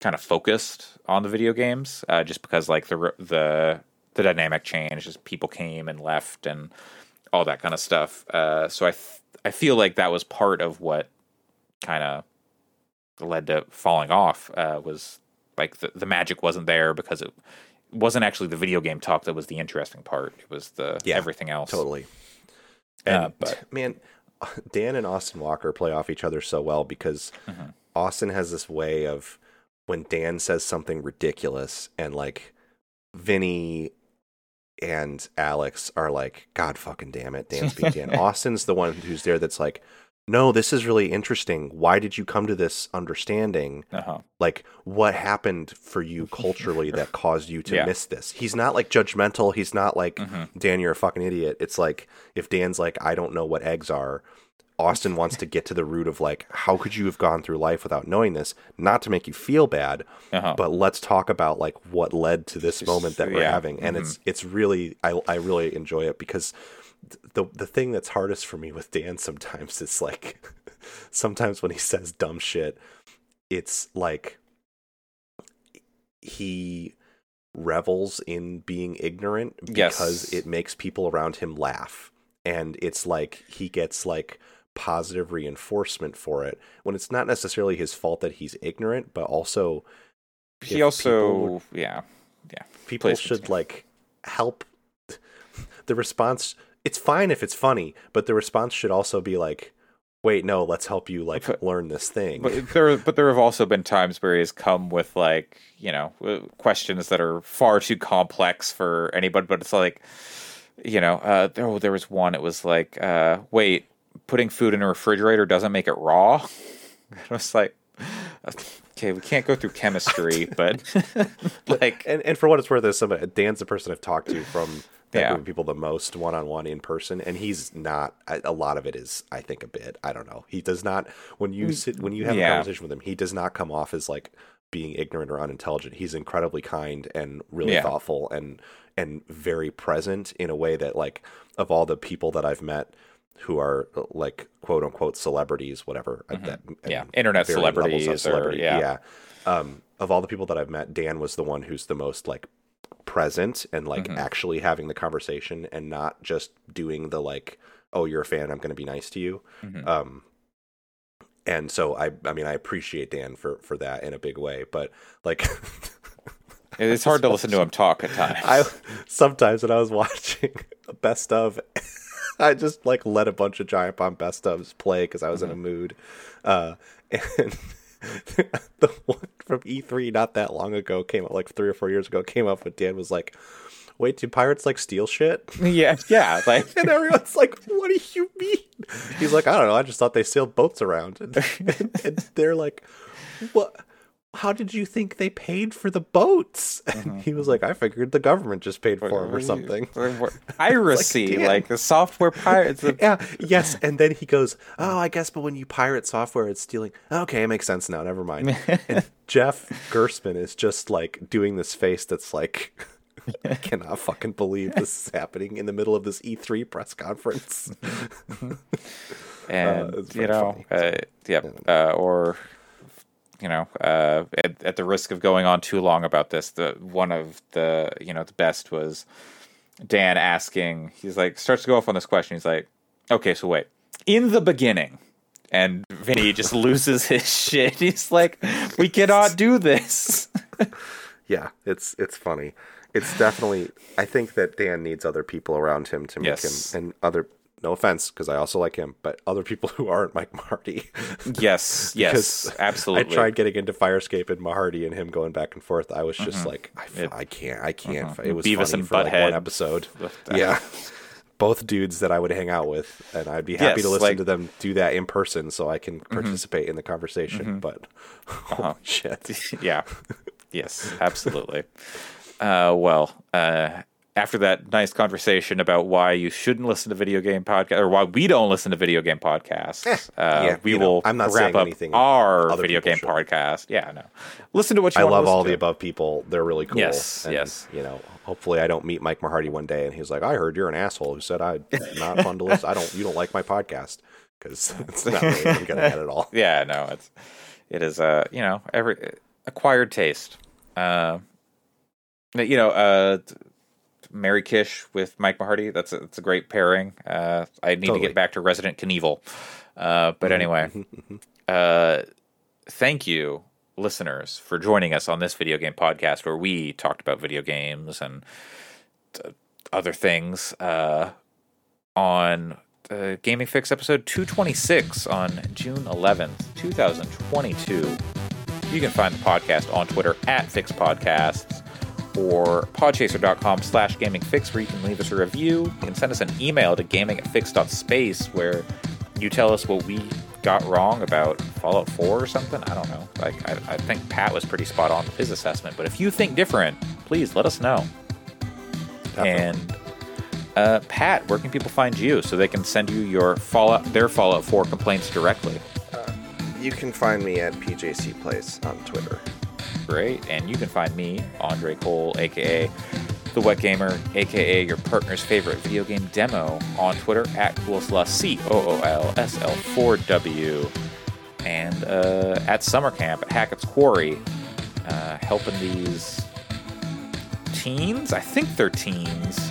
kind of focused on the video games, uh, just because like the the the dynamic changed as people came and left and all that kind of stuff. Uh, so I th- I feel like that was part of what kind of led to falling off. Uh, was like the the magic wasn't there because it wasn't actually the video game talk that was the interesting part. It was the Yeah, everything else. Totally. And Uh, but man, Dan and Austin Walker play off each other so well because Mhm. Austin has this way of when Dan says something ridiculous and like Vinny and Alex are like, God fucking damn it, Dan's being Dan. Austin's the one who's there that's like, no, this is really interesting. Why did you come to this understanding? Uh-huh. like what happened for you culturally that caused you to Yeah. miss this he's not like judgmental he's not like Mhm. dan you're a fucking idiot it's like if dan's like i don't know what eggs are austin wants to get to the root of like how could you have gone through life without knowing this not to make you feel bad Uh-huh. but let's talk about like what led to this moment that we're yeah. having and it's it's really I, I really enjoy it because the the thing that's hardest for me with dan sometimes is like sometimes when he says dumb shit it's like he revels in being ignorant because Yes. it makes people around him laugh. And it's like he gets like positive reinforcement for it when it's not necessarily his fault that he's ignorant but also he also people- yeah. Yeah. People should like help. The response it's fine if it's funny but the response should also be like wait no let's help you like But- learn this thing But there, but there have also been times where he's come with like you know uh, questions that are far too complex for anybody. But it's like, you know, uh, there, oh, there was one. It was like, uh, wait, putting food in a refrigerator doesn't make it raw. It was like, okay, we can't go through chemistry, but like, and, and for what it's worth as somebody dan's the person i've talked to from that Yeah. people the most one-on-one in person and he's not A lot of it is i think a bit i don't know he does not when you sit when you have a conversation with him he does not come off as like being ignorant or unintelligent he's incredibly kind and really Yeah. thoughtful and and very present in a way that like of all the people that i've met who are like quote unquote celebrities whatever uh, that Mm-hmm. yeah, internet varying levels of celebrities or celebrity. yeah, Um, of all the people that I've met, Dan was the one who's the most like present and like Mm-hmm. actually having the conversation and not just doing the like, oh, you're a fan, I'm going to be nice to you. Mhm. Um, and so I, I mean, I appreciate Dan for for that in a big way, but like. it's hard to listen to him talk at times. I sometimes when I was watching best of, I just like let a bunch of Giant Bomb best ofs play because I was in a mood. Uh, and the one from E3 not that long ago came up like three or four years ago came up with Dan was like, "Wait, do pirates like steal shit?" yeah, yeah, like And everyone's like, "What do you mean?" He's like, "I don't know. I just thought they sailed boats around." And, and, and they're like, "What?" How did you think they paid for the boats? And he was like, I figured the government just paid for them or something. Piracy, damn. like, the software pirates. the- Yeah, yes. And then he goes, Oh, I guess, but when you pirate software, it's stealing. Okay, it makes sense now. Never mind. and Jeff Gerstmann is just like doing this face that's like, I cannot fucking believe this is happening in the middle of this E3 press conference. and it's you know, uh, yep, uh, or you know, uh, at, at the risk of going on too long about this, the one of the you know the best was Dan asking. He's like starts to go off on this question. He's like, okay, so wait, in the beginning. And Vinny just loses his shit. He's like, "We cannot do this." yeah, it's it's funny. It's definitely. I think that Dan needs other people around him to make Yes. him and other. No offense, because I also like him, but other people who aren't Mike Mahardy. yes, yes, absolutely. I tried getting into Firescape and Mahardy and him going back and forth. I was just Mm-hmm. like, I can't, I can't. Uh-huh. It was Beavis funny and for like Butthead. one episode. yeah, both dudes that I would hang out with, and I'd be happy Yes, to listen like- to them do that in person so I can participate in the conversation. But holy shit, yeah. Yes, absolutely. Uh, well, uh, after that nice conversation about why you shouldn't listen to video game podcast or why we don't listen to video game podcasts, uh, Eh, yeah, we you know, will I'm not wrap up anything our video game should. podcast. Yeah, no. Listen to what you I love to all listen the above people. They're really cool. Yes, and, yes. You know, hopefully I don't meet Mike Mahardy one day and he's like, I heard you're an asshole who said I'm not fun to listen. I don't. You don't like my podcast. because it's not really getting at at all. Yeah, no, it's it is uh you know every acquired taste. Uh, you know, uh, Mary Kish with Mike Mahardy. That's a, that's a great pairing. Uh, I need Totally. to get back to Resident Knievel. Uh, but Mhm, anyway, uh, thank you, listeners, for joining us on this video game podcast where we talked about video games and uh, other things uh, on uh, Gaming Fix episode 226 on June 11th, 2022. You can find the podcast on Twitter at Fix Podcasts or podchaser.com slash gamingfix where you can leave us a review. You can send us an email to gaming at fix.space where you tell us what we got wrong about Fallout 4 or something. I don't know. Like I, I think Pat was pretty spot on with his assessment. But if you think different, please let us know. Definitely. And uh, Pat, where can people find you so they can send you your Fallout their Fallout 4 complaints directly? You can find me at PJC Place on Twitter. Great. And you can find me, Andre Cole, aka The Wet Gamer, aka your partner's favorite video game demo, on Twitter at Coolsla, C O O L S L 4 W, and uh, at Summer Camp at Hackett's Quarry, uh, helping these teens, I think they're teens,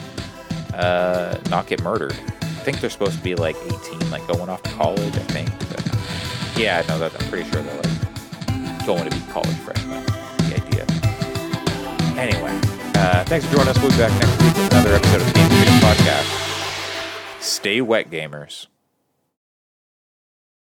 uh, not get murdered. I think they're supposed to be like 18, like going off to college, I think. But yeah, no, that, I'm pretty sure they're like going to be college freshmen. Anyway, uh, thanks for joining us. We'll be back next week with another episode of the Game Freedom Podcast. Stay wet, gamers.